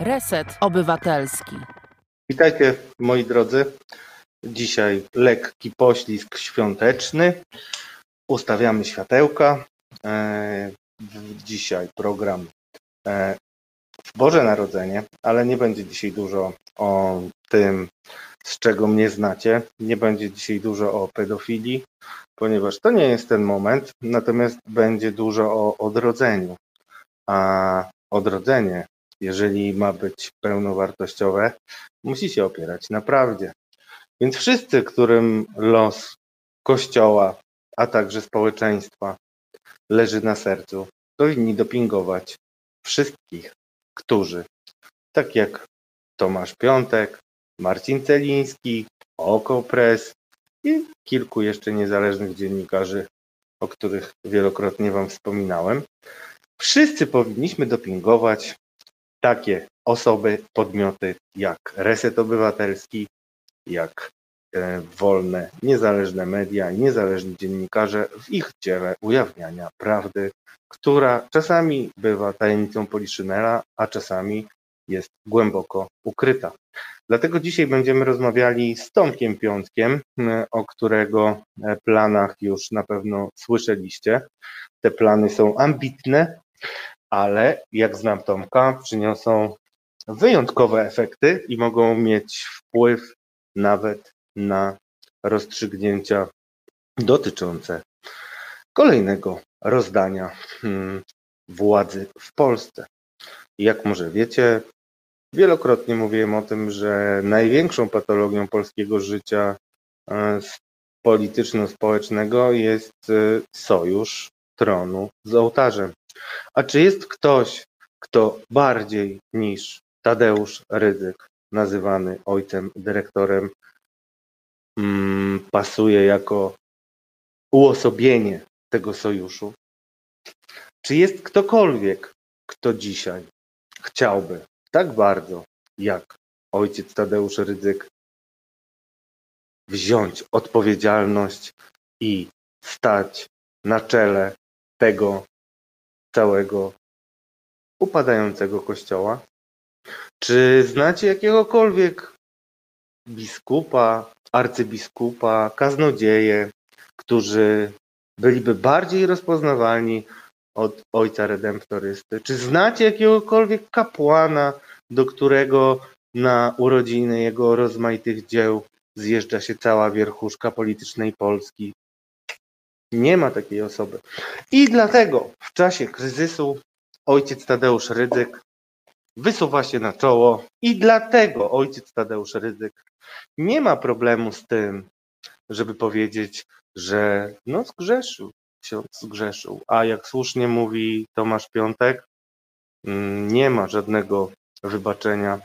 Reset Obywatelski. Witajcie moi drodzy. Dzisiaj lekki poślizg świąteczny. Ustawiamy światełka. E, dzisiaj program e, w Boże Narodzenie, ale nie będzie dzisiaj dużo o tym, z czego mnie znacie. Nie będzie dzisiaj dużo o pedofilii, ponieważ to nie jest ten moment. Natomiast będzie dużo o odrodzeniu. A odrodzenie jeżeli ma być pełnowartościowe, musi się opierać na prawdzie. Więc wszyscy, którym los Kościoła, a także społeczeństwa leży na sercu, powinni dopingować wszystkich, którzy, tak jak Tomasz Piątek, Marcin Celiński, Okopres i kilku jeszcze niezależnych dziennikarzy, o których wielokrotnie Wam wspominałem, wszyscy powinniśmy dopingować takie osoby, podmioty jak Reset Obywatelski, jak e, wolne, niezależne media i niezależni dziennikarze w ich dziele ujawniania prawdy, która czasami bywa tajemnicą Poliszynela, a czasami jest głęboko ukryta. Dlatego dzisiaj będziemy rozmawiali z Tomkiem Piątkiem, e, o którego e, planach już na pewno słyszeliście. Te plany są ambitne, ale jak znam Tomka, przyniosą wyjątkowe efekty i mogą mieć wpływ nawet na rozstrzygnięcia dotyczące kolejnego rozdania hmm, władzy w Polsce. Jak może wiecie, wielokrotnie mówiłem o tym, że największą patologią polskiego życia e, polityczno-społecznego jest e, sojusz tronu z ołtarzem. A czy jest ktoś, kto bardziej niż Tadeusz Rydzyk, nazywany ojcem dyrektorem, mm, pasuje jako uosobienie tego sojuszu? Czy jest ktokolwiek, kto dzisiaj chciałby tak bardzo jak ojciec Tadeusz Rydzyk wziąć odpowiedzialność i stać na czele tego całego upadającego kościoła? Czy znacie jakiegokolwiek biskupa, arcybiskupa, kaznodzieje, którzy byliby bardziej rozpoznawalni od ojca redemptorysty? Czy znacie jakiegokolwiek kapłana, do którego na urodziny jego rozmaitych dzieł zjeżdża się cała wierchuszka politycznej Polski? Nie ma takiej osoby. I dlatego w czasie kryzysu ojciec Tadeusz Rydzyk wysuwa się na czoło i dlatego ojciec Tadeusz Rydzyk nie ma problemu z tym, żeby powiedzieć, że no zgrzeszył, ksiądz zgrzeszył. A jak słusznie mówi Tomasz Piątek, mm, nie ma żadnego wybaczenia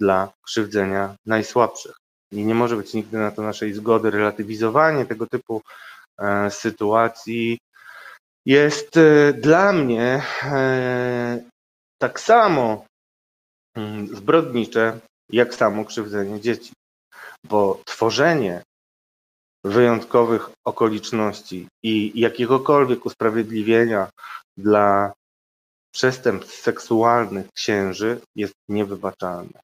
dla krzywdzenia najsłabszych. I nie może być nigdy na to naszej zgody relatywizowanie tego typu sytuacji jest e, dla mnie e, tak samo mm, zbrodnicze, jak samo krzywdzenie dzieci. Bo tworzenie wyjątkowych okoliczności i jakiegokolwiek usprawiedliwienia dla przestępstw seksualnych księży jest niewybaczalne.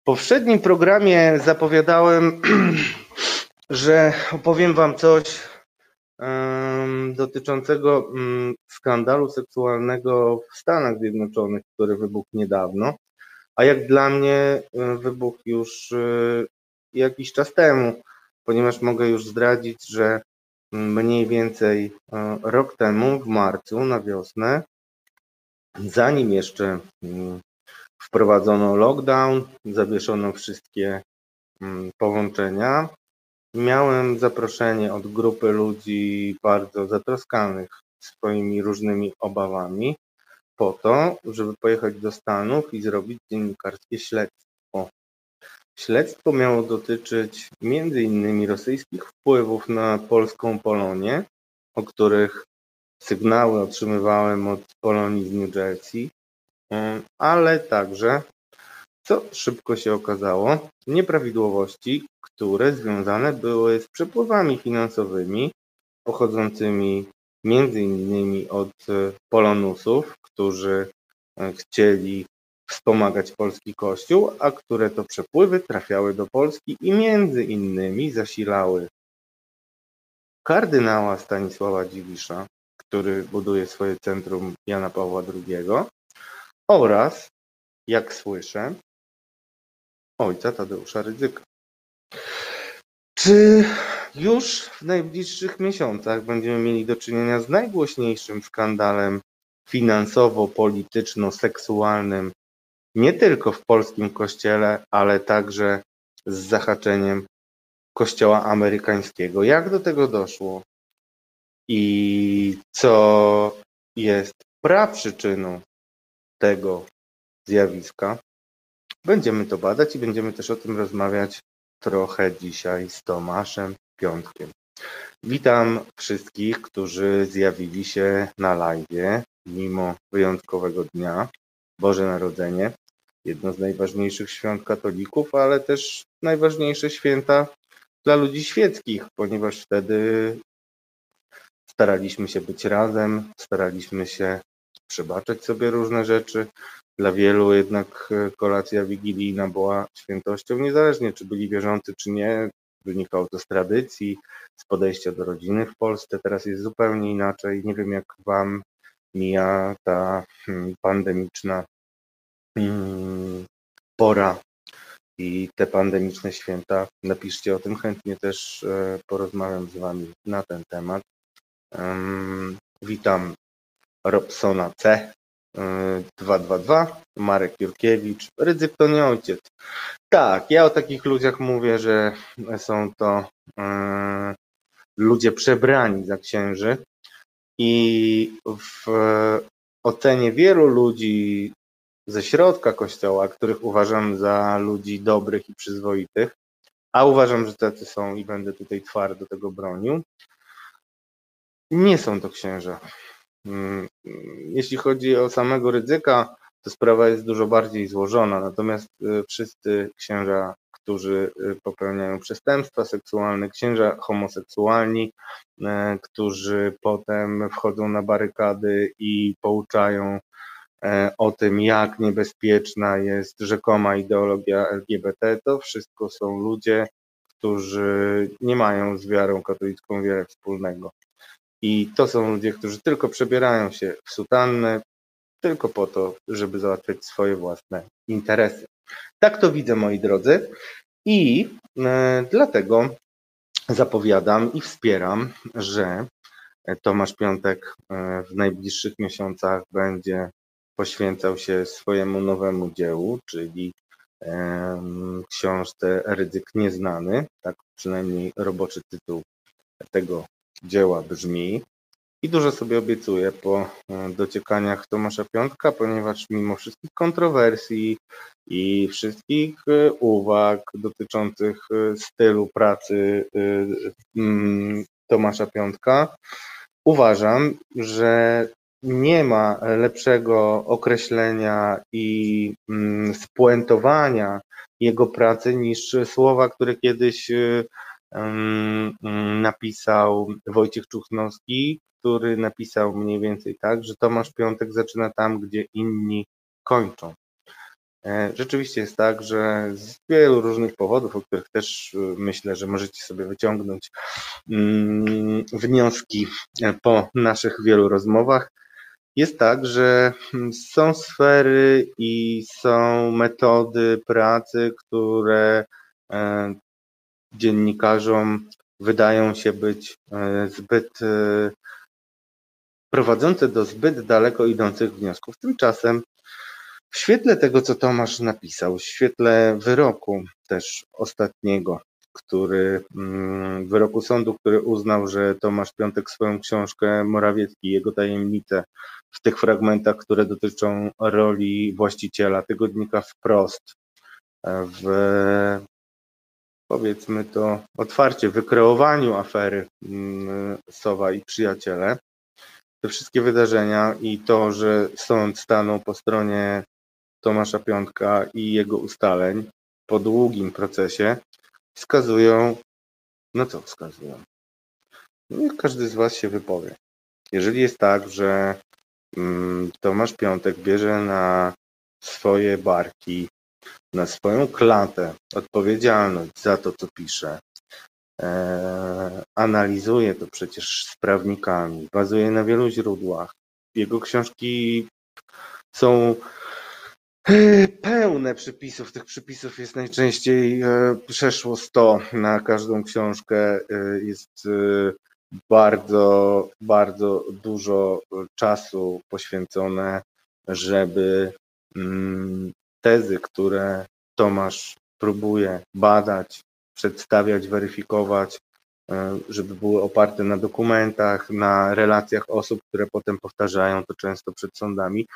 W poprzednim programie zapowiadałem, że opowiem Wam coś dotyczącego mm, skandalu seksualnego w Stanach Zjednoczonych, który wybuchł niedawno, a jak dla mnie y, wybuchł już y, jakiś czas temu, ponieważ mogę już zdradzić, że mniej więcej y, rok temu, w marcu, na wiosnę, zanim jeszcze wprowadzono lockdown, zawieszono wszystkie połączenia, Miałem zaproszenie od grupy ludzi bardzo zatroskanych swoimi różnymi obawami po to, żeby pojechać do Stanów i zrobić dziennikarskie śledztwo. Śledztwo miało dotyczyć innymi rosyjskich wpływów na polską Polonię, o których sygnały otrzymywałem od Polonii z New Jersey, ale także, co szybko się okazało, nieprawidłowości, które związane były z przepływami finansowymi pochodzącymi między innymi od e, polonusów, którzy e, chcieli wspomagać polski kościół, a które to przepływy trafiały do Polski i między innymi zasilały kardynała Stanisława Dziwisza, który buduje swoje centrum Jana Pawła II oraz, jak słyszę, ojca Tadeusza Rydzyka. Czy już w najbliższych miesiącach będziemy mieli do czynienia z najgłośniejszym skandalem finansowo-polityczno-seksualnym nie tylko w polskim kościele, ale także z zahaczeniem kościoła amerykańskiego. Jak do tego doszło i co jest praprzyczyną tego zjawiska, będziemy to badać i będziemy też o tym rozmawiać trochę dzisiaj z Tomaszem Piątkiem. Witam wszystkich, którzy zjawili się na live mimo wyjątkowego dnia, Boże Narodzenie, jedno z najważniejszych świąt katolików, ale też najważniejsze święta dla ludzi świeckich, ponieważ wtedy staraliśmy się być razem, staraliśmy się przebaczać sobie różne rzeczy. Dla wielu jednak kolacja wigilijna była świętością, niezależnie czy byli wierzący, czy nie. Wynikało to z tradycji, z podejścia do rodziny w Polsce. Teraz jest zupełnie inaczej. Nie wiem, jak Wam mija ta hmm, pandemiczna hmm, pora i te pandemiczne święta. Napiszcie o tym, chętnie też e, porozmawiam z Wami na ten temat. Witam Robsona C. 222, e, Marek Jurkiewicz, ryzyk to nie ojciec. Tak, ja o takich ludziach mówię, że są to e, ludzie przebrani za księży i w ocenie wielu ludzi ze środka kościoła, których uważam za ludzi dobrych i przyzwoitych, a uważam, że tacy są i będę tutaj twardo tego bronił, nie są to księża. Mm, jeśli chodzi o samego ryzyka, to sprawa jest dużo bardziej złożona, natomiast y, wszyscy księża, którzy y, popełniają przestępstwa seksualne, księża homoseksualni, y, którzy potem wchodzą na barykady i pouczają o tym, jak niebezpieczna jest rzekoma ideologia LGBT, to wszystko są ludzie, którzy nie mają z wiarą katolicką wiele wspólnego. I to są ludzie, którzy tylko przebierają się w sutannę, tylko po to, żeby załatwiać swoje własne interesy. Tak to widzę, moi drodzy. I e, dlatego zapowiadam i wspieram, że Tomasz Piątek e, w najbliższych miesiącach będzie poświęcał się swojemu nowemu dziełu, czyli e, książce Ryzyk Nieznany, tak przynajmniej roboczy tytuł tego dzieła brzmi. I dużo sobie obiecuję po e, dociekaniach Tomasza Piątka, ponieważ mimo wszystkich kontrowersji i wszystkich e, uwag dotyczących e, stylu pracy mm, Tomasza Piątka, uważam, że nie ma lepszego określenia i mm, spuentowania jego pracy niż słowa, które kiedyś napisał Wojciech Czuchnowski, który napisał mniej więcej tak, że Tomasz Piątek zaczyna tam, gdzie inni kończą. E, rzeczywiście jest tak, że z wielu różnych powodów, o których też e, myślę, że możecie sobie wyciągnąć mm, wnioski e, po naszych wielu rozmowach, jest tak, że mm, są sfery i są metody pracy, które dziennikarzom wydają się być e, zbyt e, prowadzące do zbyt daleko idących wniosków. Tymczasem w świetle tego, co Tomasz napisał, w świetle wyroku też ostatniego, który mm, wyroku sądu, który uznał, że Tomasz Piątek swoją książkę Morawiecki, jego tajemnice w tych fragmentach, które dotyczą roli właściciela tygodnika wprost w powiedzmy to otwarcie, wykreowaniu afery mm, Sowa i przyjaciele. Te wszystkie wydarzenia i to, że sąd stanął po stronie Tomasza Piątka i jego ustaleń po długim procesie wskazują, no co wskazują? Niech każdy z Was się wypowie. Jeżeli jest tak, że mm, Tomasz Piątek bierze na swoje barki, na swoją klatę odpowiedzialność za to, co pisze, e, analizuje to przecież z prawnikami, bazuje na wielu źródłach. Jego książki są e, pełne przypisów. Tych przypisów jest najczęściej e, przeszło 100 na każdą książkę. Jest bardzo, bardzo dużo czasu poświęcone, żeby mm, tezy, które Tomasz próbuje badać, przedstawiać, weryfikować, żeby były oparte na dokumentach, na relacjach osób, które potem powtarzają to często przed sądami,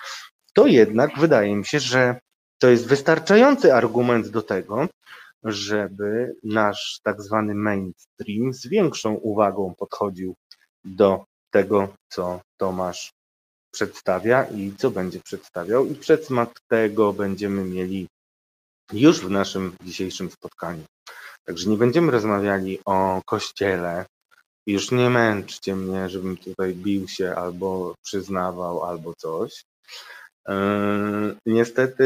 to jednak wydaje mi się, że to jest wystarczający argument do tego, żeby nasz tak zwany mainstream z większą uwagą podchodził do tego, co Tomasz przedstawia i co będzie przedstawiał. I przedsmak tego będziemy mieli już w naszym dzisiejszym spotkaniu. Także nie będziemy rozmawiali o kościele. Już nie męczcie mnie, żebym tutaj bił się albo przyznawał, albo coś. Yy, niestety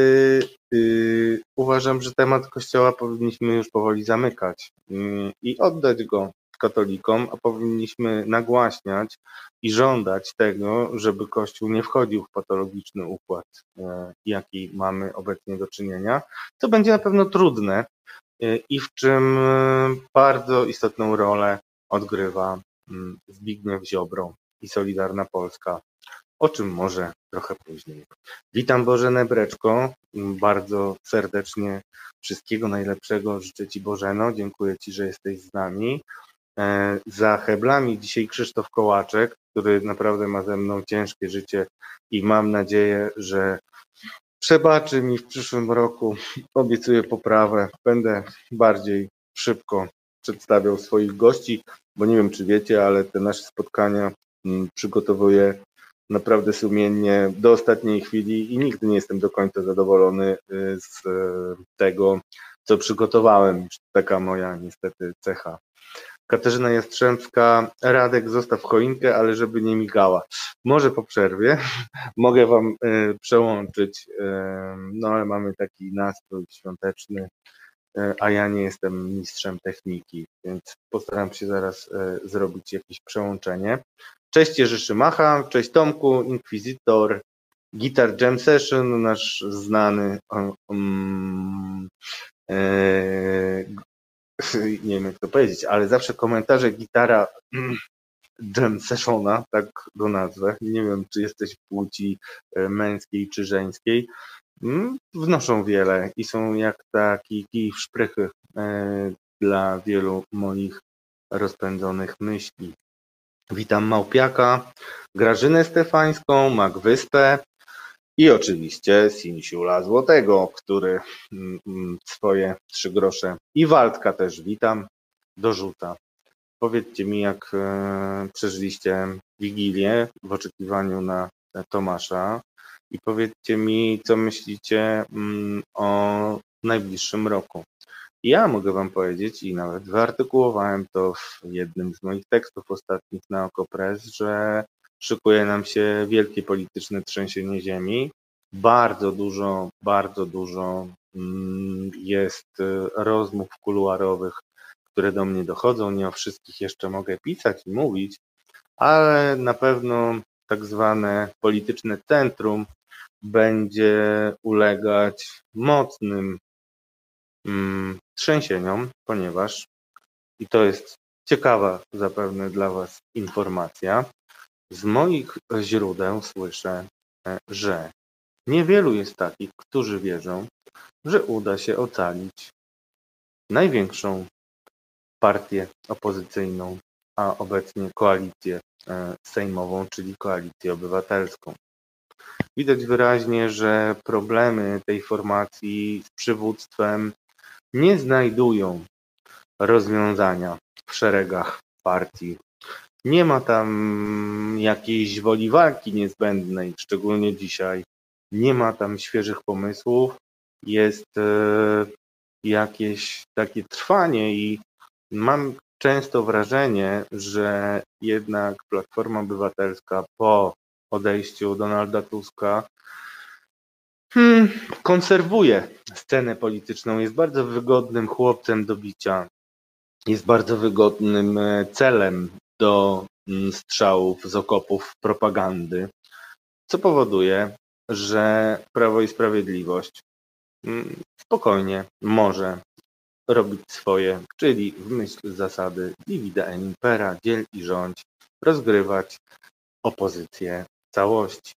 yy, uważam, że temat Kościoła powinniśmy już powoli zamykać yy, i oddać go katolikom, a powinniśmy nagłaśniać i żądać tego, żeby Kościół nie wchodził w patologiczny układ, jaki mamy obecnie do czynienia, co będzie na pewno trudne i w czym bardzo istotną rolę odgrywa Zbigniew Ziobro i Solidarna Polska o czym może trochę później. Witam Bożenę Breczko, bardzo serdecznie wszystkiego najlepszego życzę Ci Bożeno, dziękuję Ci, że jesteś z nami. E, za heblami dzisiaj Krzysztof Kołaczek, który naprawdę ma ze mną ciężkie życie i mam nadzieję, że przebaczy mi w przyszłym roku. Obiecuję poprawę. Będę bardziej szybko przedstawiał swoich gości, bo nie wiem, czy wiecie, ale te nasze spotkania mm, przygotowuję naprawdę sumiennie do ostatniej chwili i nigdy nie jestem do końca zadowolony y, z tego, co przygotowałem. Taka moja niestety cecha. Katarzyna Jastrzębska, Radek zostaw choinkę, ale żeby nie migała. Może po przerwie mogę Wam y, przełączyć, no ale mamy taki nastrój świąteczny, a ja nie jestem mistrzem techniki, więc postaram się zaraz zrobić jakieś przełączenie. Cześć Jerzy Szymacha, cześć Tomku, Inkwizytor, Guitar Jam Session, nasz znany um, nie wiem jak to powiedzieć, ale zawsze komentarze gitara Jam Sessiona, tak go nazwę, nie wiem czy jesteś płci e, męskiej czy żeńskiej, um, wnoszą wiele i są jak taki kij w szprychy e, dla wielu moich rozpędzonych myśli. Witam Małpiaka, Grażynę Stefańską, Magwyspę i oczywiście Sinsiula Złotego, który mm, mm, swoje trzy grosze i Waldka też witam, dorzuca. Powiedzcie mi, jak e, przeżyliście Wigilię w oczekiwaniu na Tomasza i powiedzcie mi, co myślicie mm, o najbliższym roku. Ja mogę Wam powiedzieć i nawet wyartykułowałem to w jednym z moich tekstów ostatnich na Okopres, że szykuje nam się wielkie polityczne trzęsienie ziemi. Bardzo dużo, bardzo dużo mm, jest rozmów kuluarowych, które do mnie dochodzą. Nie o wszystkich jeszcze mogę pisać i mówić, ale na pewno tak zwane polityczne centrum będzie ulegać mocnym mm, trzęsieniom, ponieważ, i to jest ciekawa zapewne dla Was informacja, z moich źródeł słyszę, e, że niewielu jest takich, którzy wierzą, że uda się ocalić największą partię opozycyjną, a obecnie koalicję e, sejmową, czyli koalicję obywatelską. Widać wyraźnie, że problemy tej formacji z przywództwem nie znajdują rozwiązania w szeregach partii. Nie ma tam jakiejś woli walki niezbędnej, szczególnie dzisiaj. Nie ma tam świeżych pomysłów. Jest e, jakieś takie trwanie i mam często wrażenie, że jednak Platforma Obywatelska po odejściu Donalda Tuska hmm, konserwuje scenę polityczną, jest bardzo wygodnym chłopcem do bicia, jest bardzo wygodnym e, celem do mm, strzałów z okopów propagandy, co powoduje, że Prawo i Sprawiedliwość mm, spokojnie może robić swoje, czyli w myśl zasady divida et impera, dziel i rządź, rozgrywać opozycję całości.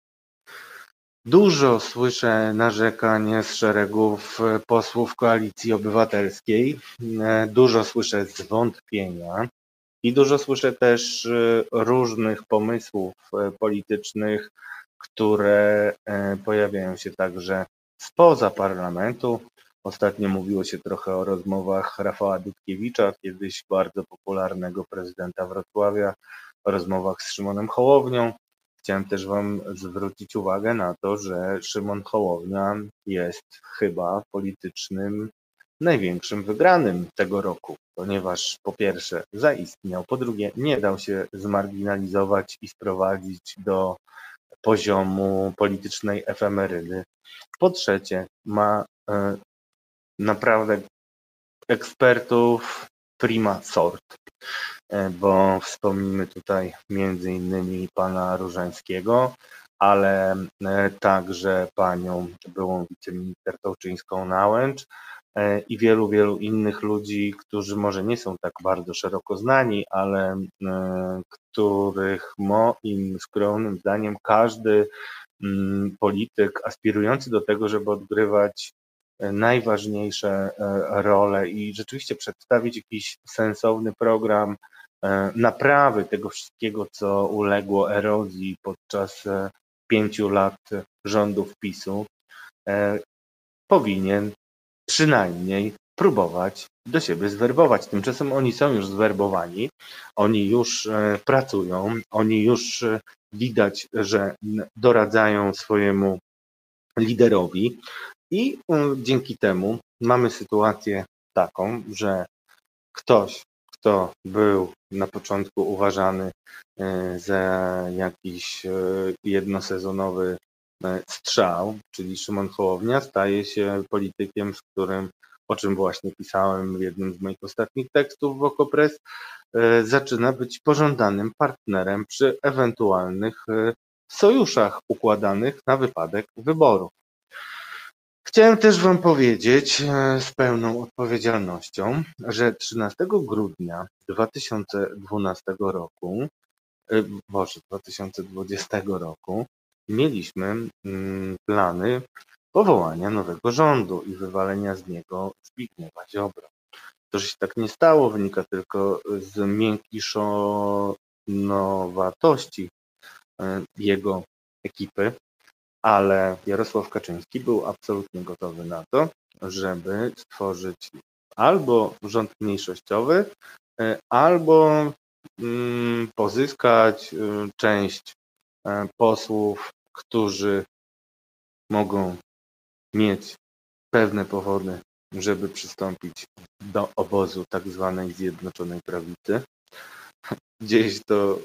Dużo słyszę narzekań z szeregów posłów Koalicji Obywatelskiej, dużo słyszę zwątpienia i dużo słyszę też e, różnych pomysłów e, politycznych, które e, pojawiają się także spoza parlamentu. Ostatnio mówiło się trochę o rozmowach Rafała Dudkiewicza, kiedyś bardzo popularnego prezydenta Wrocławia, o rozmowach z Szymonem Hołownią. Chciałem też Wam zwrócić uwagę na to, że Szymon Hołownia jest chyba politycznym największym wygranym tego roku, ponieważ po pierwsze zaistniał, po drugie nie dał się zmarginalizować i sprowadzić do poziomu politycznej efemerydy. Po trzecie ma e, naprawdę ekspertów prima sort, e, bo wspomnimy tutaj między innymi pana Różańskiego, ale e, także panią byłą wiceminister Tołczyńską-Nałęcz i wielu, wielu innych ludzi, którzy może nie są tak bardzo szeroko znani, ale których moim skromnym zdaniem każdy mm, polityk aspirujący do tego, żeby odgrywać najważniejsze e, role i rzeczywiście przedstawić jakiś sensowny program e, naprawy tego wszystkiego, co uległo erozji podczas e, pięciu lat rządów PiSu, powinien przynajmniej próbować do siebie zwerbować. Tymczasem oni są już zwerbowani, oni już pracują, oni już widać, że doradzają swojemu liderowi, i dzięki temu mamy sytuację taką, że ktoś, kto był na początku uważany e, za jakiś e, jednosezonowy e, strzał, czyli Szymon Hołownia, staje się politykiem, z którym, o czym właśnie pisałem w jednym z moich ostatnich tekstów w Okopres, zaczyna być pożądanym partnerem przy ewentualnych sojuszach układanych na wypadek wyborów. Chciałem też Wam powiedzieć e, z pełną odpowiedzialnością, że 13 grudnia 2012 roku, e, Boże, 2020 roku, mieliśmy mm, plany powołania nowego rządu i wywalenia z niego Zbigniewa Ziobro. To, że się tak nie stało, wynika tylko z miękkiszonowatości e, jego ekipy, ale Jarosław Kaczyński był absolutnie gotowy na to, żeby stworzyć albo rząd mniejszościowy, e, albo mm, pozyskać e, część posłów, którzy mogą mieć pewne powody, żeby przystąpić do obozu tak zwanej Zjednoczonej Prawicy. Się to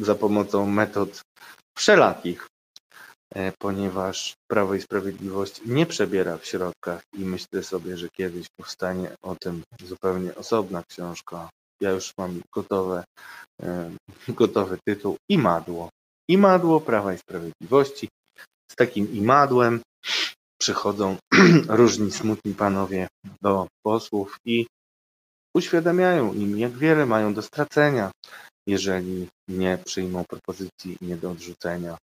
za pomocą metod wszelakich, E, ponieważ Prawo i Sprawiedliwość nie przebiera w środkach i myślę sobie, że kiedyś powstanie o tym zupełnie osobna książka. Ja już mam gotowe, e, gotowy tytuł Imadło. Imadło Prawa i Sprawiedliwości. Z takim imadłem przychodzą różni smutni panowie do posłów i uświadamiają im, jak wiele mają do stracenia, jeżeli nie przyjmą propozycji nie do odrzucenia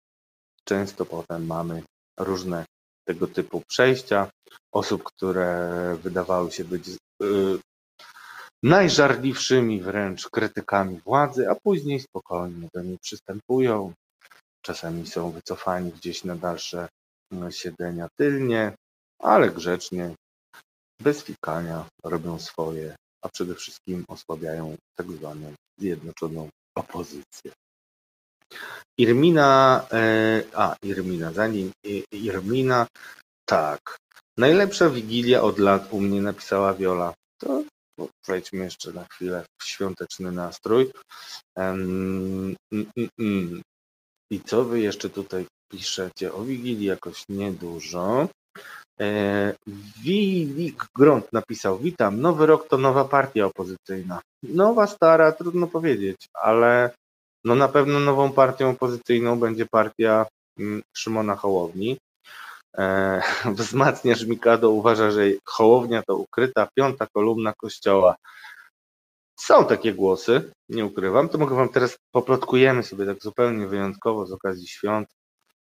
często potem mamy różne tego typu przejścia osób, które wydawały się być y, najżarliwszymi wręcz krytykami władzy, a później spokojnie do niej przystępują. Czasami są wycofani gdzieś na dalsze y, siedzenia tylnie, ale grzecznie, bez fikania robią swoje, a przede wszystkim osłabiają tak zwaną zjednoczoną opozycję. Irmina, e, a Irmina, zanim Irmina, tak. Najlepsza Wigilia od lat u mnie napisała Wiola. To wejdźmy jeszcze na chwilę w świąteczny nastrój. Mm, mm, mm. I co wy jeszcze tutaj piszecie o Wigilii? Jakoś niedużo. E, Wilik napisał, witam, nowy rok to nowa partia opozycyjna. Nowa, stara, trudno powiedzieć, ale no na pewno nową partią opozycyjną będzie partia mm, Szymona Hołowni. E, wzmacniasz Mikado uważa, że Hołownia to ukryta piąta kolumna kościoła. Są takie głosy, nie ukrywam. To mogę wam teraz poplotkujemy sobie tak zupełnie wyjątkowo z okazji świąt.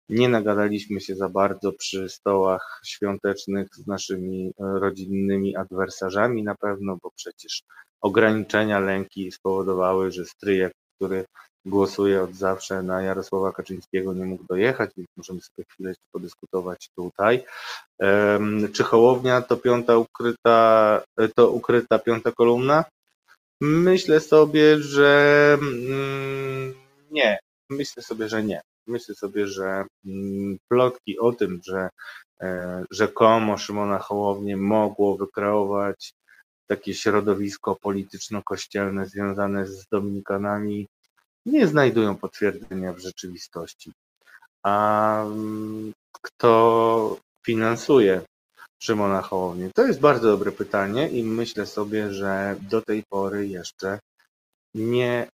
Nie nagadaliśmy się za bardzo przy stołach świątecznych z naszymi e, rodzinnymi adwersarzami na pewno, bo przecież ograniczenia lęki spowodowały, że stryjek, który głosuje od zawsze na Jarosława Kaczyńskiego, nie mógł dojechać, więc możemy sobie chwilę podyskutować tutaj. Czy Hołownia to piąta ukryta, to ukryta piąta kolumna? Myślę sobie, że mm, nie. Myślę sobie, że nie. Myślę sobie, że mm, plotki o tym, że e, rzekomo Szymona Hołownię mogło wykreować takie środowisko polityczno-kościelne związane z Dominikanami, nie znajdują potwierdzenia w rzeczywistości. A mm, kto finansuje Szymona Hołownię? To jest bardzo dobre pytanie i myślę sobie, że do tej pory jeszcze nie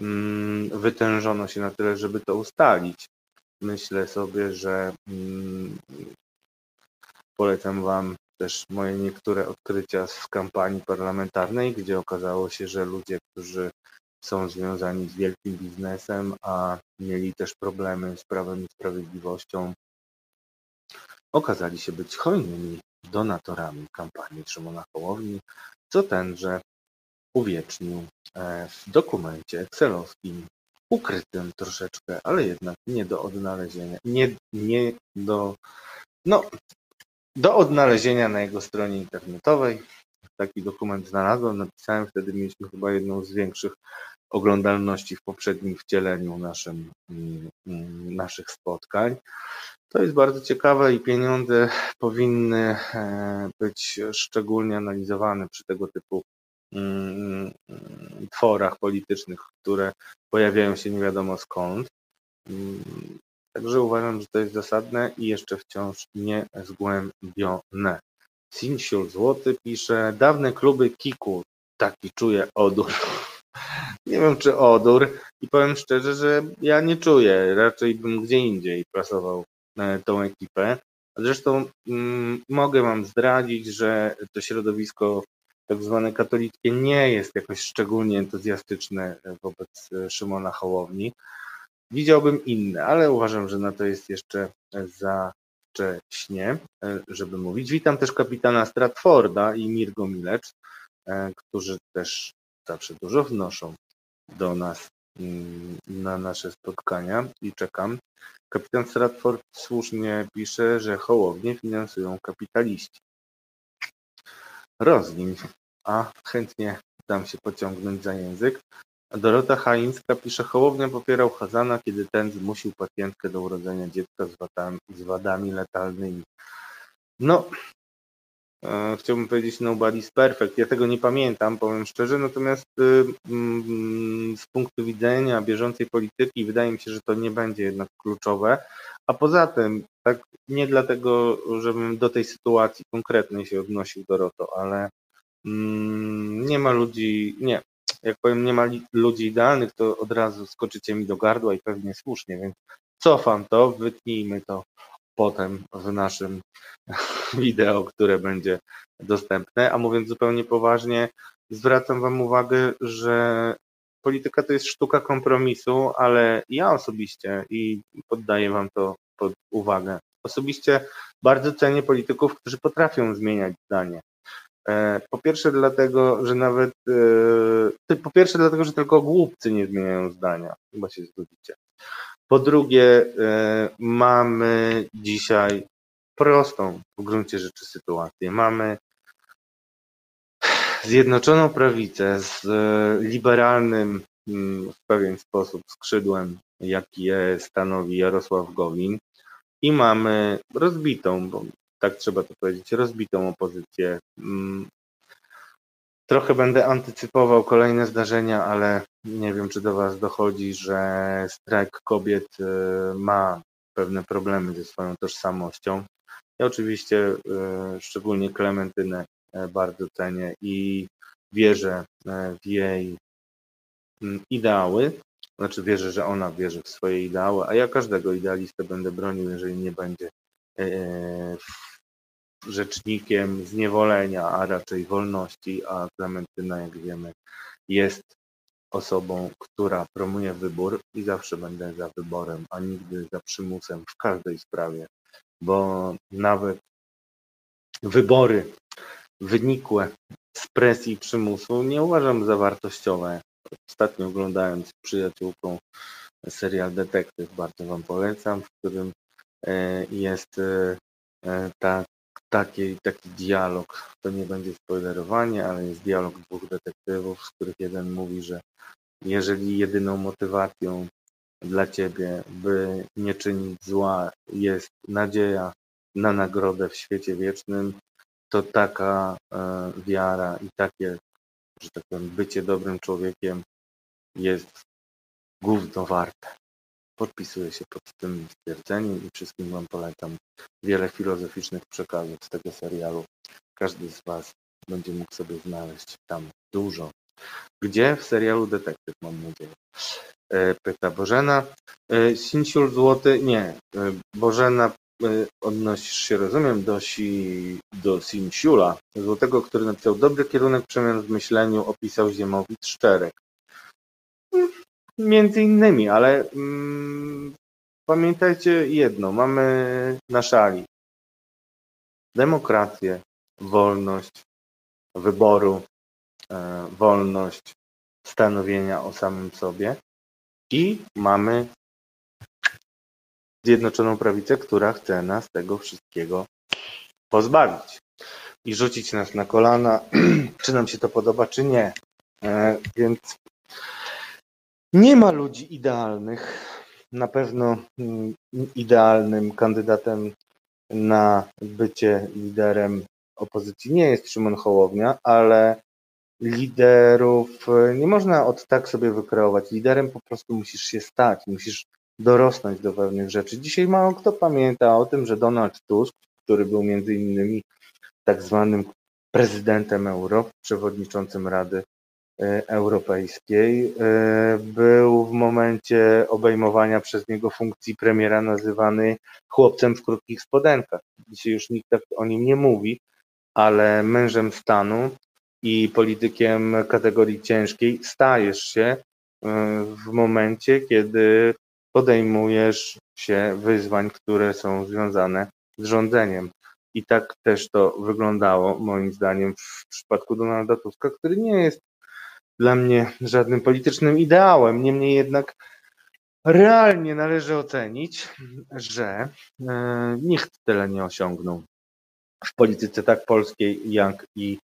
mm, wytężono się na tyle, żeby to ustalić. Myślę sobie, że mm, polecam Wam też moje niektóre odkrycia z kampanii parlamentarnej, gdzie okazało się, że ludzie, którzy są związani z wielkim biznesem, a mieli też problemy z prawem i sprawiedliwością, okazali się być hojnymi donatorami kampanii Szymona Hołowni, co tenże uwiecznił e, w dokumencie excelowskim, ukrytym troszeczkę, ale jednak nie do odnalezienia, nie, nie do, no, do odnalezienia na jego stronie internetowej. Taki dokument znalazłem, napisałem, wtedy mieliśmy chyba jedną z większych oglądalności w poprzednim wcieleniu naszym, mm, naszych spotkań. To jest bardzo ciekawe i pieniądze powinny e, być szczególnie analizowane przy tego typu mm, tworach politycznych, które pojawiają się nie wiadomo skąd. Mm, także uważam, że to jest zasadne i jeszcze wciąż nie zgłębione. Sinsiul Złoty pisze, dawne kluby Kiku, taki czuję odór. Nie wiem, czy odór i powiem szczerze, że ja nie czuję. Raczej bym gdzie indziej pracował tą ekipę. Zresztą mm, mogę Wam zdradzić, że to środowisko tak zwane katolickie nie jest jakoś szczególnie entuzjastyczne wobec e, Szymona Hołowni. Widziałbym inne, ale uważam, że na to jest jeszcze za wcześnie, e, żeby mówić. Witam też kapitana Stratforda i Mirgo Milecz, którzy też zawsze dużo wnoszą do nas na nasze spotkania i czekam. Kapitan Stratford słusznie pisze, że hołownie finansują kapitaliści. Rozwin, a chętnie dam się pociągnąć za język. Dorota Haińska pisze, Hołownia popierał Hazana, kiedy ten zmusił pacjentkę do urodzenia dziecka z wadami, z wadami letalnymi. No, chciałbym powiedzieć nobody's perfect. Ja tego nie pamiętam, powiem szczerze, natomiast y, mm, z punktu widzenia bieżącej polityki wydaje mi się, że to nie będzie jednak kluczowe. A poza tym, tak nie dlatego, żebym do tej sytuacji konkretnej się odnosił Doroto, ale mm, nie ma ludzi, nie, jak powiem, nie ma ludzi idealnych, to od razu skoczycie mi do gardła i pewnie słusznie, więc cofam to, wytnijmy to potem w naszym wideo, które będzie dostępne. A mówiąc zupełnie poważnie, zwracam Wam uwagę, że polityka to jest sztuka kompromisu, ale ja osobiście i poddaję Wam to pod uwagę. Osobiście bardzo cenię polityków, którzy potrafią zmieniać zdanie. E, po pierwsze dlatego, że nawet e, po pierwsze dlatego, że tylko głupcy nie zmieniają zdania. Chyba się zgodzicie. Po drugie, e, mamy dzisiaj prostą w gruncie rzeczy sytuację. Mamy Zjednoczoną Prawicę z e, liberalnym mm, w pewien sposób skrzydłem, jaki stanowi Jarosław Gowin i mamy rozbitą, bo tak trzeba to powiedzieć, rozbitą opozycję mm, Trochę będę antycypował kolejne zdarzenia, ale nie wiem, czy do Was dochodzi, że strajk kobiet y, ma pewne problemy ze swoją tożsamością. Ja oczywiście e, szczególnie Klementynę e, bardzo cenię i wierzę w jej mm, ideały. Znaczy wierzę, że ona wierzy w swoje ideały, a ja każdego idealistę będę bronił, jeżeli nie będzie rzecznikiem zniewolenia, a raczej wolności, a Klementyna, jak wiemy, jest osobą, która promuje wybór i zawsze będę za wyborem, a nigdy za przymusem w każdej sprawie, bo nawet wybory wynikłe z presji i przymusu nie uważam za wartościowe. Ostatnio oglądając z przyjaciółką serial Detektyw, bardzo Wam polecam, w którym e, jest e, e, ta, taki, taki dialog, to nie będzie spoilerowanie, ale jest dialog dwóch detektywów, z których jeden mówi, że jeżeli jedyną motywacją dla ciebie, by nie czynić zła, jest nadzieja na nagrodę w świecie wiecznym, to taka e, wiara i takie, że tak powiem, bycie dobrym człowiekiem jest gówno warte. Podpisuję się pod tym stwierdzeniem i wszystkim Wam polecam wiele filozoficznych przekazów z tego serialu. Każdy z Was będzie mógł sobie znaleźć tam dużo gdzie? W serialu Detektyw, mam nadzieję. E, pyta Bożena. E, Sinsiul Złoty? Nie. E, Bożena, odnosisz się, rozumiem, do, si, do Sinsiula Złotego, który napisał dobry kierunek przemian w myśleniu, opisał Ziemowit Szczerek. Między innymi, ale mm, pamiętajcie jedno, mamy na szali demokrację, wolność wyboru, E, wolność stanowienia o samym sobie i mamy Zjednoczoną Prawicę, która chce nas tego wszystkiego pozbawić i rzucić nas na kolana, czy nam się to podoba, czy nie. E, więc nie ma ludzi idealnych. Na pewno mm, idealnym kandydatem na bycie liderem opozycji nie jest Szymon Hołownia, ale liderów e, nie można od tak sobie wykreować. Liderem po prostu musisz się stać, musisz dorosnąć do pewnych rzeczy. Dzisiaj mało kto pamięta o tym, że Donald Tusk, który był między innymi tak zwanym prezydentem Europy, przewodniczącym Rady Europejskiej, e, był w momencie obejmowania przez niego funkcji premiera nazywany chłopcem w krótkich spodenkach. Dzisiaj już nikt tak o nim nie mówi, ale mężem stanu i politykiem kategorii ciężkiej stajesz się e, w momencie, kiedy podejmujesz się wyzwań, które są związane z rządzeniem. I tak też to wyglądało, moim zdaniem, w przypadku Donalda Tuska, który nie jest dla mnie żadnym politycznym ideałem. Niemniej jednak realnie należy ocenić, że e, nikt tyle nie osiągnął w polityce tak polskiej, jak i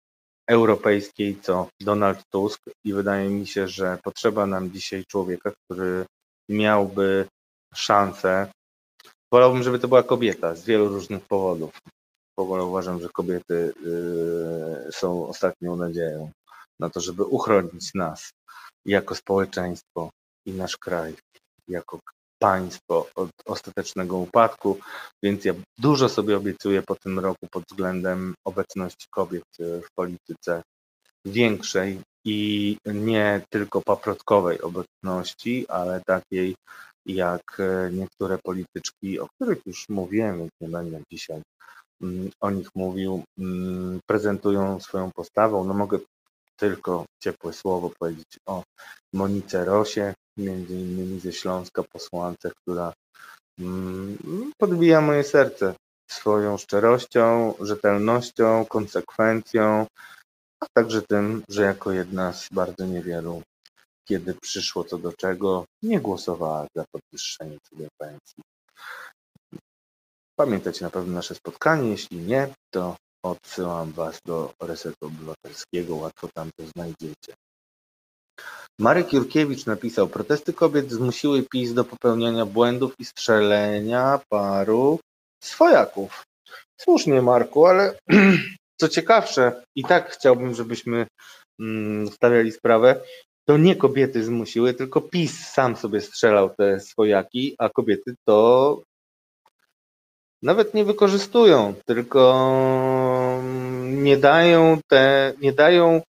Europejskiej, co Donald Tusk i wydaje mi się, że potrzeba nam dzisiaj człowieka, który miałby szansę. Wolałbym, żeby to była kobieta z wielu różnych powodów. W ogóle uważam, że kobiety yy, są ostatnią nadzieją na to, żeby uchronić nas jako społeczeństwo i nasz kraj jako państwo od ostatecznego upadku, więc ja dużo sobie obiecuję po tym roku pod względem obecności kobiet w polityce większej i nie tylko paprotkowej obecności, ale takiej jak niektóre polityczki, o których już mówiłem, więc nie będę dzisiaj mm, o nich mówił, mm, prezentują swoją postawą. No mogę tylko ciepłe słowo powiedzieć o Monice Rosie, między innymi ze Śląska posłance, która mm, podbija moje serce swoją szczerością, rzetelnością, konsekwencją, a także tym, że jako jedna z bardzo niewielu, kiedy przyszło co do czego, nie głosowała za podwyższeniem sobie pensji. Pamiętacie na pewno nasze spotkanie, jeśli nie, to odsyłam Was do Resetu Obywatelskiego, łatwo tam to znajdziecie. Marek Jurkiewicz napisał: Protesty kobiet zmusiły PiS do popełniania błędów i strzelenia paru swojaków. Słusznie, Marku, ale co ciekawsze, i tak chciałbym, żebyśmy mm, stawiali sprawę, to nie kobiety zmusiły, tylko PiS sam sobie strzelał te swojaki, a kobiety to nawet nie wykorzystują, tylko nie dają, te, nie dają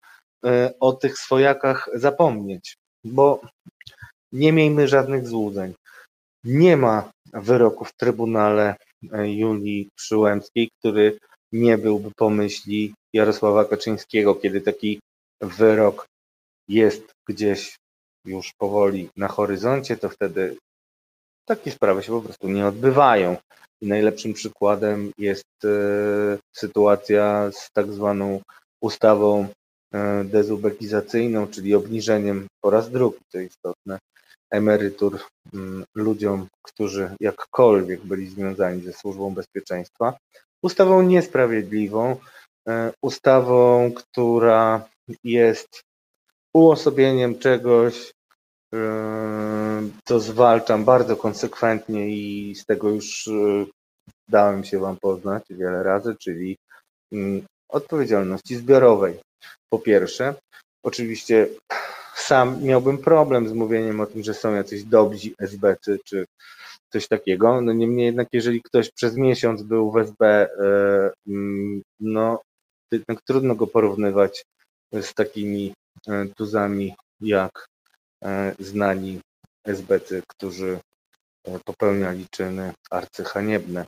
e, o tych swojakach zapomnieć, bo nie miejmy żadnych złudzeń. Nie ma wyroku w Trybunale e, Julii Przyłębskiej, który nie byłby pomyśli Jarosława Kaczyńskiego, kiedy taki wyrok jest gdzieś już powoli na horyzoncie, to wtedy takie sprawy się po prostu nie odbywają. I najlepszym przykładem jest e, sytuacja z tak zwaną ustawą e, dezubekizacyjną, czyli obniżeniem po raz drugi, to istotne, emerytur mm, ludziom, którzy jakkolwiek byli związani ze służbą bezpieczeństwa. Ustawą niesprawiedliwą, e, ustawą, która jest uosobieniem czegoś, to zwalczam bardzo konsekwentnie i z tego już e, dałem się Wam poznać wiele razy, czyli mm, odpowiedzialności zbiorowej. Po pierwsze, oczywiście sam miałbym problem z mówieniem o tym, że są jacyś dobrzy SB czy, czy coś takiego. No niemniej jednak, jeżeli ktoś przez miesiąc był w SB, e, mm, no jednak trudno go porównywać z takimi e, tuzami jak znani SBcy, którzy e, popełniali czyny arcyhaniebne.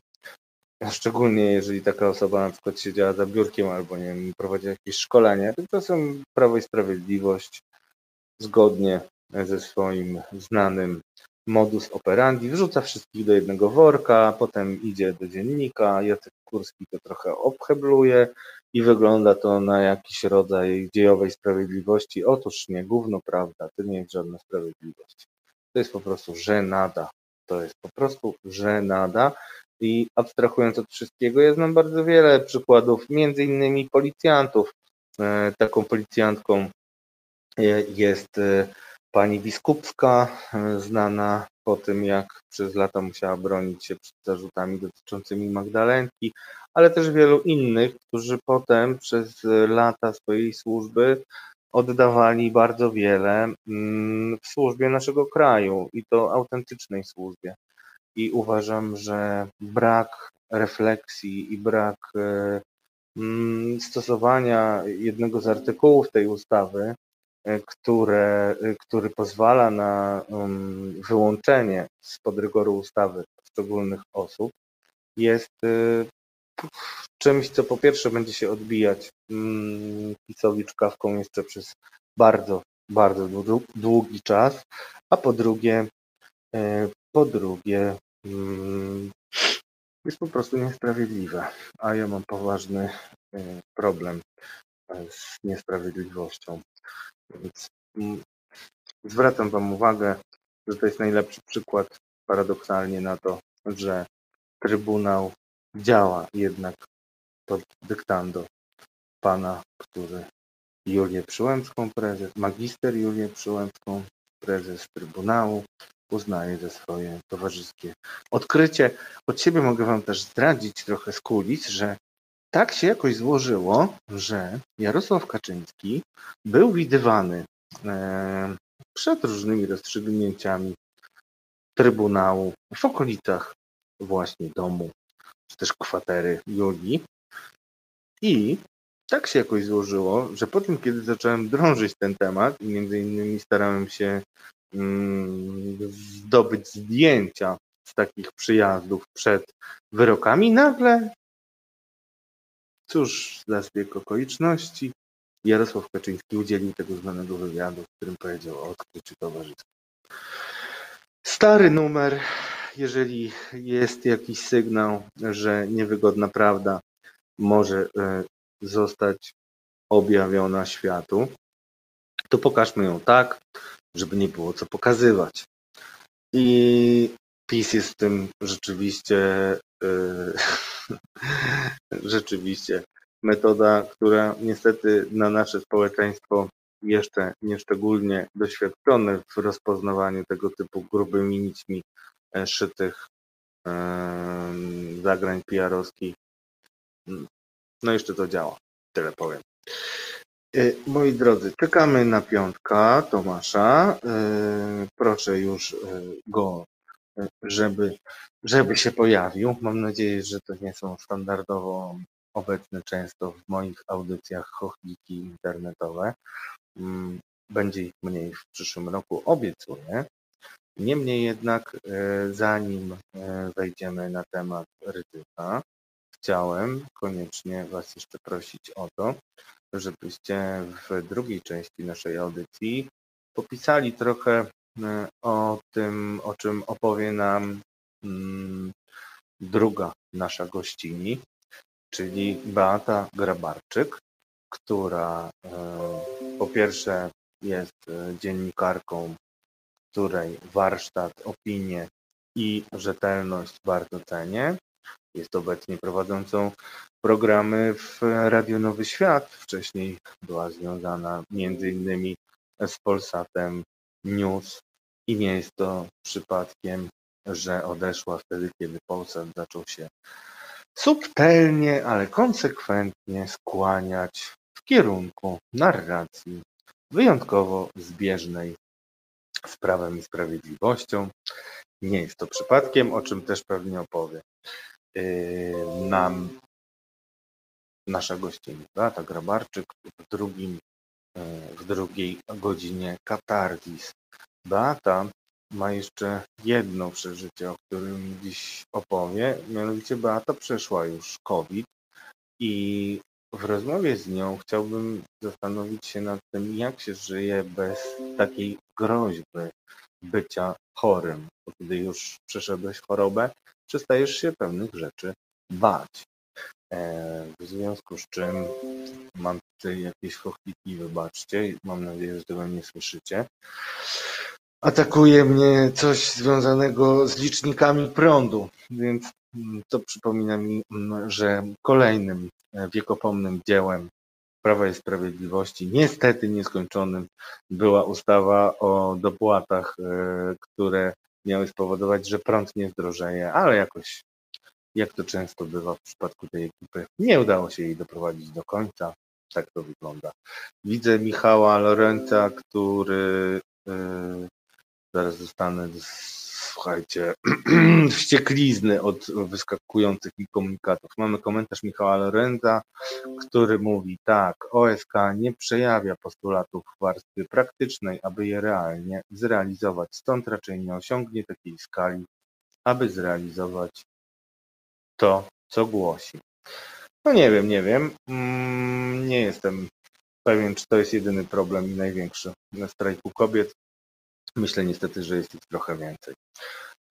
Szczególnie jeżeli taka osoba na przykład siedziała za biurkiem albo nie wiem, prowadziła jakieś szkolenie, są Prawo i Sprawiedliwość zgodnie ze swoim znanym modus operandi, wrzuca wszystkich do jednego worka, potem idzie do dziennika, Jacek Kurski to trochę obhebluje i wygląda to na jakiś rodzaj dziejowej sprawiedliwości. Otóż nie, gówno prawda, to nie jest żadna sprawiedliwość. To jest po prostu żenada. To jest po prostu żenada. I abstrahując od wszystkiego, ja znam bardzo wiele przykładów, między innymi policjantów. E, taką policjantką e, jest e, pani Biskupska, znana po tym, jak przez lata musiała bronić się przed zarzutami dotyczącymi Magdalenki, ale też wielu innych, którzy potem przez lata swojej służby oddawali bardzo wiele mm, w służbie naszego kraju i to autentycznej służbie. I uważam, że brak refleksji i brak e, mm, stosowania jednego z artykułów tej ustawy, e, które, e, który pozwala na mm, wyłączenie spod rygoru ustawy poszczególnych osób, jest czymś, co po pierwsze będzie się odbijać mm, PiSowi czkawką jeszcze przez bardzo, bardzo długi czas, a po drugie, e, po drugie mm, jest po prostu niesprawiedliwe, a ja mam poważny e, problem e, z niesprawiedliwością. Więc mm, zwracam Wam uwagę, że to jest najlepszy przykład paradoksalnie na to, że Trybunał działa jednak pod dyktando pana, który Julię Przyłębską, prezes, magister Julię Przyłębską, prezes Trybunału, uznaje za swoje towarzyskie odkrycie. Od siebie mogę Wam też zdradzić trochę z kulis, że tak się jakoś złożyło, że Jarosław Kaczyński był widywany e, przed różnymi rozstrzygnięciami Trybunału w okolicach właśnie domu, czy też kwatery Julii. I tak się jakoś złożyło, że po tym, kiedy zacząłem drążyć ten temat i między innymi starałem się mm, zdobyć zdjęcia z takich przyjazdów przed wyrokami, nagle, cóż za zbieg okoliczności, Jarosław Kaczyński udzielił tego znanego wywiadu, w którym powiedział o odkryciu towarzystwa. Stary numer, jeżeli jest jakiś sygnał, że niewygodna prawda może e, zostać objawiona światu, to pokażmy ją tak, żeby nie było co pokazywać. I PiS jest w tym rzeczywiście e, rzeczywiście metoda, która niestety na nasze społeczeństwo jeszcze nieszczególnie doświadczone w rozpoznawaniu tego typu grubymi nićmi e, szytych zagrań PR-owskich. No jeszcze to działa. Tyle powiem. E, moi drodzy, czekamy na piątka Tomasza. E, proszę już go, żeby żeby się pojawił. Mam nadzieję, że to nie są standardowo obecne często w moich audycjach chochliki internetowe. Mm, będzie ich mniej w przyszłym roku, obiecuję. Niemniej jednak, e, zanim e, wejdziemy na temat ryzyka, chciałem koniecznie Was jeszcze prosić o to, żebyście w drugiej części naszej audycji popisali trochę o tym, o czym opowie nam mm, druga nasza gościni, czyli Beata Grabarczyk, która po pierwsze jest dziennikarką której warsztat, opinie i rzetelność bardzo cenię. Jest obecnie prowadzącą programy w Radio Nowy Świat. Wcześniej była związana między innymi z Polsatem News i nie jest to przypadkiem, że odeszła wtedy, kiedy Polsat zaczął się subtelnie, ale konsekwentnie skłaniać w kierunku narracji wyjątkowo zbieżnej z Prawem i Sprawiedliwością. Nie jest to przypadkiem, o czym też pewnie opowie yy, nam nasza gościni Beata Grabarczyk w, drugim, yy, w drugiej godzinie Katarzis. Beata ma jeszcze jedno przeżycie, o którym dziś opowie, mianowicie Beata przeszła już COVID i w rozmowie z nią chciałbym zastanowić się nad tym, jak się żyje bez takiej groźby bycia chorym. Bo kiedy już przeszedłeś chorobę, przestajesz się pewnych rzeczy bać. E, w związku z czym mam tutaj jakieś chochliki, wybaczcie, mam nadzieję, że tego nie słyszycie. Atakuje mnie coś związanego z licznikami prądu, więc to przypomina mi, że kolejnym e, wiekopomnym dziełem Prawa i Sprawiedliwości, niestety nieskończonym, była ustawa o dopłatach, e, które miały spowodować, że prąd nie zdrożeje, ale jakoś, jak to często bywa w przypadku tej ekipy, nie udało się jej doprowadzić do końca. Tak to wygląda. Widzę Michała Lorenza, który e, zaraz zostanę słuchajcie, wścieklizny od wyskakujących mi komunikatów. Mamy komentarz Michała Lorenza, który mówi tak, OSK nie przejawia postulatów w warstwie praktycznej, aby je realnie zrealizować, stąd raczej nie osiągnie takiej skali, aby zrealizować to, co głosi. No nie wiem, nie wiem. Mm, nie jestem pewien, czy to jest jedyny problem i największy na strajku kobiet. Myślę niestety, że jest ich trochę więcej.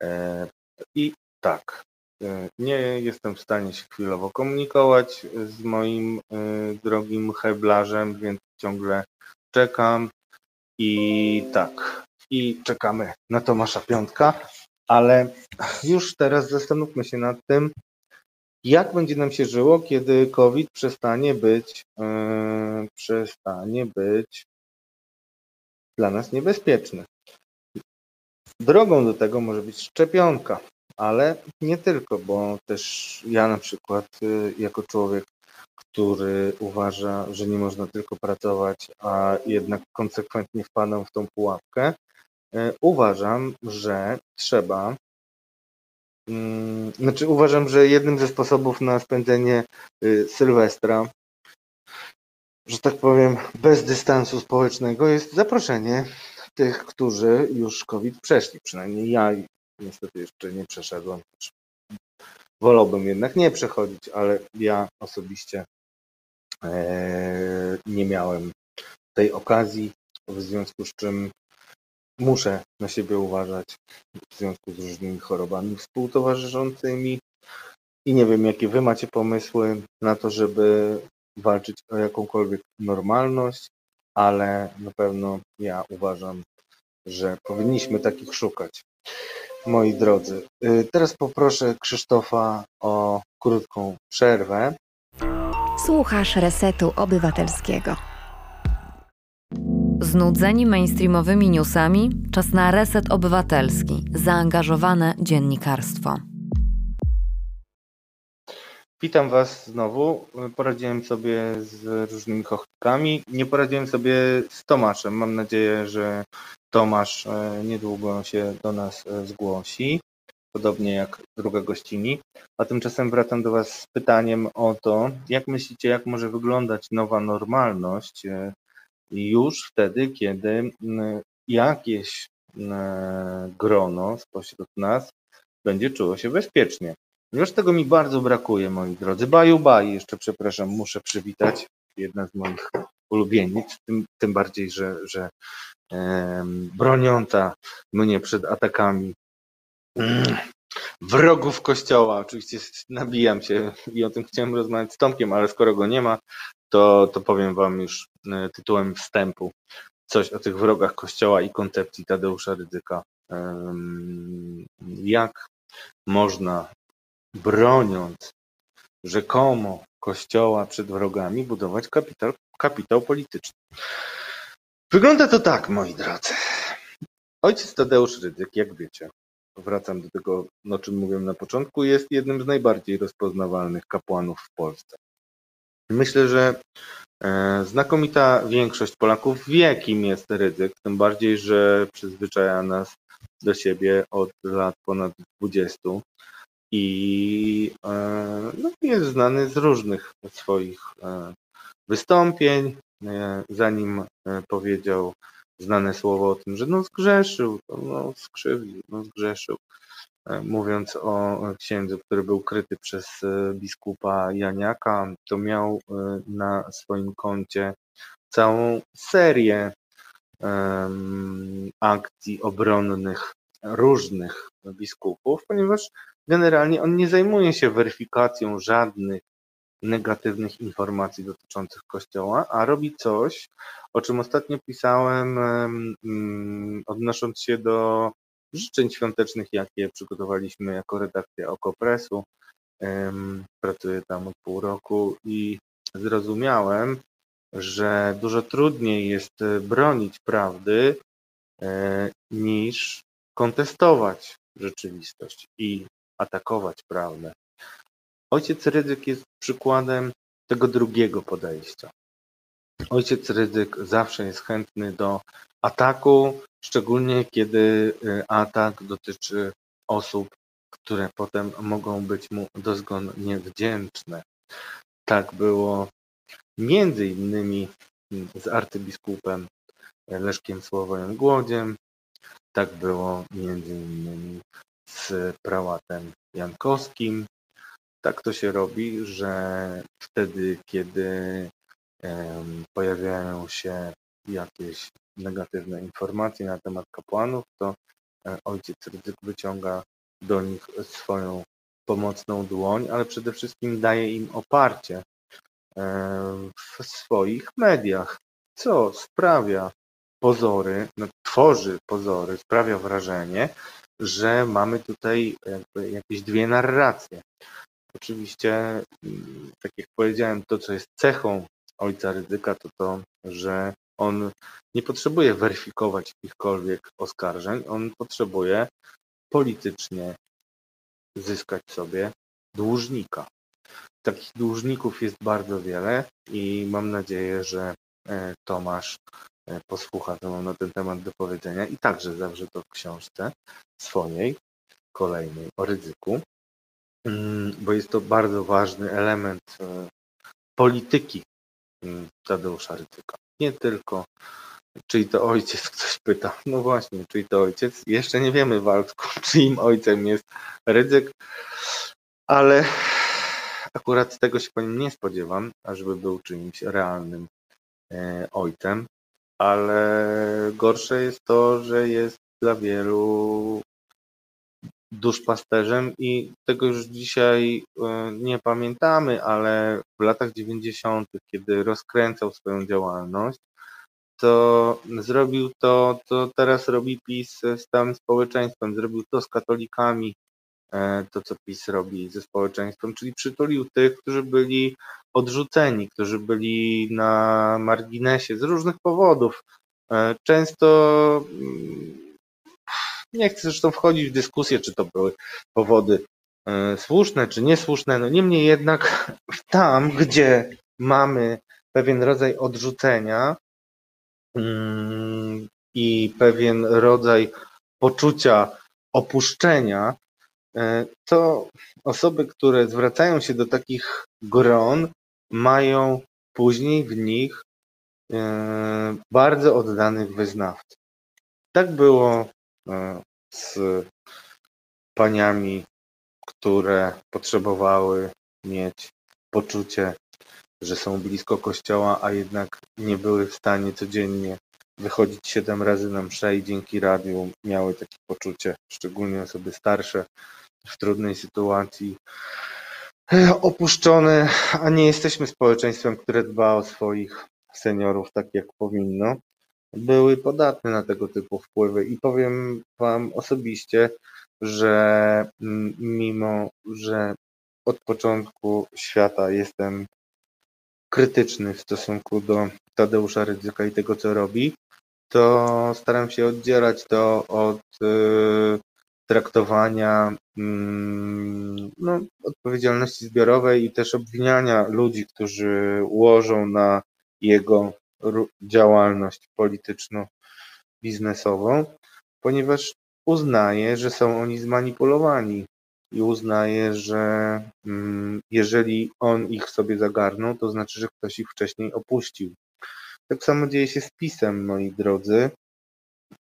E, I tak, e, nie jestem w stanie się chwilowo komunikować z moim e, drogim heblarzem, więc ciągle czekam. I tak, i czekamy na Tomasza Piątka, ale już teraz zastanówmy się nad tym, jak będzie nam się żyło, kiedy COVID przestanie być, przestanie być dla nas niebezpieczny. Drogą do tego może być szczepionka, ale nie tylko, bo też ja na przykład y, jako człowiek, który uważa, że nie można tylko pracować, a jednak konsekwentnie wpadam w tą pułapkę, y, uważam, że trzeba mm, znaczy uważam, że jednym ze sposobów na spędzenie y, Sylwestra, że tak powiem, bez dystansu społecznego jest zaproszenie tych, którzy już COVID przeszli. Przynajmniej ja niestety jeszcze nie przeszedłem. Wolałbym jednak nie przechodzić, ale ja osobiście e, nie miałem tej okazji, w związku z czym muszę na siebie uważać w związku z różnymi chorobami współtowarzyszącymi i nie wiem, jakie wy macie pomysły na to, żeby walczyć o jakąkolwiek normalność, ale na pewno ja uważam, że powinniśmy takich szukać. Moi drodzy, y, teraz poproszę Krzysztofa o krótką przerwę. Słuchasz Resetu Obywatelskiego. Znudzeni mainstreamowymi newsami? Czas na Reset Obywatelski. Zaangażowane dziennikarstwo. Witam Was znowu. Poradziłem sobie z różnymi chochlikami. Nie poradziłem sobie z Tomaszem. Mam nadzieję, że Tomasz e, niedługo się do nas e, zgłosi. podobnie jak druga gościni. A tymczasem wracam do Was z pytaniem o to, jak myślicie, jak może wyglądać nowa normalność e, już wtedy, kiedy jakieś grono spośród nas będzie czuło się bezpiecznie. Już tego mi bardzo brakuje, moi drodzy. Baju, baj, jeszcze przepraszam, muszę przywitać jedna z moich ulubienic, tym, tym bardziej, że, że e, mnie przed atakami mm, wrogów kościoła. Oczywiście nabijam się i o tym chciałem rozmawiać z Tomkiem, ale skoro go nie ma, to, to powiem wam już e, tytułem wstępu coś o tych wrogach kościoła i koncepcji Tadeusza Rydzyka. Jak można broniąc rzekomo kościoła przed wrogami budować kapitał, kapitał polityczny. Wygląda to tak, moi drodzy. Ojciec Tadeusz Rydzyk, jak wiecie, wracam do tego, o czym mówiłem na początku, jest jednym z najbardziej rozpoznawalnych kapłanów w Polsce. Myślę, że e, znakomita większość Polaków wie, kim jest Rydzyk, tym bardziej, że przyzwyczaja nas do siebie od lat ponad 20 i e, no, jest znany z różnych swoich e, wystąpień. E, zanim powiedział znane słowo o tym, że no zgrzeszył, no skrzywdził, no zgrzeszył. Mówiąc o księdzu, który był kryty przez biskupa Janiaka, to miał na swoim koncie całą serię akcji obronnych różnych biskupów, ponieważ generalnie on nie zajmuje się weryfikacją żadnych negatywnych informacji dotyczących Kościoła, a robi coś, o czym ostatnio pisałem, mm, odnosząc się do życzeń świątecznych, jakie przygotowaliśmy jako redakcja Okopresu. Pracuję tam od pół roku i zrozumiałem, że dużo trudniej jest bronić prawdy e, niż kontestować rzeczywistość i atakować prawdę. Ojciec Rydzyk jest przykładem tego drugiego podejścia. Ojciec Rydzyk zawsze jest chętny do ataku, szczególnie kiedy y, atak dotyczy osób, które potem mogą być mu dozgonnie wdzięczne. Tak było między innymi z arcybiskupem Leszkiem Sławojem Głodziem, tak było między innymi z prałatem jankowskim. Tak to się robi, że wtedy, kiedy pojawiają się jakieś negatywne informacje na temat kapłanów, to e, ojciec ryzyk wyciąga do nich swoją pomocną dłoń, ale przede wszystkim daje im oparcie w swoich mediach, co sprawia pozory, no, tworzy pozory, sprawia wrażenie, że mamy tutaj jakieś dwie narracje. Oczywiście, mm, tak jak powiedziałem, to co jest cechą ojca ryzyka, to to, że on nie potrzebuje weryfikować jakichkolwiek oskarżeń, on potrzebuje politycznie zyskać sobie dłużnika. Takich dłużników jest bardzo wiele i mam nadzieję, że e, Tomasz E, posłucha, co mam na ten temat do powiedzenia i także zawrze to w książce swojej, kolejnej, o ryzyku, mm, bo jest to bardzo ważny element e, polityki mm, Tadeusza Ryzyka. Nie tylko, czyj to ojciec, ktoś pyta. No właśnie, czyj to ojciec? Jeszcze nie wiemy, Waldku, czyim ojcem jest Ryzyk, ale akurat tego się po nim nie spodziewam, ażeby był czyimś realnym e, ojcem ale gorsze jest to, że jest dla wielu duszpasterzem i tego już dzisiaj e, nie pamiętamy, ale w latach 90., kiedy rozkręcał swoją działalność, to zrobił to, co teraz robi PiS z całym społeczeństwem. Zrobił to z katolikami, e, to co PiS robi ze społeczeństwem, czyli przytulił tych, którzy byli odrzuceni, którzy byli na marginesie z różnych powodów. E, często mm, nie chcę zresztą wchodzić w dyskusję, czy to były powody e, słuszne, czy niesłuszne. No niemniej jednak tam, gdzie mamy pewien rodzaj odrzucenia mm, i pewien rodzaj poczucia opuszczenia, e, to osoby, które zwracają się do takich gron, mają później w nich e, bardzo oddanych wyznawców. Tak było z paniami, które potrzebowały mieć poczucie, że są blisko kościoła, a jednak nie były w stanie codziennie wychodzić siedem razy na msze i dzięki radiu miały takie poczucie, szczególnie osoby starsze w trudnej sytuacji, e, opuszczone, a nie jesteśmy społeczeństwem, które dba o swoich seniorów tak jak powinno, były podatne na tego typu wpływy i powiem Wam osobiście, że mimo, że od początku świata jestem krytyczny w stosunku do Tadeusza Rydzyka i tego, co robi, to staram się oddzielać to od y, traktowania mm, no, odpowiedzialności zbiorowej i też obwiniania ludzi, którzy łożą na jego działalność polityczno-biznesową, ponieważ uznaję, że są oni zmanipulowani i uznaje, że mm, jeżeli on ich sobie zagarnął, to znaczy, że ktoś ich wcześniej opuścił. Tak samo dzieje się z PiSem, moi drodzy.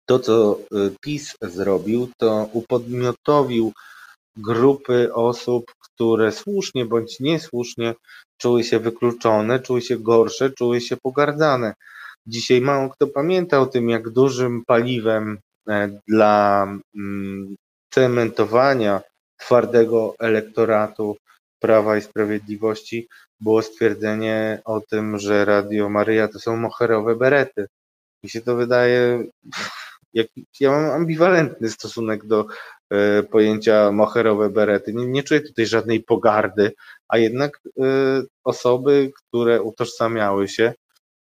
To, co y, PiS zrobił, to upodmiotowił grupy osób, które słusznie bądź niesłusznie czuły się wykluczone, czuły się gorsze, czuły się pogardzane. Dzisiaj mało kto pamięta o tym, jak dużym paliwem e, dla mm, cementowania twardego elektoratu Prawa i Sprawiedliwości było stwierdzenie o tym, że Radio Maryja to są moherowe berety. Mi się to wydaje, jak, ja mam ambiwalentny stosunek do pojęcia moherowe berety. Nie, nie, czuję tutaj żadnej pogardy, a jednak e, osoby, które utożsamiały się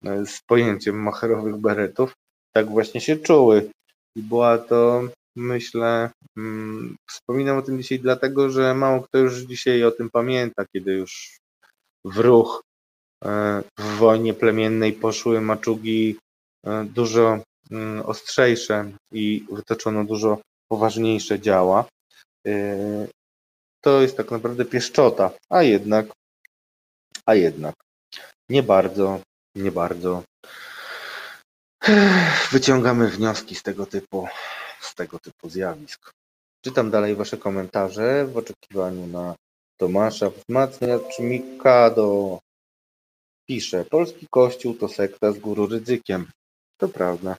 e, z pojęciem moherowych beretów, tak właśnie się czuły. I była to Myślę, mm, wspominam o tym dzisiaj dlatego, że mało kto już dzisiaj o tym pamięta, kiedy już w ruch e, w wojnie plemiennej poszły maczugi e, dużo mm, ostrzejsze i wytoczono dużo poważniejsze działa. E, to jest tak naprawdę pieszczota, a jednak, a jednak nie bardzo, nie bardzo wyciągamy wnioski z tego typu z tego typu zjawisk. Czytam dalej Wasze komentarze w oczekiwaniu na Tomasza Wzmacniacz Mikado. Pisze, polski kościół to sekta z góru ryzykiem. To prawda.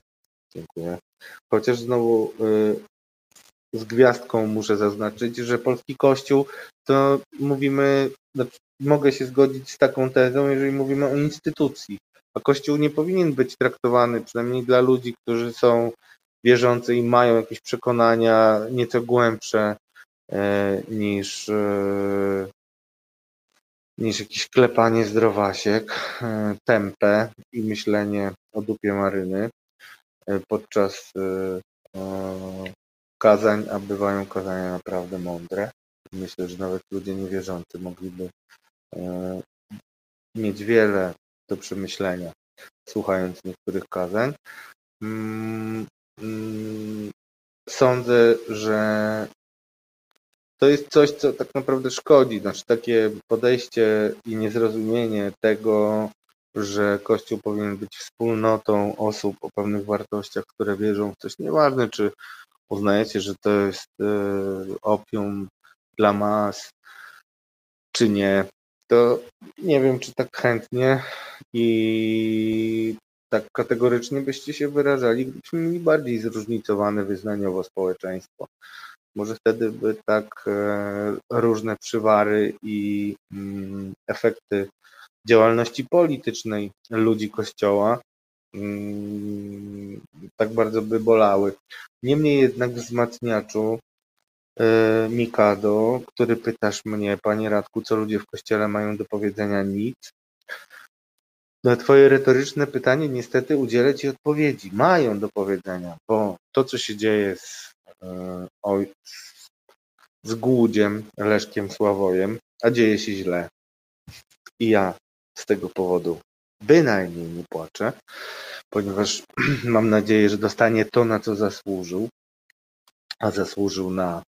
Dziękuję. Chociaż znowu y, z gwiazdką muszę zaznaczyć, że polski kościół to mówimy, znaczy mogę się zgodzić z taką tezą, jeżeli mówimy o instytucji. A kościół nie powinien być traktowany, przynajmniej dla ludzi, którzy są wierzący i mają jakieś przekonania nieco głębsze e, niż, e, niż jakieś klepanie zdrowasiek, e, tempę i myślenie o dupie maryny podczas kazań, a bywają kazania naprawdę mądre. Myślę, że nawet ludzie niewierzący mogliby mieć wiele do przemyślenia, słuchając niektórych kazań. Mm, Mm, sądzę, że to jest coś, co tak naprawdę szkodzi. Znaczy takie podejście i niezrozumienie tego, że Kościół powinien być wspólnotą osób o pewnych wartościach, które wierzą w coś. Nieważne, czy uznajecie, że to jest e, opium dla mas, czy nie, to nie wiem, czy tak chętnie i tak kategorycznie byście się wyrażali, gdybyśmy mieli bardziej zróżnicowane wyznaniowo społeczeństwo. Może wtedy by tak e, różne przywary i mm, efekty działalności politycznej ludzi Kościoła mm, tak bardzo by bolały. Niemniej jednak wzmacniaczu e, Mikado, który pytasz mnie, panie Radku, co ludzie w Kościele mają do powiedzenia nic, na twoje retoryczne pytanie niestety udzielę ci odpowiedzi. Mają do powiedzenia, bo to, co się dzieje z, e, oj, z Głudziem, Leszkiem Sławojem, a dzieje się źle. I ja z tego powodu bynajmniej nie płaczę, ponieważ mam nadzieję, że dostanie to, na co zasłużył, a zasłużył na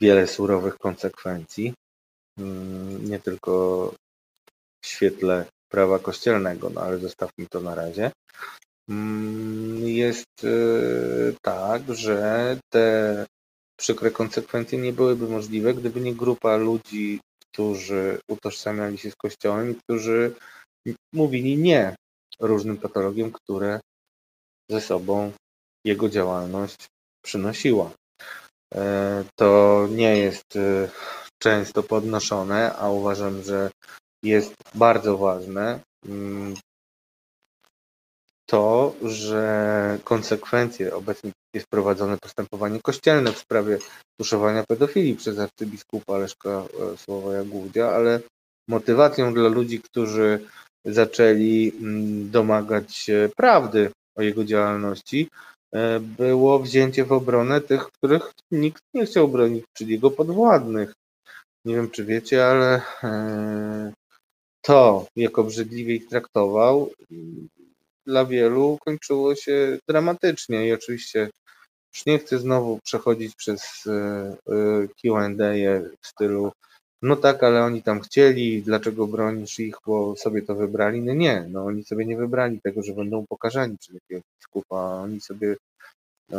wiele surowych konsekwencji, mm, nie tylko w świetle prawa kościelnego, no ale zostawmy to na razie. Mm, jest y, tak, że te przykre konsekwencje nie byłyby możliwe, gdyby nie grupa ludzi, którzy utożsamiali się z Kościołem i którzy mówili nie różnym patologiom, które ze sobą jego działalność przynosiła. E, to nie jest y, często podnoszone, a uważam, że jest bardzo ważne mm, to, że konsekwencje obecnie jest prowadzone postępowanie kościelne w sprawie tuszowania pedofilii przez arcybiskupa Leszka e, Sławoja Głódzia, ale motywacją dla ludzi, którzy zaczęli mm, domagać się prawdy o jego działalności, e, było wzięcie w obronę tych, których nikt nie chciał bronić, czyli jego podwładnych. Nie wiem, czy wiecie, ale e, to, jak obrzydliwie ich traktował, dla wielu kończyło się dramatycznie i oczywiście już nie chcę znowu przechodzić przez e, Q&A w stylu no tak, ale oni tam chcieli, dlaczego bronisz ich, bo sobie to wybrali? No nie, no oni sobie nie wybrali tego, że będą pokażani przez jakiegoś biskupa, oni sobie no,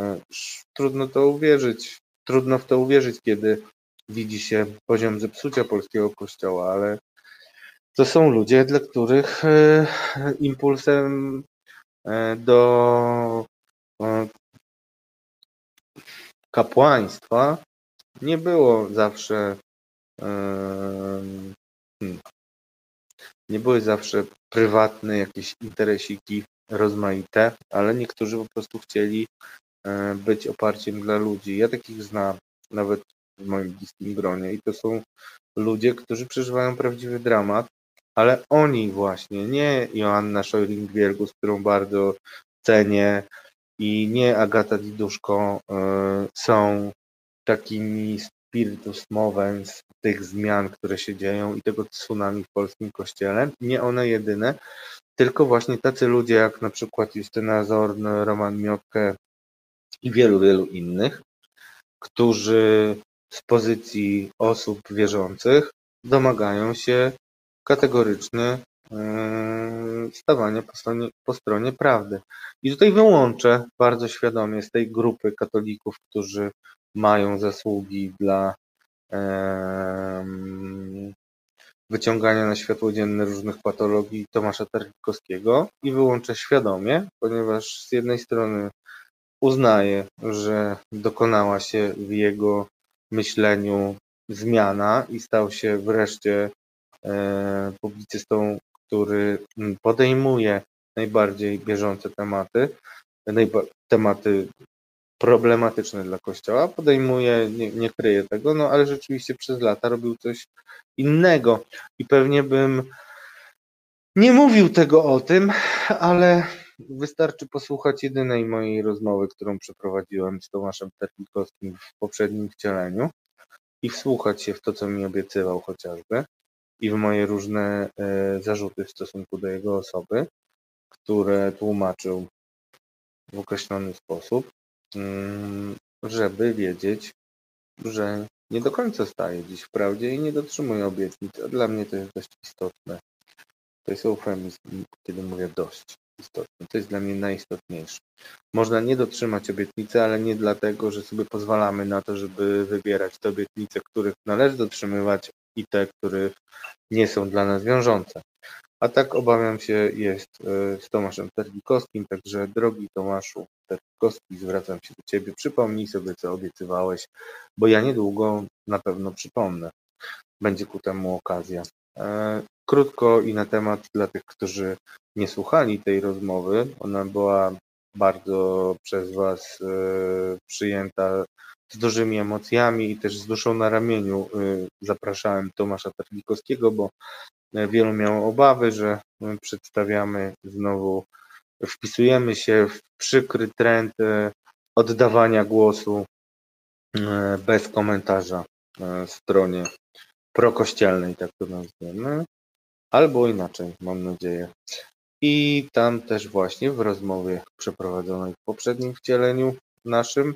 trudno to uwierzyć, trudno w to uwierzyć, kiedy widzi się poziom zepsucia polskiego kościoła, ale to są ludzie, dla których impulsem E, do e, kapłaństwa nie było zawsze e, hmm, nie były zawsze prywatne jakieś interesiki rozmaite, ale niektórzy po prostu chcieli być oparciem dla ludzi. Ja takich znam, nawet w moim bliskim gronie i to są ludzie, którzy przeżywają prawdziwy dramat ale oni właśnie, nie Joanna Szojring-Wielgus, którą bardzo cenię i nie Agata Diduszko y, są takimi spiritus movens tych zmian, które się dzieją i tego tsunami w polskim kościele. Nie one jedyne, tylko właśnie tacy ludzie jak na przykład Justyna Zorn, Roman Miotke i wielu, wielu innych, którzy z pozycji osób wierzących domagają się kategoryczne stawanie po stronie, po stronie prawdy. I tutaj wyłączę bardzo świadomie z tej grupy katolików, którzy mają zasługi dla wyciągania na światło dzienne różnych patologii Tomasza Tarkowskiego i wyłączę świadomie, ponieważ z jednej strony uznaję, że dokonała się w jego myśleniu zmiana i stał się wreszcie E, publicystą, który podejmuje najbardziej bieżące tematy, tematy problematyczne dla Kościoła, podejmuje, nie, nie kryje tego, no ale rzeczywiście przez lata robił coś innego. I pewnie bym nie mówił tego o tym, ale wystarczy posłuchać jedynej mojej rozmowy, którą przeprowadziłem z Tomaszem Terlikowskim w poprzednim wcieleniu i wsłuchać się w to, co mi obiecywał chociażby i w moje różne e, zarzuty w stosunku do jego osoby, które tłumaczył w określony sposób, żeby wiedzieć, że nie do końca staje dziś w prawdzie i nie dotrzymuje obietnic. A dla mnie to jest dość istotne. To jest eufemizm, kiedy mówię dość istotne. To jest dla mnie najistotniejsze. Można nie dotrzymać obietnicy, ale nie dlatego, że sobie pozwalamy na to, żeby wybierać te obietnice, których należy dotrzymywać, i te, które nie są dla nas wiążące. A tak obawiam się jest e, z Tomaszem Terlikowskim, także drogi Tomaszu Terlikowski, zwracam się do Ciebie, przypomnij sobie, co obiecywałeś, bo ja niedługo na pewno przypomnę. Będzie ku temu okazja. E, krótko i na temat dla tych, którzy nie słuchali tej rozmowy. Ona była bardzo przez Was e, przyjęta z dużymi emocjami i też z duszą na ramieniu zapraszałem Tomasza Tarlikowskiego, bo wielu miało obawy, że przedstawiamy znowu, wpisujemy się w przykry trend y, oddawania głosu bez komentarza stronie prokościelnej, tak to nazwiemy, albo inaczej, mam nadzieję. I tam też właśnie w rozmowie przeprowadzonej w poprzednim wcieleniu naszym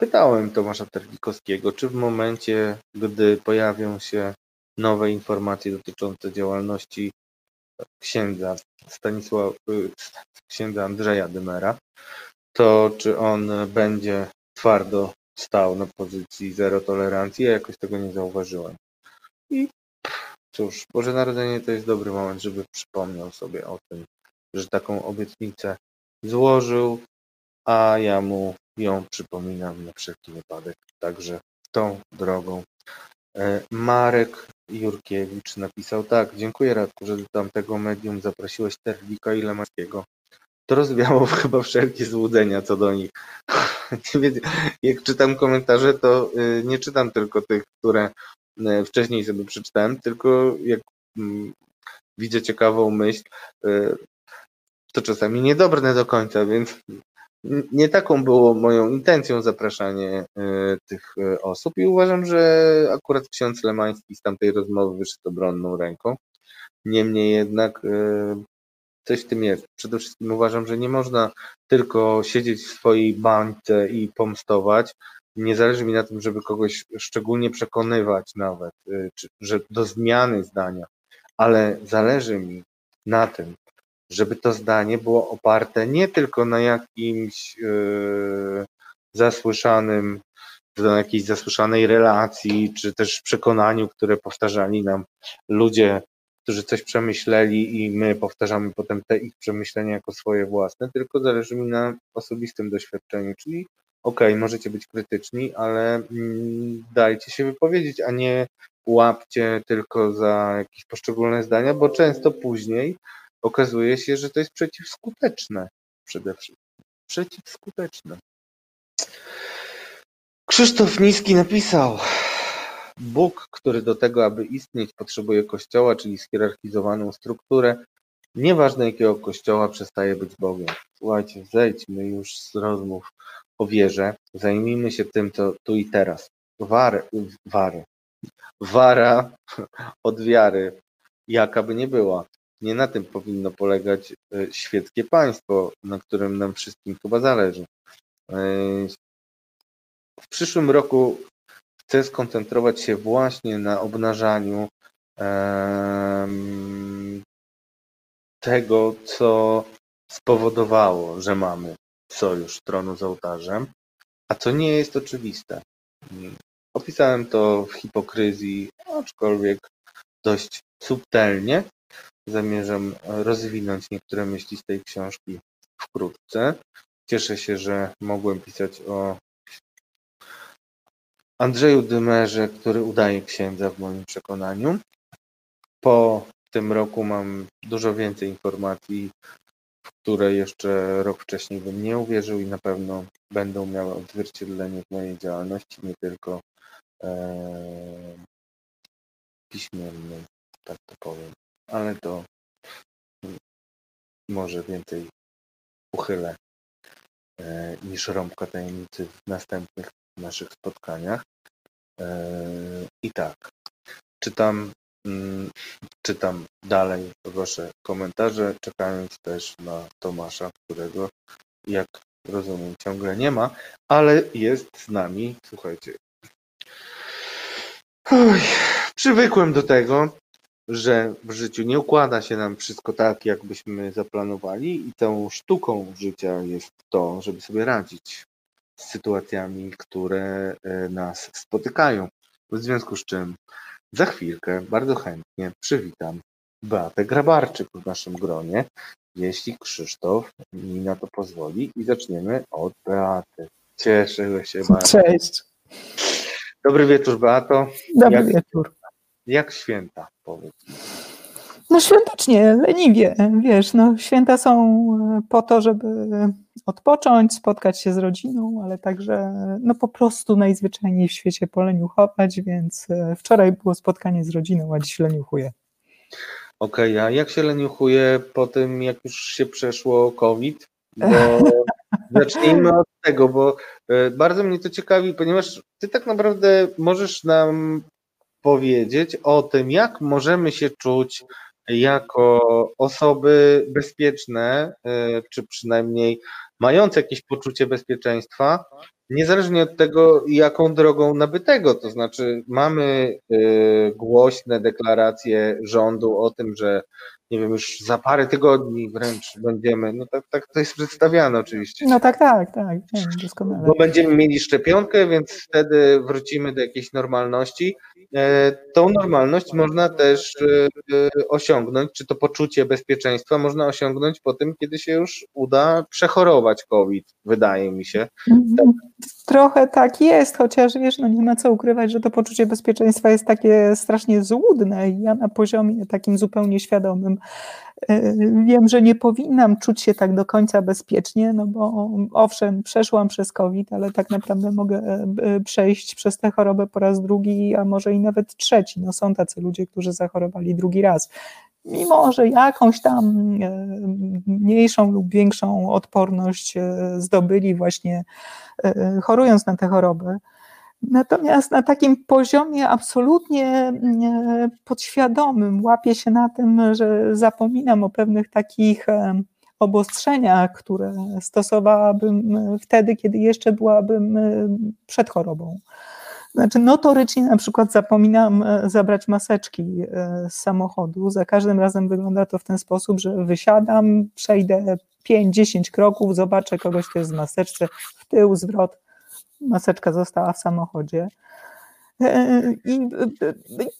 pytałem Tomasza Terlikowskiego, czy w momencie, gdy pojawią się nowe informacje dotyczące działalności księdza Stanisława, księdza Andrzeja Dymera, to czy on będzie twardo stał na pozycji zero tolerancji, ja jakoś tego nie zauważyłem. I cóż, Boże Narodzenie to jest dobry moment, żeby przypomniał sobie o tym, że taką obietnicę złożył, a ja mu ją przypominam na wszelki wypadek. Także tą drogą. E, Marek Jurkiewicz napisał tak, dziękuję Radku, że do tamtego medium zaprosiłeś Terlika i Lemarskiego. To rozwiało chyba wszelkie złudzenia co do nich. Jak czytam komentarze, to y, nie czytam tylko tych, które y, wcześniej sobie przeczytałem, tylko jak mm, widzę ciekawą myśl, y, to czasami niedobrne do końca, więc nie taką było moją intencją zapraszanie tych osób i uważam, że akurat ksiądz Lemański z tamtej rozmowy wyszedł obronną ręką. Niemniej jednak coś w tym jest. Przede wszystkim uważam, że nie można tylko siedzieć w swojej bańce i pomstować. Nie zależy mi na tym, żeby kogoś szczególnie przekonywać nawet, czy, że do zmiany zdania, ale zależy mi na tym, żeby to zdanie było oparte nie tylko na jakimś yy, zasłyszanym, na jakiejś zasłyszanej relacji, czy też przekonaniu, które powtarzali nam ludzie którzy coś przemyśleli i my powtarzamy potem te ich przemyślenia jako swoje własne, tylko zależy mi na osobistym doświadczeniu, czyli okej, okay, możecie być krytyczni, ale mm, dajcie się wypowiedzieć, a nie łapcie tylko za jakieś poszczególne zdania, bo często później okazuje się, że to jest przeciwskuteczne przede wszystkim. Przeciwskuteczne. Krzysztof Niski napisał Bóg, który do tego, aby istnieć, potrzebuje Kościoła, czyli schierarchizowaną strukturę, nieważne jakiego Kościoła, przestaje być Bogiem. Słuchajcie, zejdźmy już z rozmów o wierze, zajmijmy się tym, co tu i teraz. Wary, wary. Wara od wiary, jaka by nie była. Nie na tym powinno polegać e, świeckie państwo, na którym nam wszystkim chyba zależy. E, w przyszłym roku chcę skoncentrować się właśnie na obnażaniu tego, co spowodowało, że mamy sojusz tronu z ołtarzem, a co nie jest oczywiste. Opisałem to w hipokryzji, aczkolwiek dość subtelnie. Zamierzam rozwinąć niektóre myśli z tej książki wkrótce. Cieszę się, że mogłem pisać o Andrzeju Dymerze, który udaje księdza w moim przekonaniu. Po tym roku mam dużo więcej informacji, w które jeszcze rok wcześniej bym nie uwierzył i na pewno będą miały odzwierciedlenie w mojej działalności, nie tylko e, piśmiennej, tak to powiem. Ale to może więcej uchylę e, niż rąbka tajemnicy w następnych naszych spotkaniach. E, I tak, czytam, mm, czytam dalej Wasze komentarze, czekając też na Tomasza, którego, jak rozumiem, ciągle nie ma, ale jest z nami. Słuchajcie. Oj, przywykłem do tego, że w życiu nie układa się nam wszystko tak, jakbyśmy zaplanowali, i tą sztuką życia jest to, żeby sobie radzić z sytuacjami, które e, nas spotykają. W związku z czym za chwilkę bardzo chętnie przywitam Beatę Grabarczyk w naszym gronie, jeśli Krzysztof mi na to pozwoli i zaczniemy od Beaty. Cieszę się bardzo. Cześć. Dobry wieczór Beato. Dobry jak, wieczór. Jak święta, powiedz. No świątecznie, leniwie, wiesz, no święta są e, po to, żeby odpocząć, spotkać się z rodziną, ale także no po prostu najzwyczajniej w świecie poleniuchować, więc e, wczoraj było spotkanie z rodziną, a dziś leniuchuję. Okej, okay, a jak się leniuchuje po tym, jak już się przeszło COVID? Bo zacznijmy od tego, bo e, bardzo mnie to ciekawi, ponieważ ty tak naprawdę możesz nam powiedzieć o tym, jak możemy się czuć jako osoby bezpieczne, e, czy przynajmniej mające jakieś poczucie bezpieczeństwa niezależnie od tego, jaką drogą nabytego, to znaczy mamy y, głośne deklaracje rządu o tym, że nie wiem, już za parę tygodni wręcz będziemy, no tak, tak to jest przedstawiane oczywiście. No tak, tak, tak, wiem, doskonale. Bo będziemy mieli szczepionkę, więc wtedy wrócimy do jakiejś normalności. E, tą normalność można też e, e, osiągnąć, czy to poczucie bezpieczeństwa można osiągnąć po tym, kiedy się już uda przechorować COVID, wydaje mi się. Mhm. Trochę tak jest, chociaż wiesz, no nie ma co ukrywać, że to poczucie bezpieczeństwa jest takie strasznie złudne i ja na poziomie takim zupełnie świadomym E, wiem, że nie powinnam czuć się tak do końca bezpiecznie, no bo owszem, przeszłam przez COVID, ale tak naprawdę mogę e, przejść przez tę chorobę po raz drugi, a może i nawet trzeci. No są tacy ludzie, którzy zachorowali drugi raz. Mimo, że jakąś tam e, mniejszą lub większą odporność zdobyli właśnie chorując na tę chorobę, Natomiast na takim poziomie absolutnie mm, podświadomym łapię się na tym, że zapominam o pewnych takich e, obostrzeniach, które stosowałabym e, wtedy, kiedy jeszcze byłabym e, przed chorobą. Znaczy, notorycznie na przykład zapominam zabrać maseczki z samochodu. Za każdym razem wygląda to w ten sposób, że wysiadam, przejdę 5-10 kroków, zobaczę kogoś, kto jest w maseczce, w tył, zwrot maseczka została w samochodzie. E, I,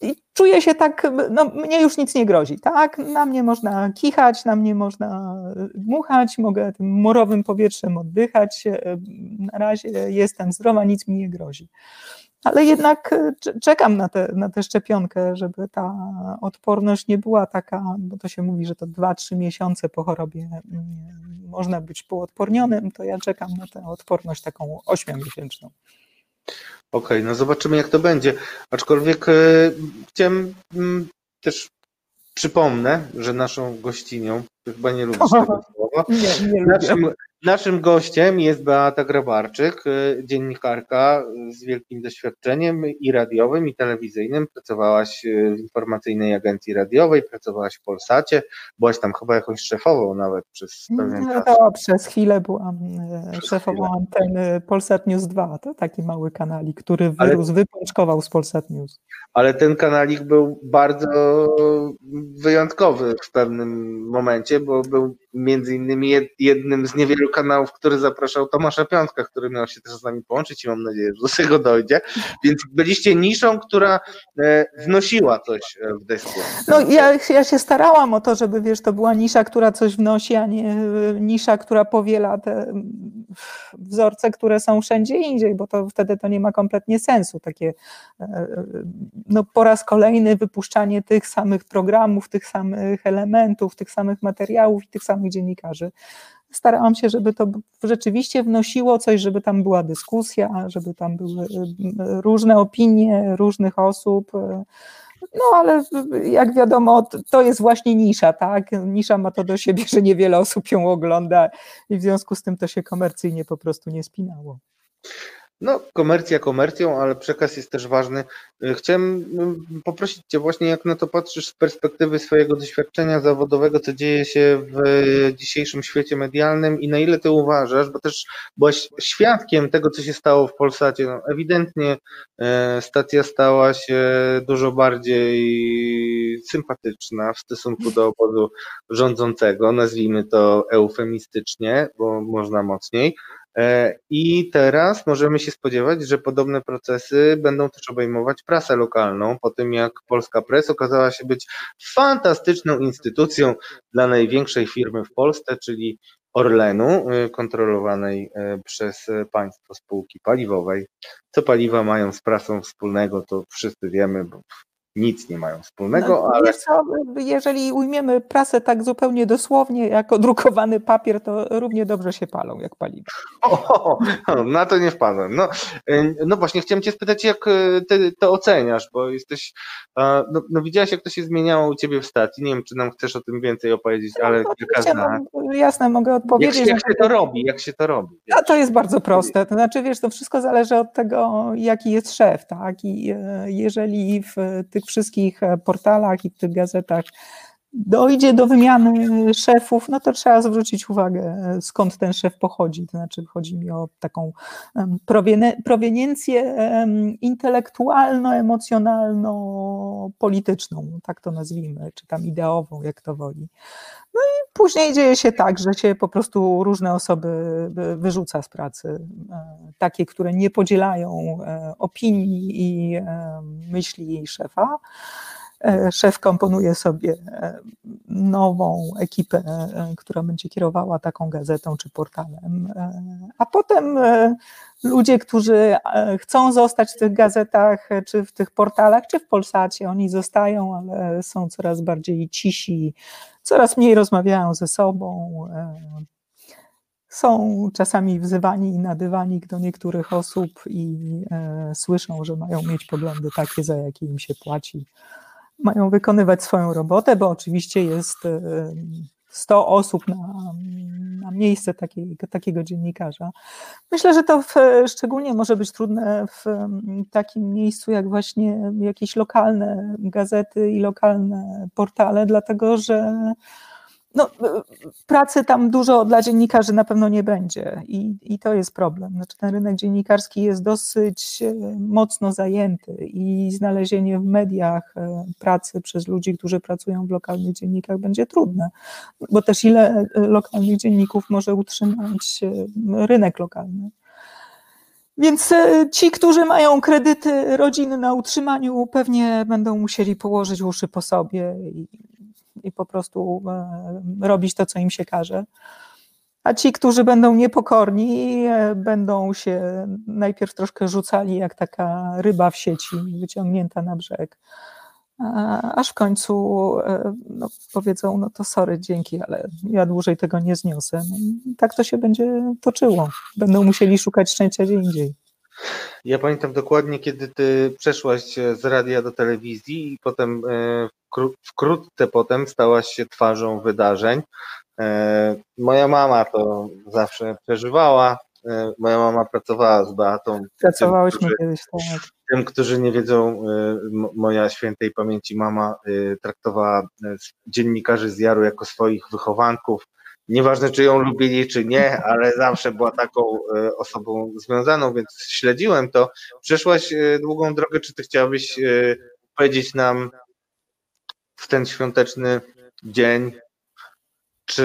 I, czuję się tak, no mnie już nic nie grozi, tak? Na mnie można kichać, na mnie można dmuchać, mogę tym morowym powietrzem oddychać. E, na razie jestem zdrowa, nic mi nie grozi. Ale jednak czekam na, te, na tę szczepionkę, żeby ta odporność nie była taka, bo to się mówi, że to 2-3 miesiące po chorobie można być półodpornionym, to ja czekam na tę odporność taką ośmiomiesięczną. Okej, okay, no zobaczymy jak to będzie. Aczkolwiek e, chciałem m, też przypomnę, że naszą gościnią, chyba nie lubisz tego słowa, nie, nie naszym, Naszym gościem jest Beata Grabarczyk, y, dziennikarka z wielkim doświadczeniem i radiowym, i telewizyjnym. Pracowałaś y, w informacyjnej agencji radiowej, pracowałaś w Polsacie, byłaś tam chyba jakąś szefową nawet przez pewien no, czas. To przez chwilę byłam y, szefową anteny Polsat News 2, to taki mały kanalik, który wyrósł, wypączkował z Polsat News. Ale ten kanalik był bardzo wyjątkowy w pewnym momencie, bo był między innymi jednym z niewielu kanałów, który zapraszał Tomasza Piątka, który miał się też z nami połączyć i mam nadzieję, że do tego dojdzie. Więc byliście niszą, która e, wnosiła coś e, w dyskusję. No ja, ja się starałam o to, żeby wiesz, to była nisza, która coś wnosi, a nie e, nisza, która powiela te wzorce, które są wszędzie indziej, bo to wtedy to nie ma kompletnie sensu. Takie no, po raz kolejny wypuszczanie tych samych programów, tych samych elementów, tych samych materiałów i tych samych samych dziennikarzy. Starałam się, żeby to rzeczywiście wnosiło coś, żeby tam była dyskusja, żeby tam były e, różne opinie różnych osób. No ale jak wiadomo, to jest właśnie nisza, tak? Nisza ma to do siebie, że niewiele osób ją ogląda i w związku z tym to się komercyjnie po prostu nie spinało. No, komercja komercją, ale przekaz jest też ważny. Y, chciałem y, poprosić Cię właśnie, jak na to patrzysz z perspektywy swojego doświadczenia zawodowego, co dzieje się w dzisiejszym świecie medialnym i na ile Ty uważasz, bo też byłaś świadkiem tego, co się stało w Polsacie. No, ewidentnie e, stacja stała się dużo bardziej sympatyczna w stosunku do obozu rządzącego, nazwijmy to eufemistycznie, bo można mocniej. E, I teraz możemy się spodziewać, że podobne procesy będą też obejmować prasę lokalną, po tym jak Polska Press okazała się być fantastyczną instytucją dla największej firmy w Polsce, czyli Orlenu, e, kontrolowanej e, przez państwo spółki paliwowej. Co paliwa mają z prasą wspólnego, to wszyscy wiemy, bo nic nie mają wspólnego, no, ale... Co, jeżeli ujmiemy prasę tak zupełnie dosłownie, jako drukowany papier, to równie dobrze się palą, jak paliwo. O, na to nie wpadłem. No, y, no właśnie, chciałem cię spytać, jak y, ty to oceniasz, bo jesteś, no, no widziałaś, jak to się zmieniało u ciebie w stacji, nie wiem, czy nam chcesz o tym więcej opowiedzieć, no, ale kilka zdań. No, jasne, mogę odpowiedzieć. Jak się, jak się to robi, jak się to robi? Wiesz? A to jest bardzo proste, to znaczy, wiesz, to wszystko zależy od tego, jaki jest szef, tak, i jeżeli w tych wszystkich e, portalach i w tych gazetach dojdzie do wymiany szefów, no to trzeba zwrócić uwagę, skąd ten szef pochodzi. To znaczy, chodzi mi o taką proweniencję intelektualno-emocjonalno-polityczną, tak to nazwijmy, czy tam ideową, jak to woli. No i później dzieje się tak, że się po prostu różne osoby wyrzuca z pracy. E, takie, które nie podzielają e, opinii i e, myśli szefa E, szef komponuje sobie e, nową ekipę, e, która będzie kierowała taką gazetą czy portalem, a potem ludzie, którzy chcą zostać w tych gazetach, czy w tych portalach, czy w Polsacie, oni zostają, ale są coraz bardziej cisi, coraz mniej rozmawiają ze sobą. Są czasami wzywani i na dywanik do niektórych osób i słyszą, że mają mieć poglądy takie, za jakie im się płaci mają wykonywać swoją robotę, bo oczywiście jest 100 osób na, na miejsce takiego dziennikarza. Myślę, że to w, szczególnie może być trudne w takim miejscu jak właśnie jakieś lokalne gazety i lokalne portale, dlatego że no, pracy tam dużo dla dziennikarzy na pewno nie będzie i, i to jest problem. Znaczy, ten rynek dziennikarski jest dosyć e, mocno zajęty i znalezienie w mediach e, pracy przez ludzi, którzy pracują w lokalnych dziennikach będzie trudne, bo też ile e, lokalnych dzienników może utrzymać rynek lokalny. Więc ci, którzy mają kredyty rodziny na utrzymaniu, pewnie będą musieli położyć uszy po sobie i i po prostu e, robić to, co im się każe. A ci, którzy będą niepokorni, e, będą się najpierw troszkę rzucali jak taka ryba w sieci wyciągnięta na brzeg. Aż w końcu e, no, powiedzą, no to sorry, dzięki, ale ja dłużej tego nie zniosę. No tak to się będzie toczyło. Będą musieli szukać szczęścia gdzie indziej. Ja pamiętam dokładnie, kiedy ty przeszłaś z radia do telewizji i potem wkrótce potem stałaś się twarzą wydarzeń. E, moja mama to zawsze przeżywała. E, moja mama pracowała z Beatą. Pracowałyśmy tym, kiedyś, tak. Tym, którzy nie wiedzą, e, moja świętej pamięci mama traktowała dziennikarzy z Jaru jako swoich wychowanków. Nieważne, czy ją lubili, czy nie, ale zawsze była taką osobą związaną, więc śledziłem to. Przeszłaś długą drogę. Czy ty chciałabyś powiedzieć nam, w ten świąteczny dzień, czy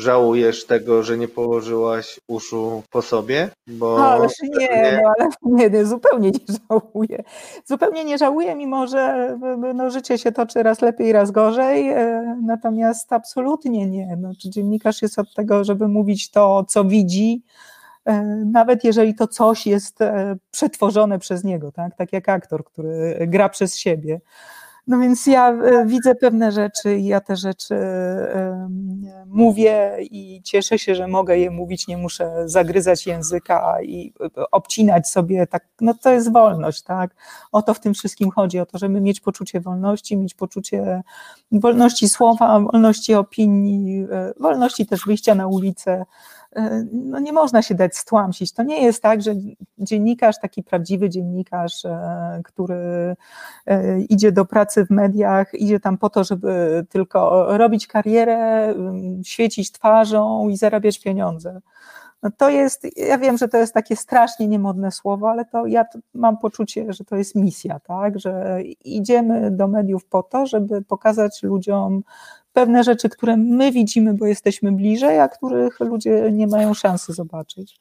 żałujesz tego, że nie położyłaś uszu po sobie? Bo Ależ nie, no ale nie, nie, zupełnie nie żałuję. Zupełnie nie żałuję, mimo że no, życie się toczy raz lepiej, raz gorzej, e, natomiast absolutnie nie. No, czy dziennikarz jest od tego, żeby mówić to, co widzi, e, nawet jeżeli to coś jest e, przetworzone przez niego, tak, tak jak aktor, który gra przez siebie. No więc ja e, widzę pewne rzeczy i ja te rzeczy mówię i cieszę się, że mogę je mówić, nie muszę zagryzać języka i e, obcinać sobie tak, no to jest wolność, tak? O to w tym wszystkim chodzi, o to, żeby mieć poczucie wolności, mieć poczucie wolności słowa, wolności opinii, e, wolności też wyjścia na ulicę, E, no nie można się dać stłamsić. To nie jest tak, że dziennikarz, taki prawdziwy dziennikarz, e, który e, idzie do pracy w mediach, idzie tam po to, żeby tylko robić karierę, świecić twarzą i zarabiać pieniądze. No to jest, ja wiem, że to jest takie strasznie niemodne słowo, ale to ja mam poczucie, że to jest misja, tak? Że idziemy do mediów po to, żeby pokazać ludziom pewne rzeczy, które my widzimy, bo jesteśmy bliżej, a których ludzie nie mają szansy zobaczyć.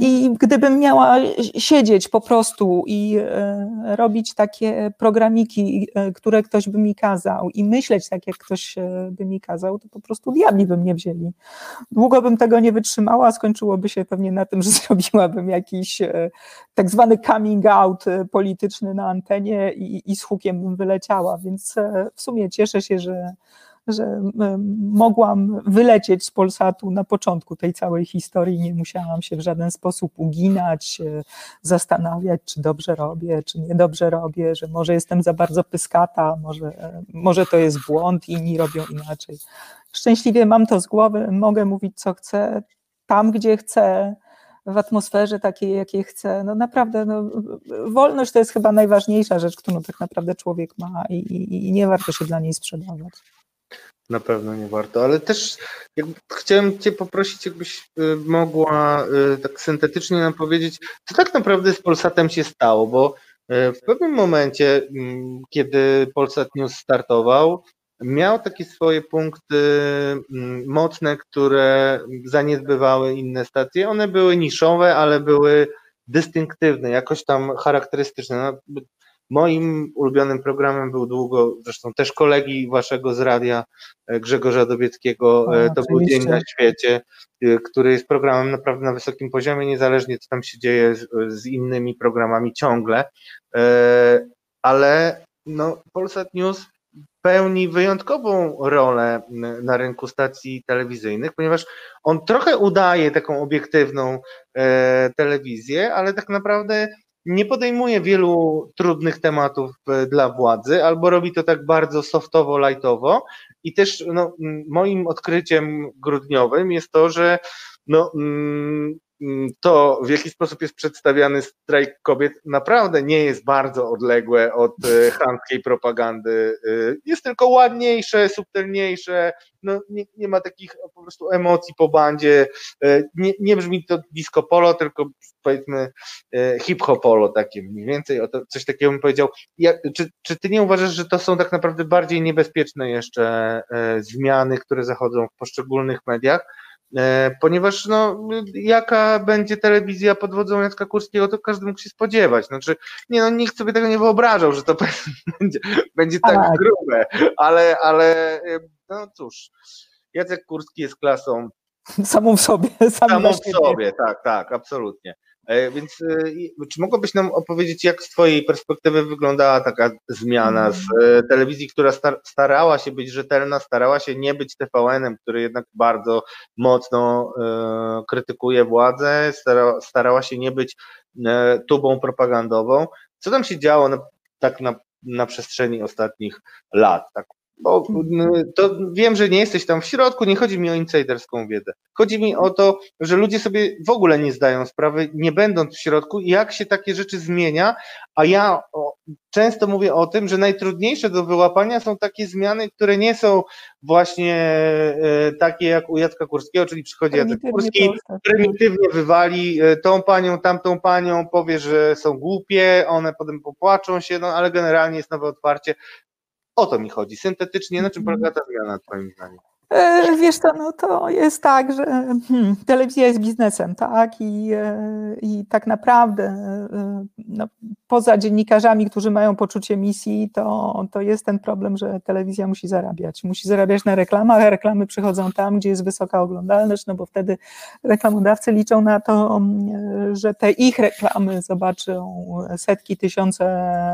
I gdybym miała siedzieć po prostu i e, robić takie programiki, e, które ktoś by mi kazał, i myśleć tak, jak ktoś e, by mi kazał, to po prostu diabli by mnie wzięli. Długo bym tego nie wytrzymała, skończyłoby się pewnie na tym, że zrobiłabym jakiś tak zwany coming out polityczny na antenie i, i z hukiem bym wyleciała. Więc w sumie cieszę się, że że mogłam wylecieć z Polsatu na początku tej całej historii, nie musiałam się w żaden sposób uginać, zastanawiać, czy dobrze robię, czy niedobrze robię, że może jestem za bardzo pyskata, może, może to jest błąd, inni robią inaczej. Szczęśliwie mam to z głowy, mogę mówić co chcę, tam gdzie chcę, w atmosferze takiej, jakiej chce. No naprawdę, no, wolność to jest chyba najważniejsza rzecz, którą tak naprawdę człowiek ma i, i, i nie warto się dla niej sprzedawać. Na pewno nie warto, ale też chciałem Cię poprosić, jakbyś y, mogła y, tak syntetycznie nam powiedzieć, co tak naprawdę z Polsatem się stało, bo y, w pewnym momencie, mm, kiedy Polsat News startował, miał takie swoje punkty mm, mocne, które zaniedbywały inne stacje. One były niszowe, ale były dystynktywne, jakoś tam charakterystyczne. No, moim ulubionym programem był długo, zresztą też kolegi waszego z radia, e, Grzegorza Dobieckiego, e, to był Dzień na świecie, e, który jest programem naprawdę na wysokim poziomie, niezależnie co tam się dzieje z, z innymi programami ciągle, ale no, Polsat News pełni wyjątkową rolę na rynku stacji telewizyjnych, ponieważ on trochę udaje taką obiektywną e, telewizję, ale tak naprawdę nie podejmuje wielu trudnych tematów e, dla władzy, albo robi to tak bardzo softowo, lightowo. I też no, moim odkryciem grudniowym jest to, że no, mm, to, w jaki sposób jest przedstawiany strajk kobiet, naprawdę nie jest bardzo odległe od e, chamskiej propagandy. E, jest tylko ładniejsze, subtelniejsze, no nie, nie ma takich po prostu emocji po bandzie. E, nie, nie brzmi to disco polo, tylko powiedzmy hip-hopolo takie mniej więcej, o to, coś takiego bym powiedział. Ja, czy, czy ty nie uważasz, że to są tak naprawdę bardziej niebezpieczne jeszcze zmiany, które zachodzą w poszczególnych mediach? E, ponieważ no, jaka będzie telewizja pod wodzą Jacka Kurskiego, to każdy mógł się spodziewać. Znaczy, nie no, nikt sobie tego nie wyobrażał, że to będzie, będzie tak, tak grube, ale, ale e, no cóż, Jacek Kurski jest klasą samą w sobie. Samą w sobie, tak, tak, absolutnie. E, więc e, czy mogłabyś nam opowiedzieć, jak z Twojej perspektywy wyglądała taka zmiana z e, telewizji, która starała się być rzetelna, starała się nie być TVN-em, który jednak bardzo mocno krytykuje władzę, starała się nie być tubą propagandową. Co tam się działo na, tak na, na przestrzeni ostatnich lat, tak bo to wiem, że nie jesteś tam w środku, nie chodzi mi o insiderską wiedzę. Chodzi mi o to, że ludzie sobie w ogóle nie zdają sprawy, nie będąc w środku, jak się takie rzeczy zmienia, a ja często mówię o tym, że najtrudniejsze do wyłapania są takie zmiany, które nie są właśnie e, takie jak u Jacka Kurskiego, czyli przychodzi Jacek Kurski, prymitywnie wywali e, tą panią, tamtą panią, powie, że są głupie, one potem popłaczą się, no ale generalnie jest nowe otwarcie. O to mi chodzi. Syntetycznie, na czym polega ta zmiana, Twoim zdaniem? E, wiesz co, no to jest tak, że hmm, telewizja jest biznesem, tak? I, e, i tak naprawdę e, no, poza dziennikarzami, którzy mają poczucie misji, to, to jest ten problem, że telewizja musi zarabiać. Musi zarabiać na reklamach, a reklamy przychodzą tam, gdzie jest wysoka oglądalność, no bo wtedy reklamodawcy liczą na to, że te ich reklamy zobaczą setki, tysiące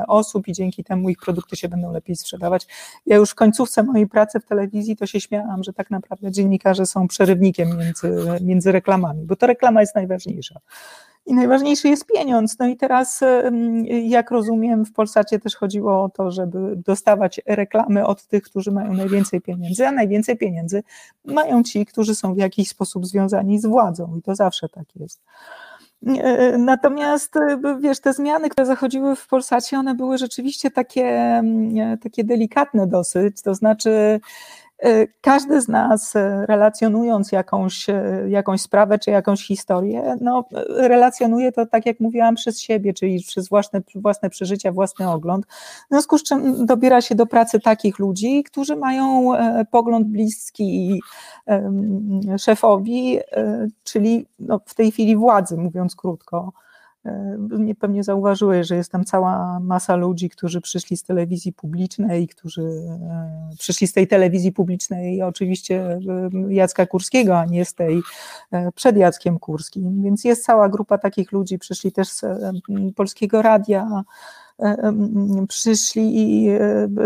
osób i dzięki temu ich produkty się będą lepiej sprzedawać. Ja już w końcówce mojej pracy w telewizji to się śmiałam, że tak naprawdę dziennikarze są przerywnikiem między, między reklamami, bo to reklama jest najważniejsza. I najważniejszy jest pieniądz. No i teraz, jak rozumiem, w Polsacie też chodziło o to, żeby dostawać reklamy od tych, którzy mają najwięcej pieniędzy, a najwięcej pieniędzy mają ci, którzy są w jakiś sposób związani z władzą. I to zawsze tak jest. E, natomiast e, wiesz, te zmiany, które zachodziły w Polsacie, one były rzeczywiście takie, takie delikatne dosyć, to znaczy E, każdy z nas, e, relacjonując jakąś, e, jakąś sprawę czy jakąś historię, no, relacjonuje to, tak jak mówiłam, przez siebie, czyli przez własne, własne przeżycia, własny ogląd. W związku z czym dobiera się do pracy takich ludzi, którzy mają pogląd bliski szefowi, czyli no, w tej chwili władzy, mówiąc krótko. E, pewnie zauważyłeś, że jest tam cała masa ludzi, którzy przyszli z telewizji publicznej, którzy e, przyszli z tej telewizji publicznej oczywiście e, Jacka Kurskiego, a nie z tej przed Jackiem Kurskim. Więc jest cała grupa takich ludzi, przyszli też z Polskiego Radia, przyszli i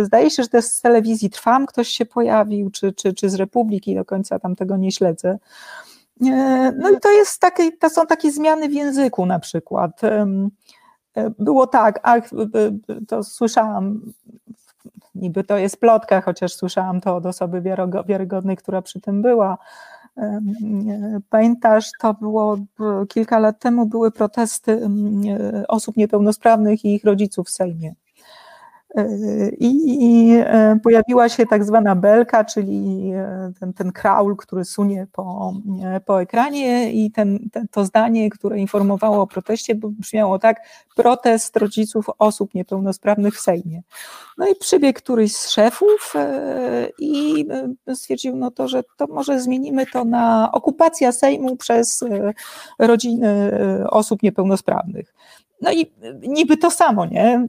zdaje się, że też z telewizji Trwam ktoś się pojawił, czy, czy, czy z Republiki, do końca tam tego nie śledzę. No i to jest takie, to są takie zmiany w języku na przykład. E, było tak, ach, to słyszałam, niby to jest plotka, chociaż słyszałam to od osoby wiarygodnej, która przy tym była, Pamiętasz, to było kilka lat temu były protesty osób niepełnosprawnych i ich rodziców w Sejmie. I e, pojawiła się tak zwana belka, czyli e, ten, ten kraul, który sunie po, e, po ekranie i ten, ten, to zdanie, które informowało o proteście, brzmiało tak, protest rodziców osób niepełnosprawnych w Sejmie. No i przybiegł któryś z szefów i stwierdził, no to, że to może zmienimy to na okupacja Sejmu przez rodziny osób niepełnosprawnych. No i niby to samo, nie?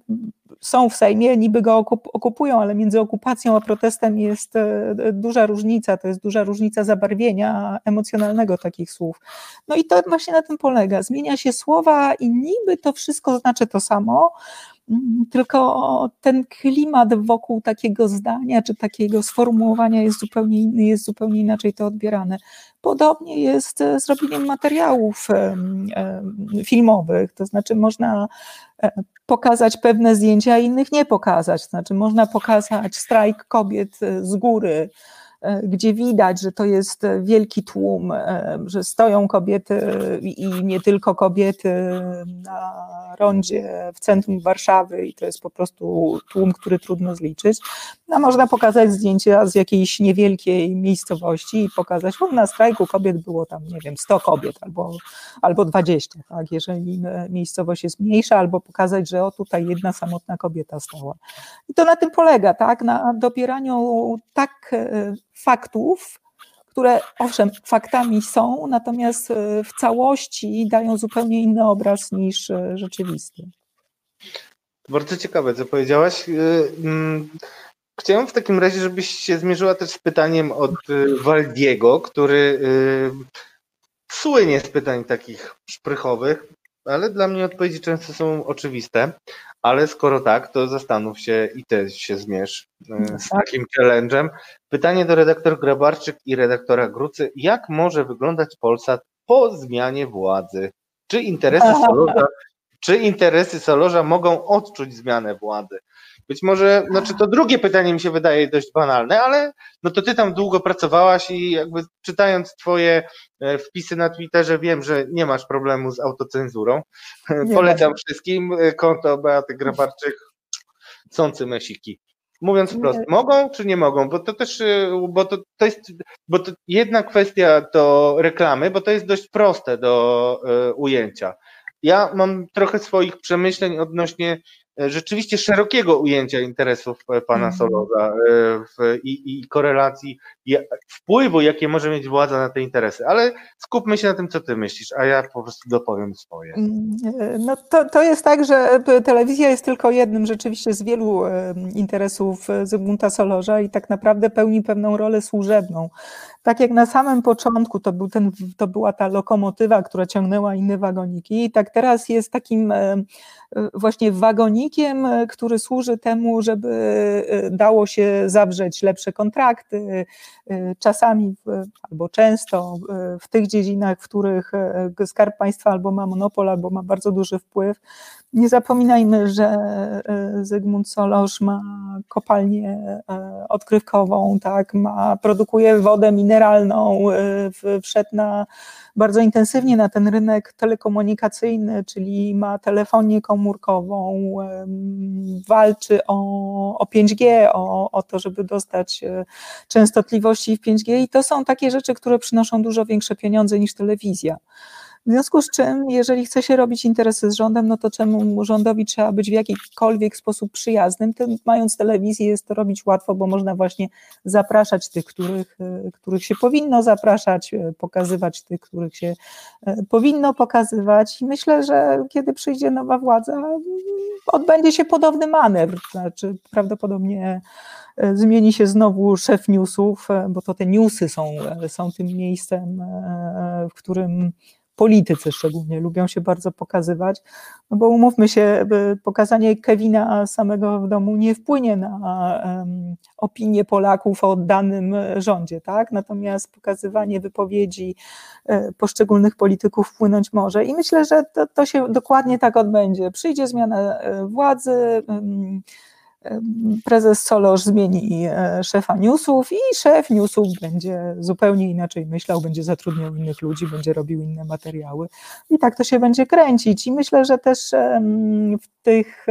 Są w Sejmie, niby go okupują, ale między okupacją a protestem jest e, duża różnica, to jest duża różnica zabarwienia emocjonalnego takich słów. No i to właśnie na tym polega. Zmienia się słowa i niby to wszystko znaczy to samo, tylko ten klimat wokół takiego zdania czy takiego sformułowania jest zupełnie inny, jest zupełnie inaczej to odbierane. Podobnie jest z robieniem materiałów filmowych, to znaczy można e, pokazać pewne zdjęcia, a innych nie pokazać. To znaczy można pokazać strajk kobiet e, z góry, gdzie widać, że to jest wielki tłum, e, że stoją kobiety i nie tylko kobiety na rondzie w centrum Warszawy i to jest po prostu tłum, który trudno zliczyć. A można pokazać zdjęcia z jakiejś niewielkiej miejscowości i pokazać, że na strajku kobiet było tam, nie wiem, 100 kobiet albo, albo 20, tak, jeżeli miejscowość jest mniejsza, albo pokazać, że o tutaj jedna samotna kobieta stała. I to na tym polega, tak, na dopieraniu tak e, faktów, które owszem, faktami są, natomiast e, w całości dają zupełnie inny obraz niż e, rzeczywisty. Bardzo ciekawe, co powiedziałaś. E, mm, chciałem w takim razie, żebyś się zmierzyła też z pytaniem od Waldiego, który słynie z pytań takich szprychowych, ale dla mnie odpowiedzi często są oczywiste. Ale skoro tak, to zastanów się i ty się zmierz e, z tak. takim challenge'em. Pytanie do redaktor Grabarczyk i redaktora Grucy. Jak może wyglądać Polsat po zmianie władzy? Czy interesy Solorza, czy interesy Solorza mogą odczuć zmianę władzy? Być może, znaczy to drugie pytanie mi się wydaje dość banalne, ale no to ty tam długo pracowałaś i jakby czytając twoje e, wpisy na Twitterze wiem, że nie masz problemu z autocenzurą. Nie Polecam wszystkim e, konto Beaty Grabarczyk, sący mesiki. Mówiąc wprost, mogą czy nie mogą? Bo to też, e, bo to, to jest, bo to jedna kwestia to reklamy, bo to jest dość proste do ujęcia. Ja mam trochę swoich przemyśleń odnośnie rzeczywiście szerokiego ujęcia interesów e, pana mm. Soloza e, i, i korelacji, wpływu, jakie może mieć władza na te interesy. Ale skupmy się na tym, co ty myślisz, a ja po prostu dopowiem swoje. Mm, no to, to jest tak, że telewizja jest tylko jednym rzeczywiście z wielu interesów Zygmunta Solorza i tak naprawdę pełni pewną rolę służebną. Tak jak na samym początku to, był ten, to była ta lokomotywa, która ciągnęła inne wagoniki, tak teraz jest takim właśnie wagonikiem, który służy temu, żeby e, dało się zawrzeć lepsze kontrakty, e, czasami albo często w tych dziedzinach, w których e, Skarb Państwa albo ma monopol, albo ma bardzo duży wpływ. Nie zapominajmy, że Zygmunt Solosz ma kopalnię odkrywkową, tak, ma, produkuje wodę mineralną, wszedł na bardzo intensywnie na ten rynek telekomunikacyjny, czyli ma telefonię komórkową, walczy o, o 5G, o, o to, żeby dostać e, częstotliwości w 5G i to są takie rzeczy, które przynoszą dużo większe pieniądze niż telewizja. W związku z czym, jeżeli chce się robić interesy z rządem, no to czemu rządowi trzeba być w jakikolwiek sposób przyjaznym? Tym, mając telewizję jest to robić łatwo, bo można właśnie zapraszać tych, których, e, których się powinno zapraszać, e, pokazywać tych, których się e, powinno pokazywać. I myślę, że kiedy przyjdzie nowa władza, odbędzie się podobny manewr, znaczy prawdopodobnie zmieni się znowu szef newsów, bo to te newsy są, są tym miejscem, w którym politycy szczególnie lubią się bardzo pokazywać, no bo umówmy się, pokazanie Kevina samego w domu nie wpłynie na opinię Polaków o danym rządzie, tak? Natomiast pokazywanie wypowiedzi e, poszczególnych polityków wpłynąć może i myślę, że to, to się dokładnie tak odbędzie. Przyjdzie zmiana e, władzy, prezes Solosz zmieni e, szefa newsów i szef newsów będzie zupełnie inaczej myślał, będzie zatrudniał innych ludzi, będzie robił inne materiały i tak to się będzie kręcić. I myślę, że też w tych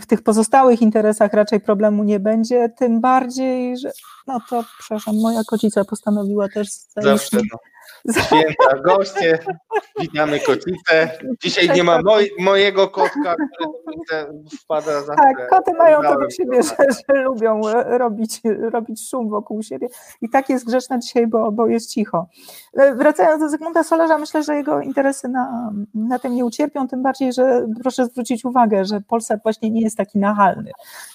w tych pozostałych interesach raczej problemu nie będzie, tym bardziej, że no to przepraszam, moja kocica postanowiła też Zawsze no. Święta goście, witamy kocicę. Dzisiaj nie ma moj, mojego kotka, który wpada za Tak, koty mają to do siebie, że, że, lubią e, robić, robić szum wokół siebie. I tak jest grzeczna dzisiaj, bo, bo jest cicho. E, wracając do Zygmunta Solarza, myślę, że jego interesy na, na tym nie ucierpią, tym bardziej, że proszę zwrócić uwagę, że Polsat właśnie nie jest taki nachalny,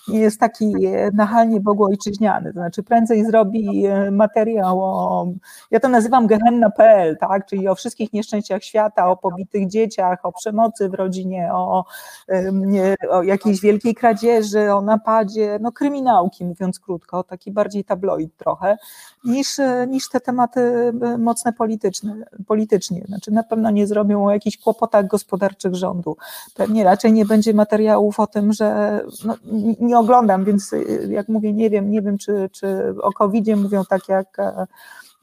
nie jest taki e, nachalnie bogoojczyźniany, to znaczy prędzej zrobi materiał o, ja to nazywam gehenna PL, tak? czyli o wszystkich nieszczęściach świata, o pobitych dzieciach, o przemocy w rodzinie, o, o jakiejś wielkiej kradzieży, o napadzie, no kryminałki mówiąc krótko, taki bardziej tabloid trochę, niż, niż te tematy mocne polityczne, politycznie. Znaczy na pewno nie zrobią o jakichś kłopotach gospodarczych rządu. Pewnie raczej nie będzie materiałów o tym, że no, nie oglądam, więc jak mówię, nie wiem, nie wiem, czy, czy o covid mówią tak jak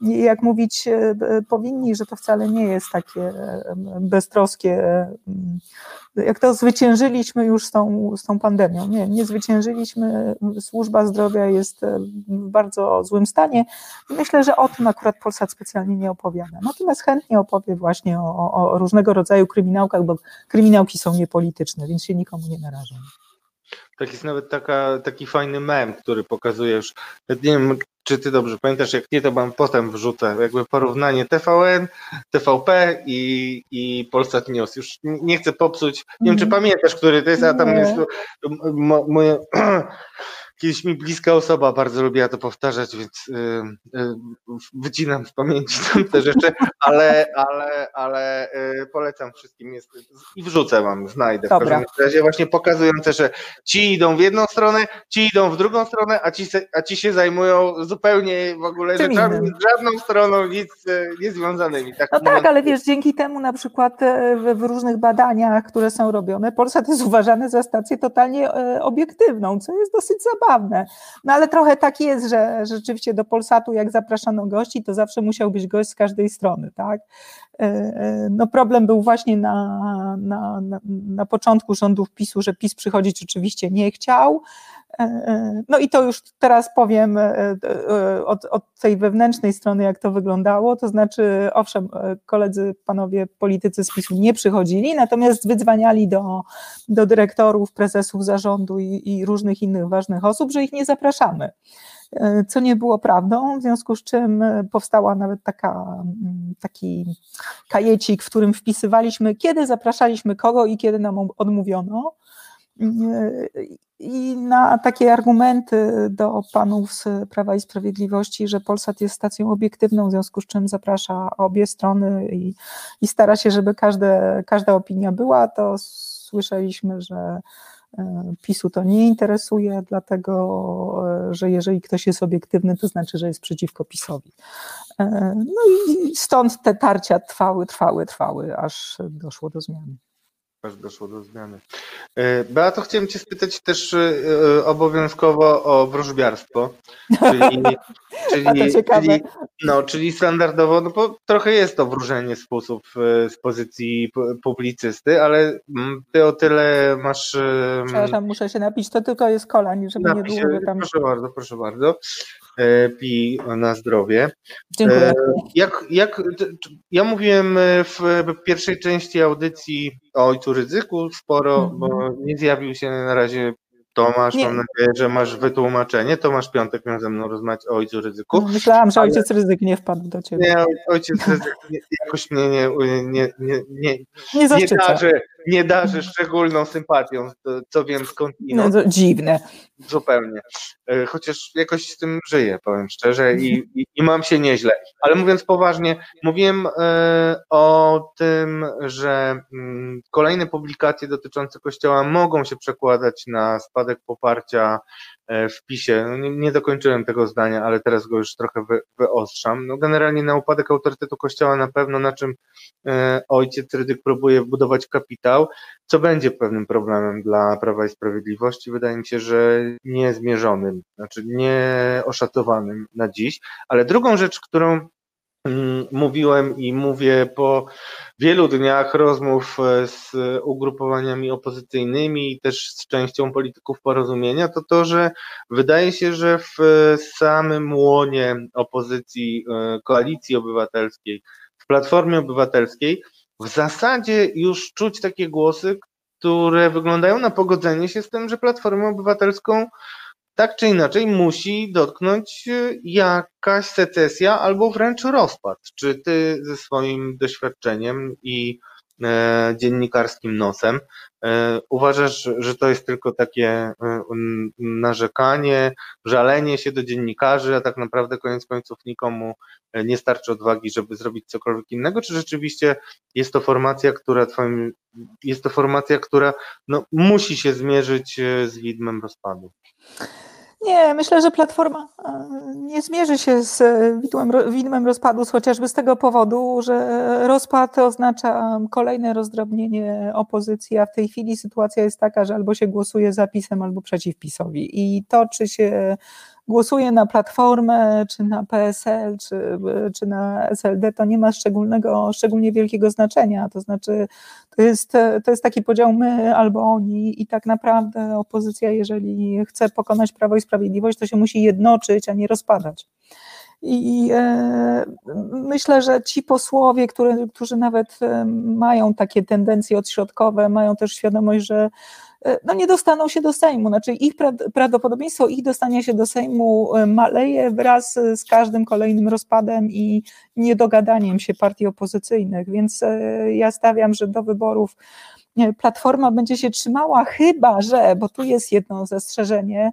jak mówić e, powinni, że to wcale nie jest takie e, beztroskie, e, jak to zwyciężyliśmy już z tą, z tą pandemią. Nie, nie zwyciężyliśmy, służba zdrowia jest w bardzo złym stanie myślę, że o tym akurat Polsat specjalnie nie opowiada. Natomiast chętnie opowie właśnie o, o różnego rodzaju kryminałkach, bo kryminałki są niepolityczne, więc się nikomu nie narażą. Tak jest nawet taka, taki fajny mem, który pokazuje już, nie wiem, czy ty dobrze pamiętasz, jak nie, to mam potem wrzucę, jakby porównanie TVN, TVP i, i Polsat News. Już nie chcę popsuć, nie wiem, czy mhm. pamiętasz, który to jest, a tam jest moje Kiedyś mi bliska osoba bardzo lubiła to powtarzać, więc yy, yy, wycinam z pamięci te rzeczy, ale, ale, ale yy, polecam wszystkim jest, i wrzucę wam, znajdę Dobra. w każdym razie właśnie pokazujące, że ci idą w jedną stronę, ci idą w drugą stronę, a ci, a ci się zajmują zupełnie w ogóle Czym rzeczami innym? żadną stroną nic e, niezwiązanymi. Tak no tak, ale wiesz, dzięki temu na przykład e, w, w, różnych badaniach, które są robione, Polsat jest uważany za stację totalnie e, obiektywną, co jest dosyć zabawne zabawne. No ale trochę tak jest, że rzeczywiście do Polsatu jak zapraszano gości, to zawsze musiał być gość z każdej strony, tak? E, e, no problem był właśnie na, na, na, na początku rządów PiSu, że PiS przychodzić oczywiście nie chciał, no i to już teraz powiem od, od, tej wewnętrznej strony, jak to wyglądało. To znaczy, owszem, koledzy, panowie politycy z PiSu nie przychodzili, natomiast wydzwaniali do, do dyrektorów, prezesów zarządu i, i różnych innych ważnych osób, że ich nie zapraszamy. E, co nie było prawdą, w związku z czym e, powstała nawet taka, mm, taki kajecik, w którym wpisywaliśmy, kiedy zapraszaliśmy kogo i kiedy nam odmówiono. I na takie argumenty do panów z Prawa i Sprawiedliwości, że Polsat jest stacją obiektywną, w związku z czym zaprasza obie strony i, i stara się, żeby każde, każda opinia była, to słyszeliśmy, że E, PiSu to nie interesuje, dlatego e, że jeżeli ktoś jest obiektywny, to znaczy, że jest przeciwko PiSowi. E, no i stąd te tarcia trwały, trwały, trwały, aż doszło do zmiany aż doszło do zmiany. Beato, chciałem Cię spytać też obowiązkowo o wróżbiarstwo. Czyli, czyli, czyli, no, czyli standardowo, no bo trochę jest to wróżenie sposób e, z pozycji publicysty, ale mm, ty o tyle masz. Przepraszam, muszę się napić, to tylko jest kola, żeby nie było tam. Proszę bardzo, proszę bardzo. E, pi na zdrowie. Dziękuję. E, jak, jak, ja mówiłem w pierwszej części audycji o ojcu ryzyku sporo, bo nie zjawił się na razie Tomasz, nie. mam nadzieję, że masz wytłumaczenie. Tomasz Piątek miał ze mną rozmawiać o ojcu ryzyku. No, myślałam, że ojciec ryzyk nie wpadł do ciebie. Nie, ojciec ryzyk jakoś mnie nie, nie, nie, nie, nie, nie, darzy, nie darzy szczególną sympatią, co wiem skąd. No, to dziwne. Zupełnie. E, chociaż jakoś z tym żyję, powiem szczerze, i, i, i mam się nieźle. Ale mówiąc poważnie, mówiłem e, o tym, że mm, kolejne publikacje dotyczące Kościoła mogą się przekładać na spadek poparcia w PiSie. No nie, nie, dokończyłem tego zdania, ale teraz go już trochę wy, wyostrzam. No generalnie na upadek autorytetu Kościoła na pewno, na czym ojciec Rydyk próbuje budować kapitał, co będzie pewnym problemem dla Prawa i Sprawiedliwości. Wydaje mi się, że niezmierzonym, znaczy nie oszacowanym na dziś. Ale drugą rzecz, którą mówiłem i mówię po wielu dniach rozmów e, z ugrupowaniami opozycyjnymi i też z częścią polityków porozumienia, to to, że wydaje się, że w samym łonie opozycji, e, koalicji obywatelskiej, w Platformie Obywatelskiej, w zasadzie już czuć takie głosy, które wyglądają na pogodzenie się z tym, że Platformę Obywatelską tak czy inaczej musi dotknąć y, jakaś secesja albo wręcz rozpad. Czy ty ze swoim doświadczeniem i e, dziennikarskim nosem e, uważasz, że to jest tylko takie e, narzekanie, żalenie się do dziennikarzy, a tak naprawdę koniec końców nikomu e, nie starczy odwagi, żeby zrobić cokolwiek innego, czy rzeczywiście jest to formacja, która twoim, jest to formacja, która no, musi się zmierzyć e, z widmem rozpadu? Nie, myślę, że Platforma e, nie zmierzy się z widmem, widmem rozpadu, chociażby z tego powodu, że rozpad oznacza kolejne rozdrobnienie opozycji, a w tej chwili sytuacja jest taka, że albo się głosuje za PiSem, albo przeciw PiSowi. I to, czy się głosuje na Platformę, czy na PSL, czy, czy na SLD, to nie ma szczególnego, szczególnie wielkiego znaczenia. To znaczy, to jest, to jest taki podział my albo oni i tak naprawdę opozycja, jeżeli chce pokonać Prawo i Sprawiedliwość, to się musi jednoczyć, a nie rozpadać. I e, myślę, że ci posłowie, które, którzy nawet e, mają takie tendencje odśrodkowe, mają też świadomość, że no nie dostaną się do Sejmu. Znaczy ich prawdopodobieństwo ich dostania się do Sejmu e, maleje wraz z każdym kolejnym rozpadem i niedogadaniem się partii opozycyjnych, więc e, ja stawiam, że do wyborów Platforma będzie się trzymała, chyba że, bo tu jest jedno zastrzeżenie,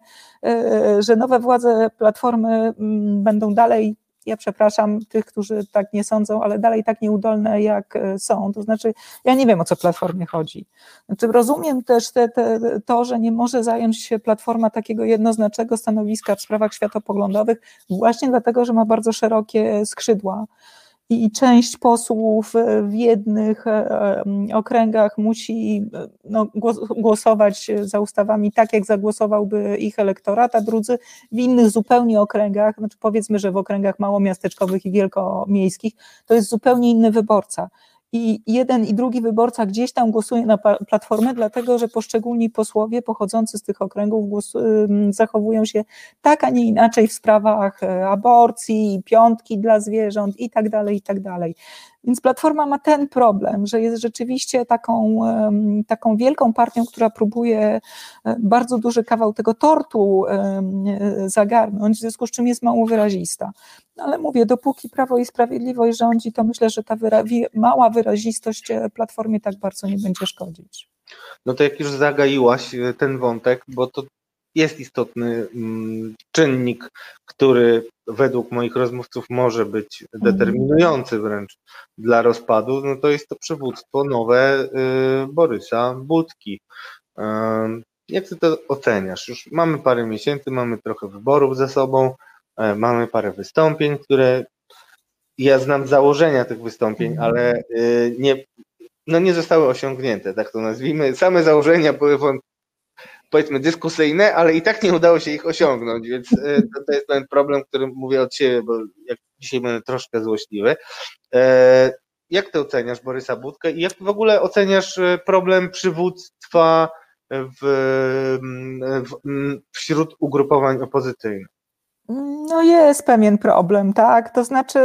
że nowe władze Platformy mm, będą dalej ja przepraszam tych, którzy tak nie sądzą, ale dalej tak nieudolne jak e, są. To znaczy, ja nie wiem o co Platformie chodzi. Znaczy, rozumiem też te, te, to, że nie może zająć się Platforma takiego jednoznacznego stanowiska w sprawach światopoglądowych, właśnie dlatego, że ma bardzo szerokie skrzydła i część posłów w jednych e, okręgach musi no, głosować za ustawami tak, jak zagłosowałby ich elektorat, a drudzy w innych zupełnie okręgach, znaczy powiedzmy, że w okręgach małomiasteczkowych i wielkomiejskich, to jest zupełnie inny wyborca i jeden i drugi wyborca gdzieś tam głosuje na platformę, dlatego że poszczególni posłowie pochodzący z tych okręgów zachowują się tak, a nie inaczej w sprawach e, aborcji, piątki dla zwierząt i tak dalej, i tak dalej. Więc Platforma ma ten problem, że jest rzeczywiście taką, taką wielką partią, która próbuje e, bardzo duży kawał tego tortu zagarnąć, w związku z czym jest mało wyrazista. Ale mówię, dopóki Prawo i Sprawiedliwość rządzi, to myślę, że ta wyra mała wyrazistość e, Platformie tak bardzo nie będzie szkodzić. No to jak już zagaiłaś e, ten wątek, bo to jest istotny mm, czynnik, który według moich rozmówców może być mhm. determinujący wręcz dla rozpadu, no to jest to przywództwo nowe y, Borysa Budki. Jak ty to oceniasz? Już mamy parę miesięcy, mamy trochę wyborów za sobą, e, mamy parę wystąpień, które ja znam założenia tych wystąpień, mhm. ale y, nie, no nie zostały osiągnięte, tak to nazwijmy. Same założenia były powiedzmy dyskusyjne, ale i tak nie udało się ich osiągnąć, więc e, to, jest ten problem, który mówię od siebie, bo jak dzisiaj będę troszkę złośliwy. E, jak ty oceniasz Borysa Budkę i jak w ogóle oceniasz e, problem przywództwa w, w, wśród ugrupowań opozycyjnych? No jest pewien problem, tak, to znaczy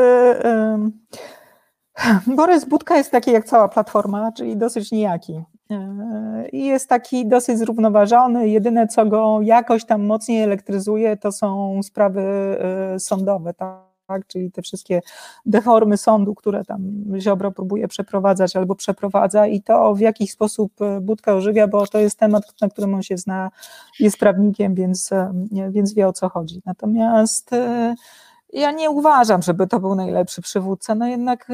Borys Budka jest taki jak cała platforma, czyli dosyć nijaki. E, I jest taki dosyć zrównoważony. Jedyne, co go jakoś tam mocniej elektryzuje, to są sprawy e, sądowe, tak? Czyli te wszystkie deformy sądu, które tam Ziobro próbuje przeprowadzać albo przeprowadza i to w jaki sposób e, Budka ożywia, bo to jest temat, na którym on się zna, jest prawnikiem, więc, więc wie o co chodzi. Natomiast ja nie uważam, żeby to był najlepszy przywódca, no jednak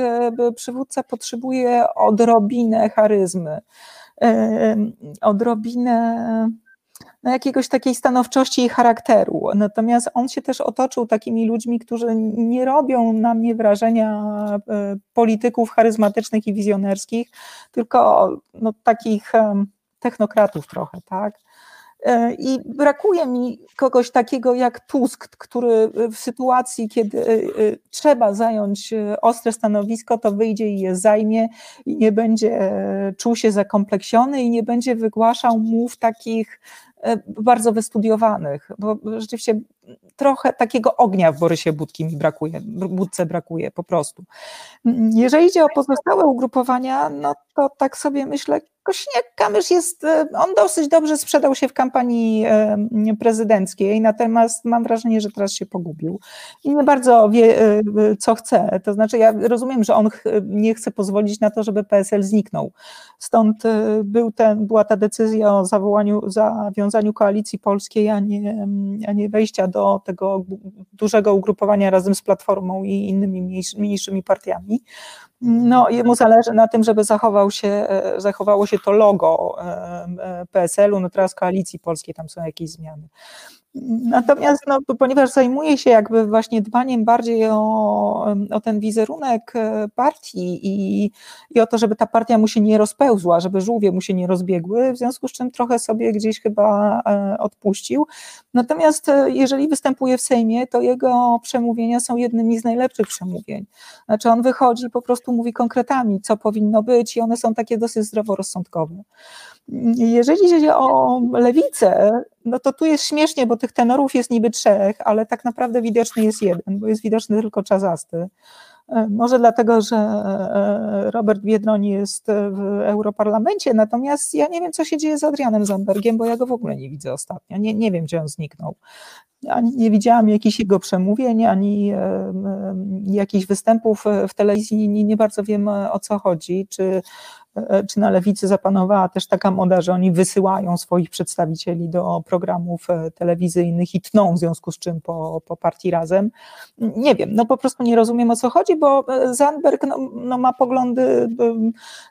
przywódca potrzebuje odrobinę charyzmy odrobinę no, jakiegoś takiej stanowczości i charakteru. Natomiast on się też otoczył takimi ludźmi, którzy nie robią na mnie wrażenia e, polityków charyzmatycznych i wizjonerskich, tylko no, takich technokratów trochę, tak? E, I brakuje mi kogoś takiego jak Tusk, który w sytuacji, kiedy e, trzeba zająć ostre stanowisko, to wyjdzie i je zajmie i nie będzie czuł się zakompleksiony i nie będzie wygłaszał mów takich E, bardzo wystudiowanych, bo rzeczywiście trochę takiego ognia w Borysie Budki mi brakuje, Budce brakuje po prostu. Jeżeli idzie o pozostałe ugrupowania, no to tak sobie myślę, Kośniak-Kamysz jest, e, on dosyć dobrze sprzedał się w kampanii e, prezydenckiej, natomiast mam wrażenie, że teraz się pogubił i nie bardzo wie, e, co chce. To znaczy, ja rozumiem, że on nie chce pozwolić na to, żeby PSL zniknął. Stąd był ten, była ta decyzja o zawołaniu, zawiązaniu koalicji polskiej, a nie, a nie wejścia do tego dużego ugrupowania razem z Platformą i innymi mniejszymi partiami. No, jemu zależy na tym, żeby zachował się, e, zachowało się to logo e, e, PSL-u, no teraz koalicji polskiej, tam są jakieś zmiany. Natomiast no, ponieważ zajmuje się jakby właśnie dbaniem bardziej o, o ten wizerunek e, partii i, i o to, żeby ta partia mu się nie rozpełzła, żeby żółwie mu się nie rozbiegły, w związku z czym trochę sobie gdzieś chyba e, odpuścił. Natomiast e, jeżeli występuje w Sejmie, to jego przemówienia są jednymi z najlepszych przemówień. Znaczy on wychodzi, po prostu mówi konkretami, co powinno być i one są takie dosyć zdroworozsądkowe. Jeżeli chodzi o lewicę, no to tu jest śmiesznie, bo tych tenorów jest niby trzech, ale tak naprawdę widoczny jest jeden, bo jest widoczny tylko czazasty. E, może dlatego, że e, Robert Biedroń jest w Europarlamencie, natomiast ja nie wiem, co się dzieje z Adrianem Zandbergiem, bo ja go w ogóle nie widzę ostatnio. Nie, nie wiem, gdzie on zniknął. Ani nie widziałam jakichś jego przemówień, ani e, jakichś występów w telewizji. Nie, nie bardzo wiem, o co chodzi. Czy E, czy na lewicy zapanowała też taka moda, że oni wysyłają swoich przedstawicieli do programów e, telewizyjnych i tną w związku z czym po, po partii razem. Nie wiem, no po prostu nie rozumiem o co chodzi, bo e, Zandberg no, no ma poglądy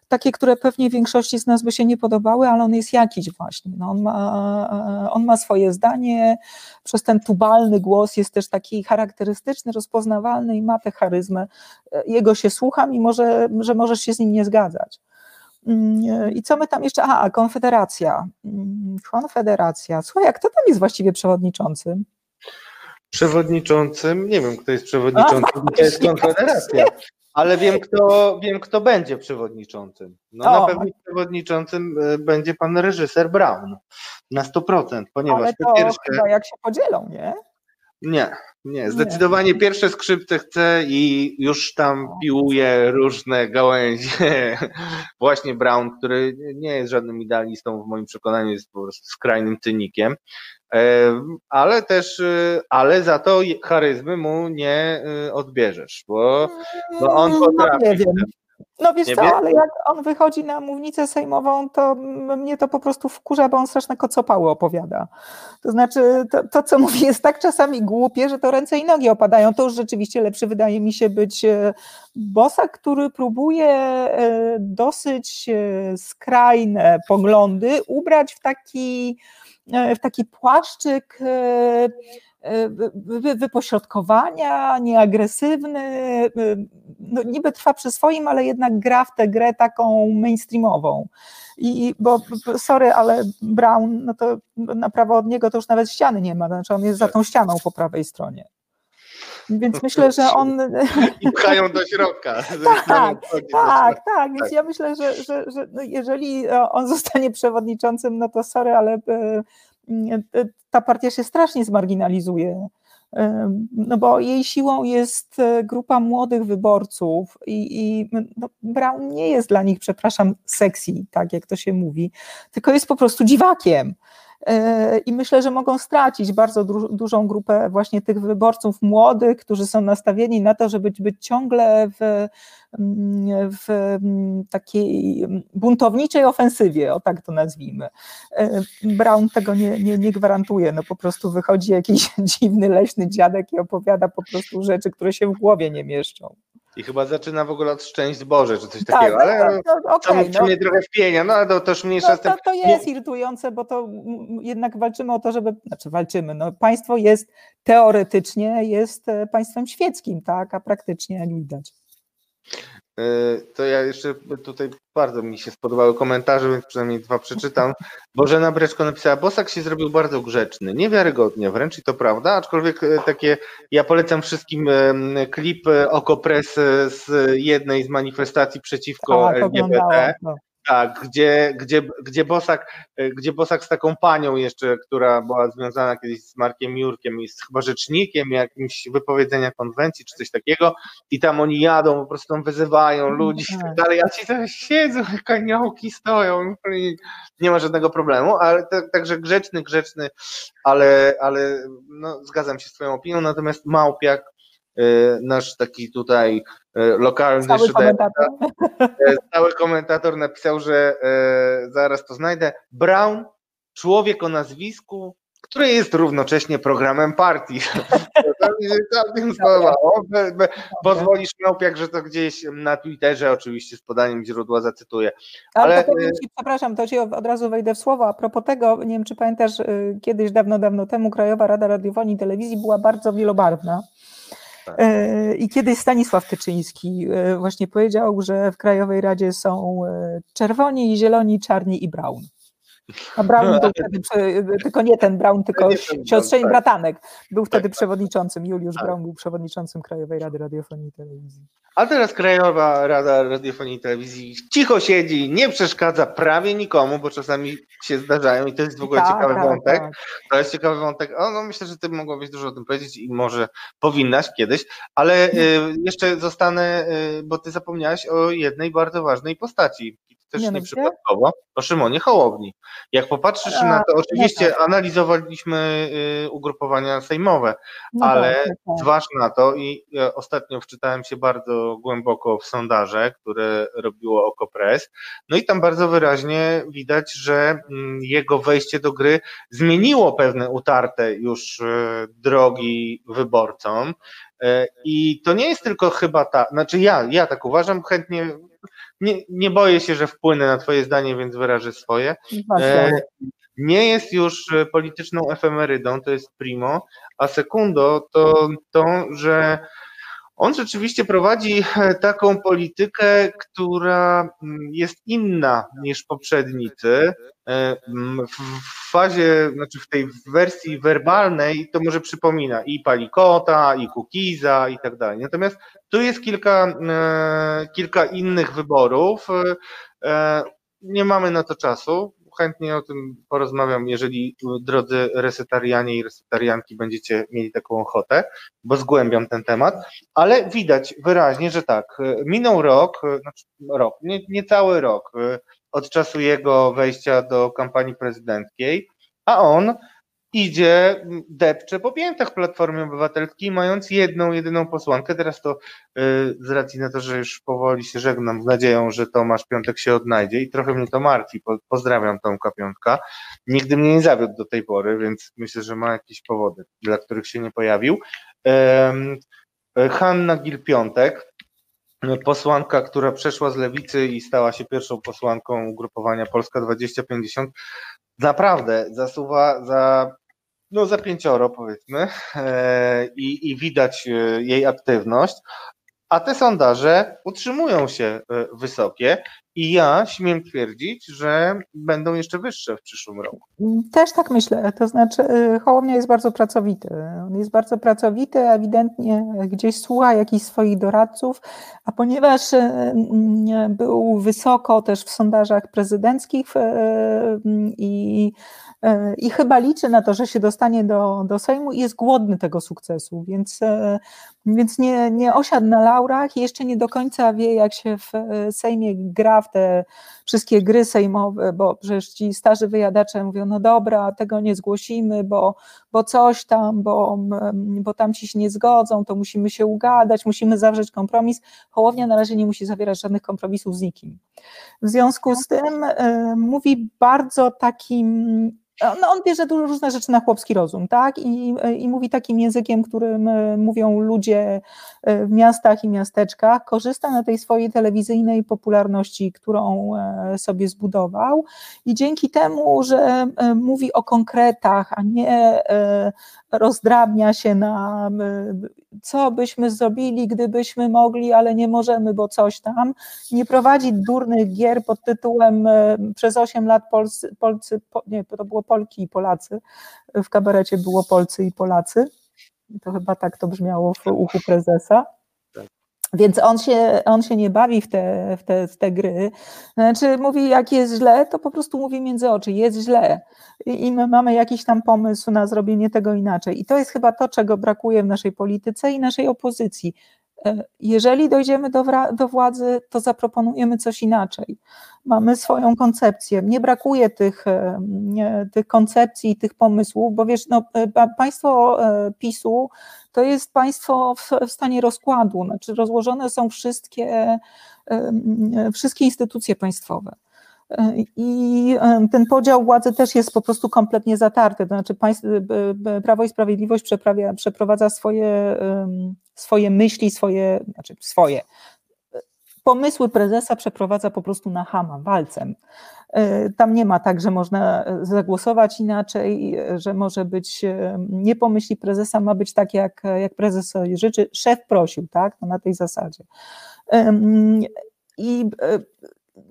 takie, które pewnie większości z nas by się nie podobały, ale on jest jakiś właśnie. No on, ma, on ma swoje zdanie, przez ten tubalny głos jest też taki charakterystyczny, rozpoznawalny i ma tę charyzmę. Jego się słucha, mimo że, że możesz się z nim nie zgadzać. I co my tam jeszcze? A, Konfederacja. Konfederacja. Słuchaj, jak kto tam jest właściwie przewodniczącym? Przewodniczącym, nie wiem, kto jest przewodniczącym, to jest Konfederacja. Ale wiem kto, wiem, kto będzie przewodniczącym. No, na pewno przewodniczącym e, będzie pan reżyser Brown. Na 100%, ponieważ Ale to pierwsze... chyba jak się podzielą, nie? Nie, nie. Zdecydowanie nie. pierwsze skrzypce chcę i już tam piłuje różne gałęzie. Właśnie Brown, który nie jest żadnym idealistą w moim przekonaniu, jest po prostu skrajnym cynikiem. E, ale też, e, ale za to charyzmy mu nie e, odbierzesz, bo, bo on potrafi. No, nie wiem. No wiesz nie co, wie? ale jak on wychodzi na mównicę sejmową, to mnie to po prostu wkurza, bo on straszne kocopały opowiada. To znaczy, to, to, co mówi jest tak czasami głupie, że to ręce i nogi opadają. To już rzeczywiście lepszy wydaje mi się być e, Bosak, który próbuje e, dosyć e, skrajne poglądy ubrać w taki, w taki płaszczyk wypośrodkowania, nieagresywny, no niby trwa przy swoim, ale jednak gra w tę grę taką mainstreamową. I bo sorry, ale Brown, no to na prawo od niego to już nawet ściany nie ma, znaczy on jest za tą ścianą po prawej stronie. Więc myślę, że on. I pchają do środka. tak, tak, tak. Więc tak. ja myślę, że, że, że no jeżeli on zostanie przewodniczącym, no to sorry, ale e, ta partia się strasznie zmarginalizuje. No bo jej siłą jest e, grupa młodych wyborców i, i no Brown nie jest dla nich, przepraszam, sexy, tak jak to się mówi, tylko jest po prostu dziwakiem. I myślę, że mogą stracić bardzo du dużą grupę właśnie tych wyborców młodych, którzy są nastawieni na to, żeby być ciągle w, w takiej buntowniczej ofensywie, o tak to nazwijmy. Brown tego nie, nie, nie gwarantuje, no po prostu wychodzi jakiś dziwny, leśny dziadek i opowiada po prostu rzeczy, które się w głowie nie mieszczą. I chyba zaczyna w ogóle od szczęść Boże, czy coś tak, takiego, ale no, no, no, okay, to mnie trochę wpienia, no ale to też mniejsza no, to, to jest irytujące, bo to jednak walczymy o to, żeby, znaczy walczymy, no państwo jest teoretycznie jest e, państwem świeckim, tak, a praktycznie jak widać. E, to ja jeszcze tutaj bardzo mi się spodobały komentarze, więc przynajmniej dwa przeczytam. Bożena Breczko napisała, Bosak się zrobił bardzo grzeczny, niewiarygodnie wręcz i to prawda, aczkolwiek e, takie, ja polecam wszystkim klip Okopres z jednej z manifestacji przeciwko A, LGBT. Tak, gdzie, gdzie, gdzie, Bosak, gdzie Bosak z taką panią jeszcze, która była związana kiedyś z Markiem Jurkiem i z chyba rzecznikiem jakimś wypowiedzenia konwencji czy coś takiego i tam oni jadą, po prostu tam wyzywają ludzi i tak dalej, a ci tam siedzą, kaniołki stoją, nie ma żadnego problemu, ale także grzeczny, grzeczny, ale, ale no, zgadzam się z twoją opinią, natomiast Małpiak nasz taki tutaj y, lokalny cały komentator. Y, cały komentator napisał, że zaraz to znajdę. Brown, człowiek o nazwisku, które jest równocześnie programem partii. Pozwolisz Małpiak, że to gdzieś na Twitterze, oczywiście z podaniem źródła zacytuję. Ale, Ale to ci, przepraszam, to ci od razu wejdę w słowo. A propos tego, nie wiem czy pamiętasz, kiedyś dawno, dawno temu Krajowa Rada Radiofonii i Telewizji była bardzo wielobarwna. Tak. E, I kiedyś Stanisław Tyczyński e, właśnie powiedział, że w Krajowej Radzie są e, czerwoni, zieloni, czarni i brown. A Brown no, był wtedy, tylko nie ten Brown, tylko siostrzeń tak. bratanek. Był wtedy tak, tak. przewodniczącym, Juliusz tak. Brown był przewodniczącym Krajowej Rady Radiofonii i Telewizji. A teraz Krajowa Rada Radiofonii i Telewizji cicho siedzi, nie przeszkadza prawie nikomu, bo czasami się zdarzają i to jest w ogóle tak, ciekawy tak, wątek. Tak. To jest ciekawy wątek. O, no myślę, że ty mogłabyś dużo o tym powiedzieć i może powinnaś kiedyś, ale y, jeszcze zostanę, y, bo ty zapomniałaś o jednej bardzo ważnej postaci też nie nieprzypadkowo, o Szymonie Hołowni. Jak popatrzysz A, na to, oczywiście tak. analizowaliśmy y, ugrupowania sejmowe, no ale tak, tak. zważ na to i ja ostatnio wczytałem się bardzo głęboko w sondaże, które robiło Okopres, no i tam bardzo wyraźnie widać, że mm, jego wejście do gry zmieniło pewne utarte już y, drogi wyborcom. Y, I to nie jest tylko chyba ta, znaczy ja, ja tak uważam, chętnie nie, nie boję się, że wpłynę na Twoje zdanie, więc wyrażę swoje. E, nie jest już e, polityczną efemerydą, to jest primo, a sekundo to to, że on rzeczywiście prowadzi e, taką politykę, która mm, jest inna niż poprzednicy. E, w fazie, znaczy w tej wersji werbalnej to może przypomina i Palikota, i Kukiza i tak dalej. Natomiast tu jest kilka, e, kilka innych wyborów. Nie mamy na to czasu chętnie o tym porozmawiam, jeżeli drodzy resetarianie i resetarianki będziecie mieli taką ochotę, bo zgłębiam ten temat, ale widać wyraźnie, że tak, minął rok, znaczy rok, nie, nie cały rok od czasu jego wejścia do kampanii prezydenckiej, a on idzie, depcze po piętach Platformy Obywatelskiej, mając jedną, jedyną posłankę. Teraz to y, z racji na to, że już powoli się żegnam z nadzieją, że Tomasz Piątek się odnajdzie i trochę mnie to martwi. Pozdrawiam Tomka Piątka. Nigdy mnie nie zawiódł do tej pory, więc myślę, że ma jakieś powody, dla których się nie pojawił. Hanna Gil-Piątek, posłanka, która przeszła z lewicy i stała się pierwszą posłanką ugrupowania Polska 2050, naprawdę zasuwa za no za pięcioro powiedzmy e, i, i widać e, jej aktywność, a te sondaże utrzymują się e, wysokie i ja śmiem twierdzić, że będą jeszcze wyższe w przyszłym roku. Też tak myślę, to znaczy Hołownia jest bardzo pracowity. On jest bardzo pracowity, ewidentnie gdzieś słucha jakichś swoich doradców, a ponieważ był wysoko też w sondażach prezydenckich i E, i chyba liczy na to, że się dostanie do, do Sejmu i jest głodny tego sukcesu, więc, więc nie, nie osiadł na laurach i jeszcze nie do końca wie, jak się w e, Sejmie gra w te wszystkie gry sejmowe, bo przecież ci starzy wyjadacze mówią, no dobra, tego nie zgłosimy, bo, bo coś tam, bo, bo tam ci się nie zgodzą, to musimy się ugadać, musimy zawrzeć kompromis. Hołownia na razie nie musi zawierać żadnych kompromisów z nikim. W związku z tym y, mówi bardzo takim no on bierze różne rzeczy na chłopski rozum, tak? I, I mówi takim językiem, którym e, mówią ludzie e, w miastach i miasteczkach. Korzysta na tej swojej telewizyjnej popularności, którą e, sobie zbudował, i dzięki temu, że mówi o konkretach, a nie rozdrabnia się na co byśmy zrobili, gdybyśmy mogli, ale nie możemy, bo coś tam. Nie prowadzi durnych gier pod tytułem przez 8 lat Polscy, Polscy nie, to było Polki i Polacy. W kabarecie było Polcy i Polacy. To chyba tak to brzmiało w uchu prezesa. Tak. Więc on się, on się nie bawi w te, w, te, w te gry. Znaczy mówi, jak jest źle, to po prostu mówi między oczy, jest źle. I my mamy jakiś tam pomysł na zrobienie tego inaczej. I to jest chyba to, czego brakuje w naszej polityce i naszej opozycji. E, jeżeli dojdziemy do, do, władzy, to zaproponujemy coś inaczej. Mamy swoją koncepcję. Nie brakuje tych, e, tych koncepcji i tych pomysłów, bo wiesz, no, e, państwo PiSu to jest państwo w stanie rozkładu, znaczy rozłożone są wszystkie, wszystkie instytucje państwowe. I ten podział władzy też jest po prostu kompletnie zatarty. To znaczy, państwo, Prawo i Sprawiedliwość przeprowadza swoje, swoje myśli, swoje, znaczy swoje pomysły prezesa przeprowadza po prostu na hama, walcem. E, tam nie ma tak, że można zagłosować inaczej, że może być, nie pomyśli prezesa, ma być tak, jak, jak prezes sobie życzy. Szef prosił, tak, no na tej zasadzie. I e,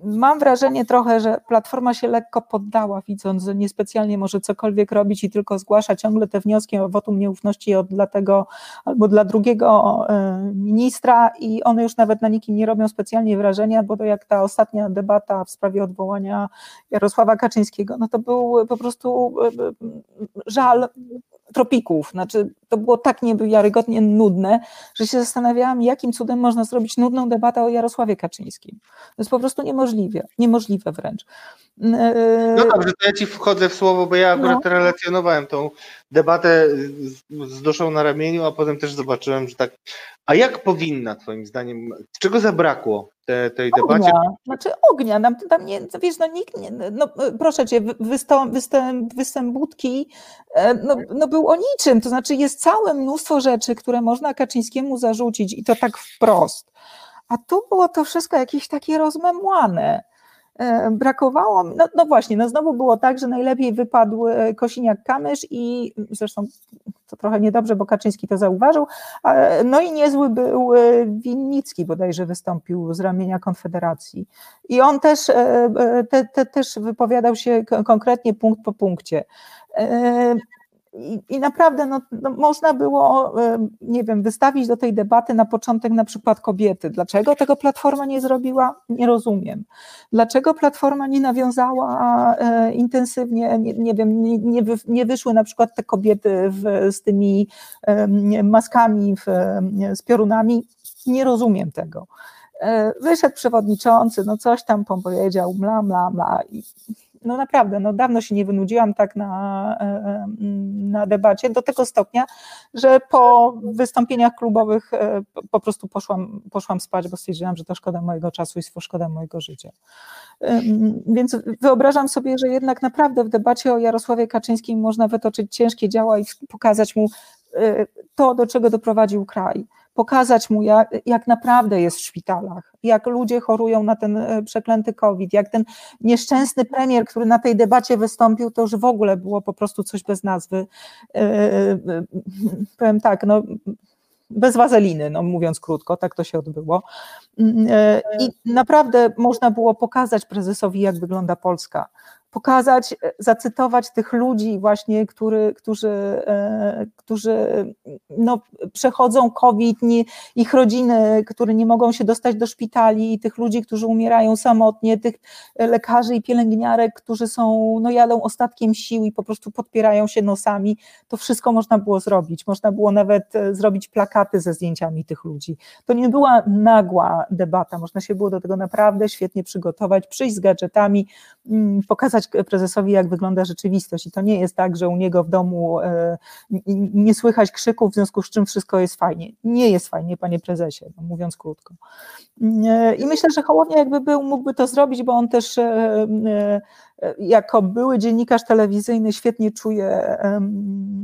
mam wrażenie trochę, że Platforma się lekko poddała, widząc, że niespecjalnie może cokolwiek robić i tylko zgłasza ciągle te wnioski o wotum nieufności od dla tego albo dla drugiego e, ministra i one już nawet na nikim nie robią specjalnie wrażenia, bo to jak ta ostatnia debata w sprawie odwołania Jarosława Kaczyńskiego, no to był po prostu e, e, żal tropików. Znaczy, to było tak niewiarygodnie nudne, że się zastanawiałam, jakim cudem można zrobić nudną debatę o Jarosławie Kaczyńskim. To jest po prostu niemożliwe, niemożliwe wręcz. No dobrze, to ja ci wchodzę w słowo, bo ja akurat no. relacjonowałem tą debatę z duszą na ramieniu, a potem też zobaczyłem, że tak. A jak powinna, Twoim zdaniem, czego zabrakło te, tej ognia. debacie? Znaczy ognia, tam, tam nie, wiesz, no nikt nie, no proszę Cię, występ, występ, występ Budki e, no, no był o niczym, to znaczy jest całe mnóstwo rzeczy, które można Kaczyńskiemu zarzucić i to tak wprost. A tu było to wszystko jakieś takie rozmemłane. E, brakowało, no, no, właśnie, no znowu było tak, że najlepiej wypadł e, Kosiniak-Kamysz i zresztą to trochę niedobrze, bo Kaczyński to zauważył, no i niezły był e, Winnicki bodajże wystąpił z ramienia Konfederacji i on też, te, te, też wypowiadał się konkretnie punkt po punkcie. I, naprawdę no, no, można było, nie wiem, wystawić do tej debaty na początek na przykład kobiety. Dlaczego tego Platforma nie zrobiła? Nie rozumiem. Dlaczego Platforma nie nawiązała e, intensywnie, nie, nie wiem, nie, nie, wy, nie, wyszły na przykład te kobiety w, z tymi e, maskami, w, z piorunami? Nie rozumiem tego. E, wyszedł przewodniczący, no coś tam powiedział, mla, mla, mla. I no naprawdę, no dawno się nie wynudziłam tak na, e, e, na debacie, do tego stopnia, że po wystąpieniach klubowych e, po prostu poszłam, poszłam spać, bo stwierdziłam, że to szkoda mojego czasu i szkoda mojego życia. Więc wyobrażam sobie, że jednak naprawdę w debacie o Jarosławie Kaczyńskim można wytoczyć ciężkie działa i pokazać mu to, do czego doprowadził kraj pokazać mu, jak, jak naprawdę jest w szpitalach, jak ludzie chorują na ten e, przeklęty COVID, jak ten nieszczęsny premier, który na tej debacie wystąpił, to już w ogóle było po prostu coś bez nazwy. E, e, powiem tak, no bez wazeliny, no mówiąc krótko, tak to się odbyło. Mm, I naprawdę można było pokazać prezesowi, jak wygląda Polska pokazać, e, zacytować tych ludzi właśnie, który, którzy, e, którzy no, przechodzą COVID, nie, ich rodziny, które nie mogą się dostać do szpitali, tych ludzi, którzy umierają samotnie, tych lekarzy i pielęgniarek, którzy są, no jadą ostatkiem sił i po prostu podpierają się nosami. To wszystko można było zrobić. Można było nawet e, zrobić plakaty ze zdjęciami tych ludzi. To nie była nagła debata, można się było do tego naprawdę świetnie przygotować, przyjść z gadżetami, mm, pokazać pokazać prezesowi, jak wygląda rzeczywistość. I to nie jest tak, że u niego w domu e, nie słychać krzyków, w związku z czym wszystko jest fajnie. Nie jest fajnie, panie prezesie, no mówiąc krótko. E, I myślę, że Hołownia jakby był, mógłby to zrobić, bo on też jako były dziennikarz telewizyjny świetnie czuje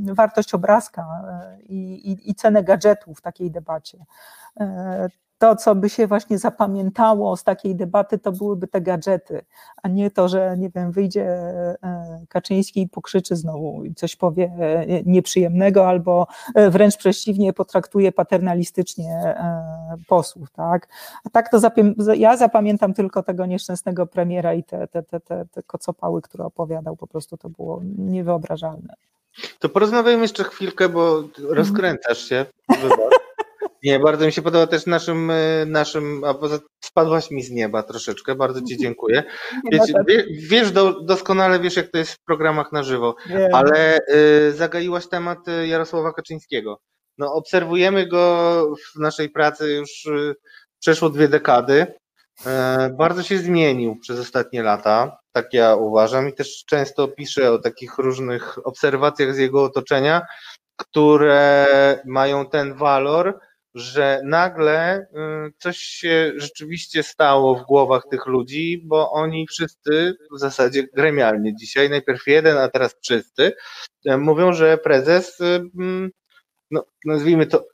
wartość obrazka i, i, i cenę gadżetów w takiej debacie to, co by się właśnie zapamiętało z takiej debaty, to byłyby te gadżety, a nie to, że nie wiem, wyjdzie e, Kaczyński i pokrzyczy znowu i coś powie e, nieprzyjemnego, albo e, wręcz przeciwnie potraktuje paternalistycznie posłów, tak? A tak to ja zapamiętam tylko tego nieszczęsnego premiera i te, te, te, te, te kocopały, które opowiadał, po prostu to było niewyobrażalne. To porozmawiajmy jeszcze chwilkę, bo rozkręcasz się. Wybacz. Nie, bardzo mi się podoba też naszym, e, naszym a poza spadłaś mi z nieba troszeczkę, bardzo Ci dziękuję. Wiesz, wiesz do, doskonale wiesz, jak to jest w programach na żywo, ale y, zagaiłaś temat e, Jarosława Kaczyńskiego. No, obserwujemy go w naszej pracy już y, przeszło dwie dekady. Y, bardzo się zmienił przez ostatnie lata, tak ja uważam, i też często piszę o takich różnych obserwacjach z jego otoczenia, które mają ten walor, że nagle y, coś się rzeczywiście stało w głowach tych ludzi, bo oni wszyscy w zasadzie gremialnie dzisiaj, najpierw jeden, a teraz wszyscy, y, mówią, że prezes, y, mm, no, nazwijmy to,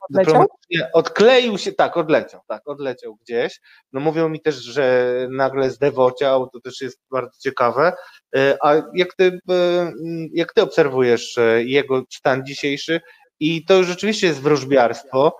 odkleił się, tak, odleciał, tak, odleciał gdzieś. No mówią mi też, że nagle zdewociał, to też jest bardzo ciekawe. A jak ty, jak ty obserwujesz jego stan dzisiejszy? I to już rzeczywiście jest wróżbiarstwo,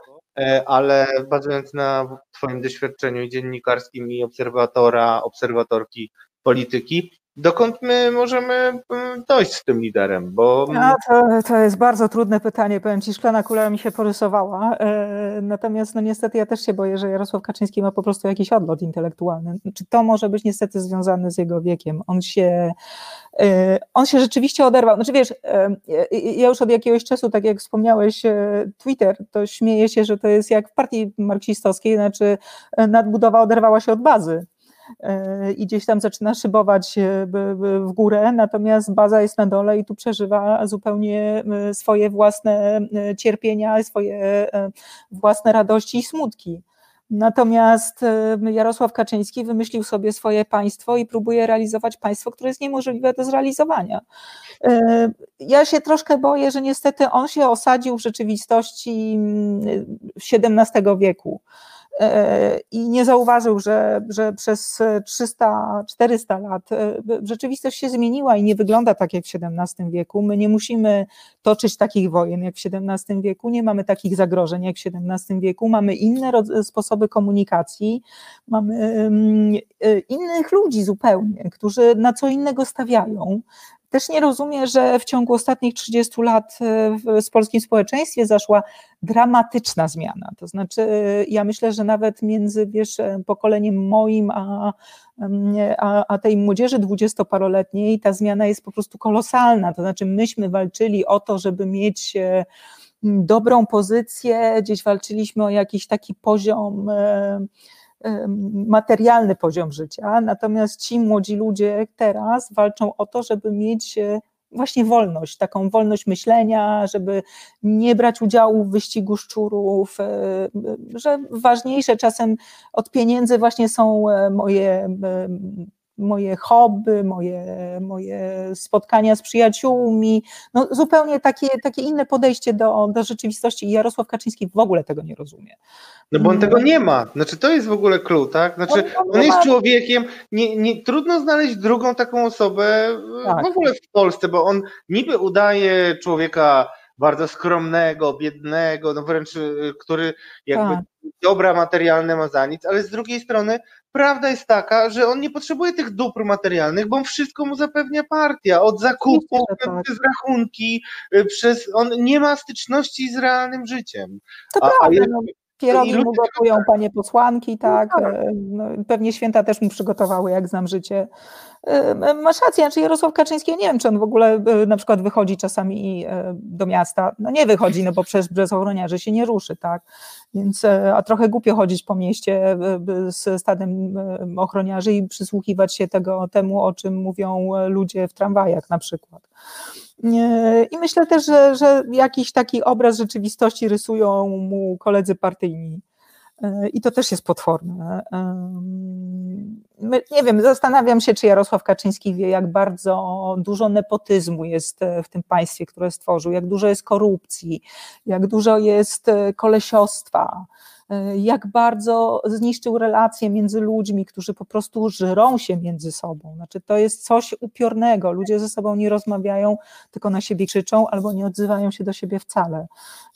ale bazując na Twoim doświadczeniu i dziennikarskim i obserwatora, obserwatorki polityki, dokąd my możemy mm, dojść z tym liderem? Bo... No, to, to jest bardzo trudne pytanie. Powiem Ci, szklana kula mi się porysowała. E, natomiast no niestety ja też się boję, że Jarosław Kaczyński ma po prostu jakiś odlot intelektualny. Czy to może być niestety związane z jego wiekiem? On się, e, on się rzeczywiście oderwał. Znaczy wiesz, e, ja już od jakiegoś czasu, tak jak wspomniałeś, Twitter, to śmieje się, że to jest jak w partii marksistowskiej, znaczy nadbudowa oderwała się od bazy i gdzieś tam zaczyna szybować e, w górę, natomiast baza jest na dole i tu przeżywa zupełnie e, swoje własne e, cierpienia, swoje własne radości i smutki. Natomiast Jarosław Kaczyński wymyślił sobie swoje państwo i próbuje realizować państwo, które jest niemożliwe do zrealizowania. Ja się troszkę boję, że niestety on się osadził w rzeczywistości XVII wieku i nie zauważył, że, że przez 300-400 lat e, rzeczywistość się zmieniła i nie wygląda tak jak w XVII wieku. My nie musimy toczyć takich wojen jak w XVII wieku, nie mamy takich zagrożeń jak w XVII wieku, mamy inne sposoby komunikacji, mamy mm, e, innych ludzi zupełnie, którzy na co innego stawiają. Też nie rozumie, że w ciągu ostatnich 30 lat e, w polskim społeczeństwie zaszła dramatyczna zmiana. To znaczy, e, ja myślę, że nawet między wiesz, e, pokoleniem moim a, a, a tej młodzieży dwudziestoparoletniej ta zmiana jest po prostu kolosalna. To znaczy, myśmy walczyli o to, żeby mieć dobrą pozycję, gdzieś walczyliśmy o jakiś taki poziom materialny poziom życia, natomiast ci młodzi ludzie teraz walczą o to, żeby mieć e, właśnie wolność, taką wolność myślenia, żeby nie brać udziału w wyścigu szczurów, e, że ważniejsze czasem od pieniędzy właśnie są e, moje moje hobby, moje, moje spotkania z przyjaciółmi, no zupełnie takie, takie inne podejście do, do rzeczywistości i Jarosław Kaczyński w ogóle tego nie rozumie. No bo on tego nie ma, znaczy to jest w ogóle clue, tak? Znaczy on, on jest człowiekiem, nie, nie, trudno znaleźć drugą taką osobę tak. w ogóle w Polsce, bo on niby udaje człowieka bardzo skromnego, biednego, no wręcz y, który jakby tak. dobra materialne ma za nic, ale z drugiej strony prawda jest taka, że on nie potrzebuje tych dóbr materialnych, bo wszystko mu zapewnia partia, od zakupów, tak. przez rachunki, y, przez on nie ma styczności z realnym życiem. To a, prawda, a no, Pierogi mu gotują panie posłanki, tak. No, tak. E, no, pewnie święta też mu przygotowały, jak znam życie. E, masz rację, znaczy Jarosław Kaczyński, nie wiem, czy on w ogóle e, na przykład wychodzi czasami do miasta. No nie wychodzi, no bo przez, przez ochroniarzy się nie ruszy, tak. Więc, a trochę głupio chodzić po mieście z stadem ochroniarzy i przysłuchiwać się tego, temu, o czym mówią ludzie w tramwajach na przykład. I myślę też, że, że jakiś taki obraz rzeczywistości rysują mu koledzy partyjni. I to też jest potworne. Nie wiem, zastanawiam się, czy Jarosław Kaczyński wie, jak bardzo dużo nepotyzmu jest w tym państwie, które stworzył, jak dużo jest korupcji, jak dużo jest kolesiostwa E, jak bardzo zniszczył relacje między ludźmi, którzy po prostu żrą się między sobą. Znaczy, to jest coś upiornego. Ludzie ze sobą nie rozmawiają, tylko na siebie krzyczą albo nie odzywają się do siebie wcale.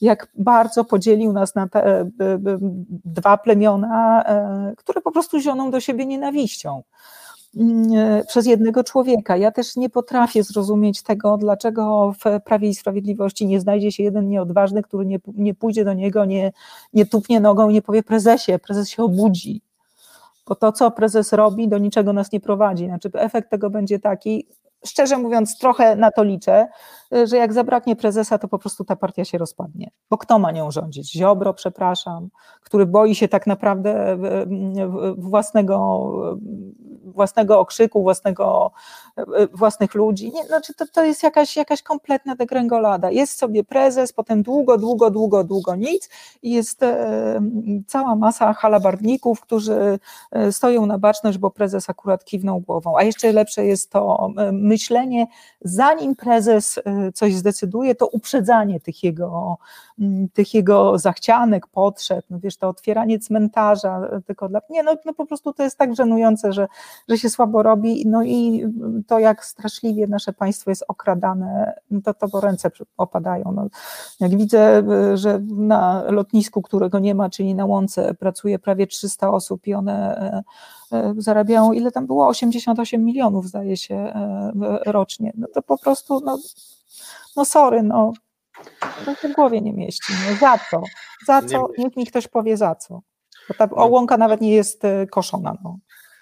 Jak bardzo podzielił nas na te, e, dwa plemiona, e, które po prostu zioną do siebie nienawiścią. Mm, e, przez jednego człowieka. Ja też nie potrafię zrozumieć tego, dlaczego w Prawie i Sprawiedliwości nie znajdzie się jeden nieodważny, który nie, nie pójdzie do niego, nie, nie tupnie nogą i nie powie prezesie, prezes się obudzi. Bo to, co prezes robi, do niczego nas nie prowadzi. Znaczy, efekt tego będzie taki, szczerze mówiąc, trochę na to liczę, że jak zabraknie prezesa, to po prostu ta partia się rozpadnie. Bo kto ma nią rządzić? Ziobro, przepraszam, który boi się tak naprawdę własnego, własnego okrzyku, własnego, własnych ludzi. Nie, znaczy to, to jest jakaś, jakaś kompletna degrengolada. Jest sobie prezes, potem długo, długo, długo, długo nic i jest cała masa halabardników, którzy stoją na baczność, bo prezes akurat kiwnął głową. A jeszcze lepsze jest to myślenie, zanim prezes coś zdecyduje, to uprzedzanie tych jego, mm, tych jego zachcianek, potrzeb, no wiesz, to otwieranie cmentarza tylko dla, nie, no, no po prostu to jest tak żenujące, że, że się słabo robi, no i to jak straszliwie nasze państwo jest okradane, no to, to bo ręce opadają, no, jak widzę, że na lotnisku, którego nie ma, czyli na łące pracuje prawie 300 osób i one zarabiają, ile tam było? 88 milionów zdaje się e, rocznie. No to po prostu no, no sorry, no to się w głowie nie mieści. No, za co? Za co? Niech mi ktoś powie za co. Bo ta ołąka nawet nie jest e, koszona. No.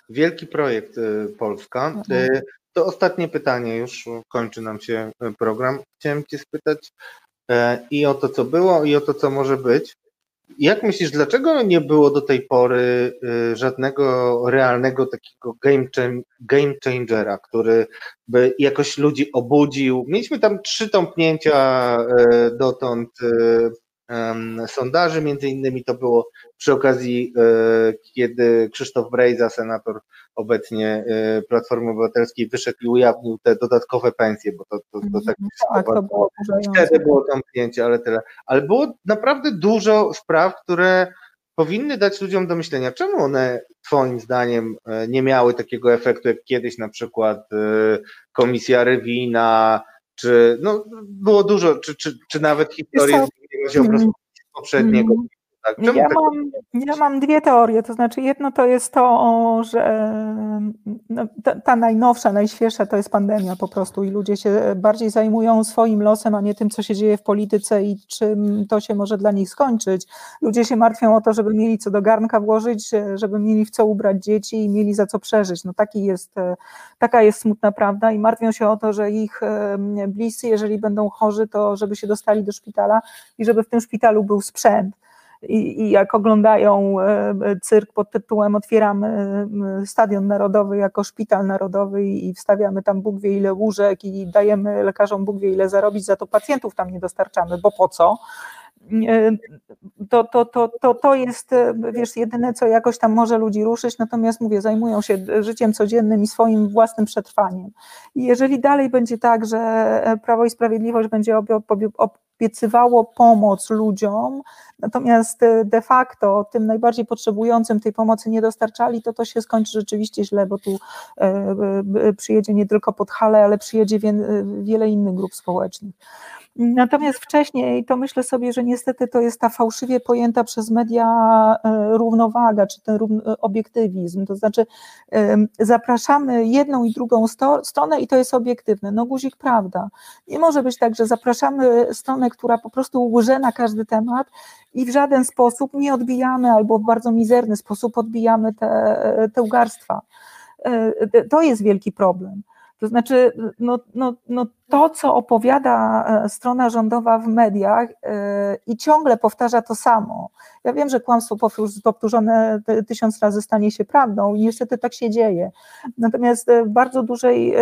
Wielki projekt e, Polska. Mhm. E, to ostatnie pytanie, już kończy nam się program. Chciałem Cię spytać i o to, co było, i o to, co może być. Jak myślisz, dlaczego nie było do tej pory y, żadnego realnego takiego game, game changera, który by jakoś ludzi obudził? Mieliśmy tam trzy tąpnięcia y, dotąd y, sondaży, między innymi to było przy okazji, kiedy Krzysztof Brejza, senator obecnie Platformy Obywatelskiej, wyszedł i ujawnił te dodatkowe pensje, bo to, to, to tak, tak to było wtedy było tąpnięcie, ale tyle. Ale było naprawdę dużo spraw, które powinny dać ludziom do myślenia, czemu one Twoim zdaniem nie miały takiego efektu jak kiedyś na przykład komisja Rywina, czy no, było dużo, czy, czy, czy nawet historie z poprzedniego mm. Tak, ja, mam, ja mam dwie teorie, to znaczy jedno to jest to, że no, ta, ta, najnowsza, najświeższa to jest pandemia po prostu i ludzie się bardziej zajmują swoim losem, a nie tym, co się dzieje w polityce i czym to się może dla nich skończyć. Ludzie się martwią o to, żeby mieli co do garnka włożyć, żeby mieli w co ubrać dzieci i mieli za co przeżyć. No taki jest, taka jest smutna prawda i martwią się o to, że ich bliscy, jeżeli będą chorzy, to żeby się dostali do szpitala i żeby w tym szpitalu był sprzęt i, i jak oglądają e, cyrk pod tytułem Otwieramy e, Stadion Narodowy jako szpital narodowy i wstawiamy tam Bóg wie ile łóżek i dajemy lekarzom Bóg wie ile zarobić, za to pacjentów tam nie dostarczamy, bo po co? E, to, to, to, to, to jest, wiesz, jedyne, co jakoś tam może ludzi ruszyć, natomiast mówię, zajmują się życiem codziennym i swoim własnym przetrwaniem. I jeżeli dalej będzie tak, że Prawo i Sprawiedliwość będzie obiecywało pomoc ludziom, natomiast e, de facto tym najbardziej potrzebującym tej pomocy nie dostarczali, to to się skończy rzeczywiście źle, bo tu e, przyjedzie nie tylko pod halę, ale przyjedzie wiele innych grup społecznych. Natomiast wcześniej to myślę sobie, że niestety to jest ta fałszywie pojęta przez media e, równowaga, czy ten obiektywizm, to znaczy zapraszamy jedną i drugą stronę i to jest obiektywne. No guzik prawda. Nie może być tak, że zapraszamy stronę, która po prostu łże na każdy temat i w żaden sposób nie odbijamy albo w bardzo mizerny sposób odbijamy te, te ugarstwa. E, to jest wielki problem. To znaczy, no, no, no to, co opowiada e, strona rządowa w mediach e, i ciągle powtarza to samo. Ja wiem, że kłamstwo powtórzone tysiąc razy stanie się prawdą i niestety tak się dzieje. Natomiast e, w bardzo dużej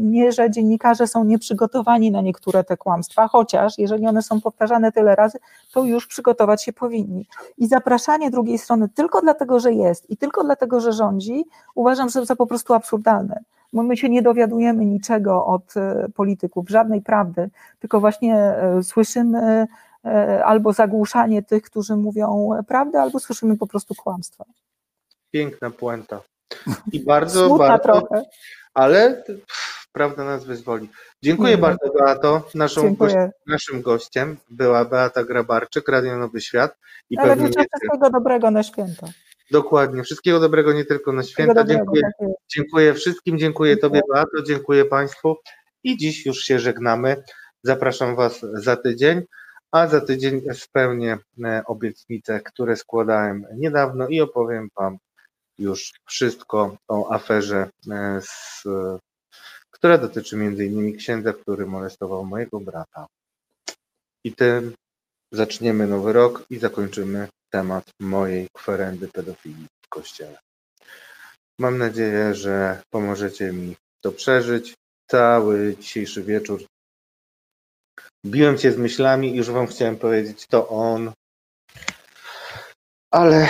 mierze dziennikarze są nieprzygotowani na niektóre te kłamstwa, chociaż jeżeli one są powtarzane tyle razy, to już przygotować się powinni. I zapraszanie drugiej strony tylko dlatego, że jest i tylko dlatego, że rządzi, uważam, że to po prostu absurdalne bo my się nie dowiadujemy niczego od e, polityków, żadnej prawdy, tylko właśnie e, słyszymy e, albo zagłuszanie tych, którzy mówią prawdę, albo słyszymy po prostu kłamstwa. Piękna puenta. I bardzo, Smutna bardzo, trochę. ale prawda nas wyzwoli. Dziękuję Nie. bardzo Beato. Naszą gość, naszym gościem była Beata Grabarczyk, Radio Nowy Świat. I Ale życzę wszystkiego dobrego na święta. Dokładnie. Wszystkiego dobrego nie tylko na święta. dobrego, Dziękuję, dziękuję wszystkim, dziękuję Dziękuję. Tobie Beato, dziękuję Państwu. I dziś już się żegnamy. Zapraszam Was za tydzień, a za tydzień spełnię e, obietnice, które składałem niedawno i opowiem Wam już wszystko o aferze, e, z, która dotyczy m.in. księdza, który molestował mojego brata. I tym zaczniemy nowy rok i zakończymy temat mojej kwerendy pedofilii w kościele. Mam nadzieję, że pomożecie mi to przeżyć. Cały dzisiejszy wieczór biłem się z myślami i już wam chciałem powiedzieć, to on. Ale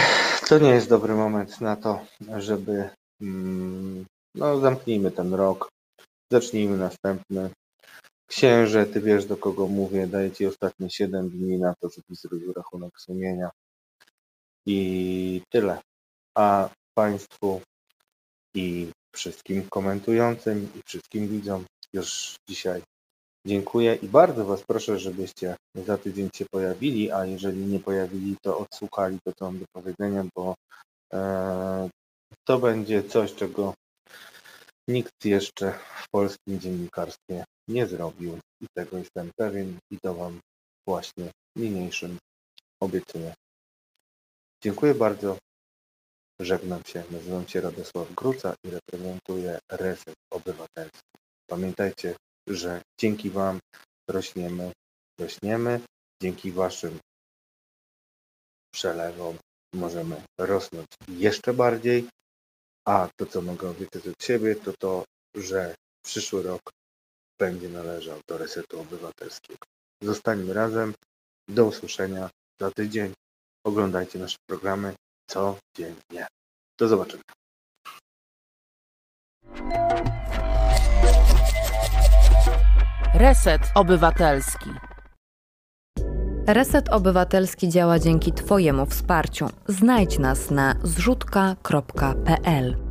to nie jest dobry moment na to, żeby mm, no zamknijmy ten rok, zacznijmy następny. Księże, ty wiesz do kogo mówię, daję ci ostatnie 7 dni na to, żeby zrobił rachunek sumienia. I tyle. A Państwu i wszystkim komentującym i wszystkim widzom już dzisiaj dziękuję i bardzo Was proszę, żebyście za tydzień się pojawili, a jeżeli nie pojawili, to odsłuchali to, co mam do powiedzenia, bo e, to będzie coś, czego nikt jeszcze w polskim dziennikarstwie nie zrobił i tego jestem pewien i to Wam właśnie niniejszym obiecuję. Dziękuję bardzo. Żegnam się. Nazywam się Radosław Gruca i reprezentuję Reset Obywatelski. Pamiętajcie, że dzięki Wam rośniemy, rośniemy. Dzięki Waszym przelewom możemy rosnąć jeszcze bardziej. A to, co mogę obiecać od siebie, to to, że przyszły rok będzie należał do Resetu Obywatelskiego. Zostańmy razem. Do usłyszenia za tydzień. Oglądajcie nasze programy codziennie. Do zobaczenia. Reset Obywatelski. Reset Obywatelski działa dzięki Twojemu wsparciu. Znajdź nas na zrzutka.pl.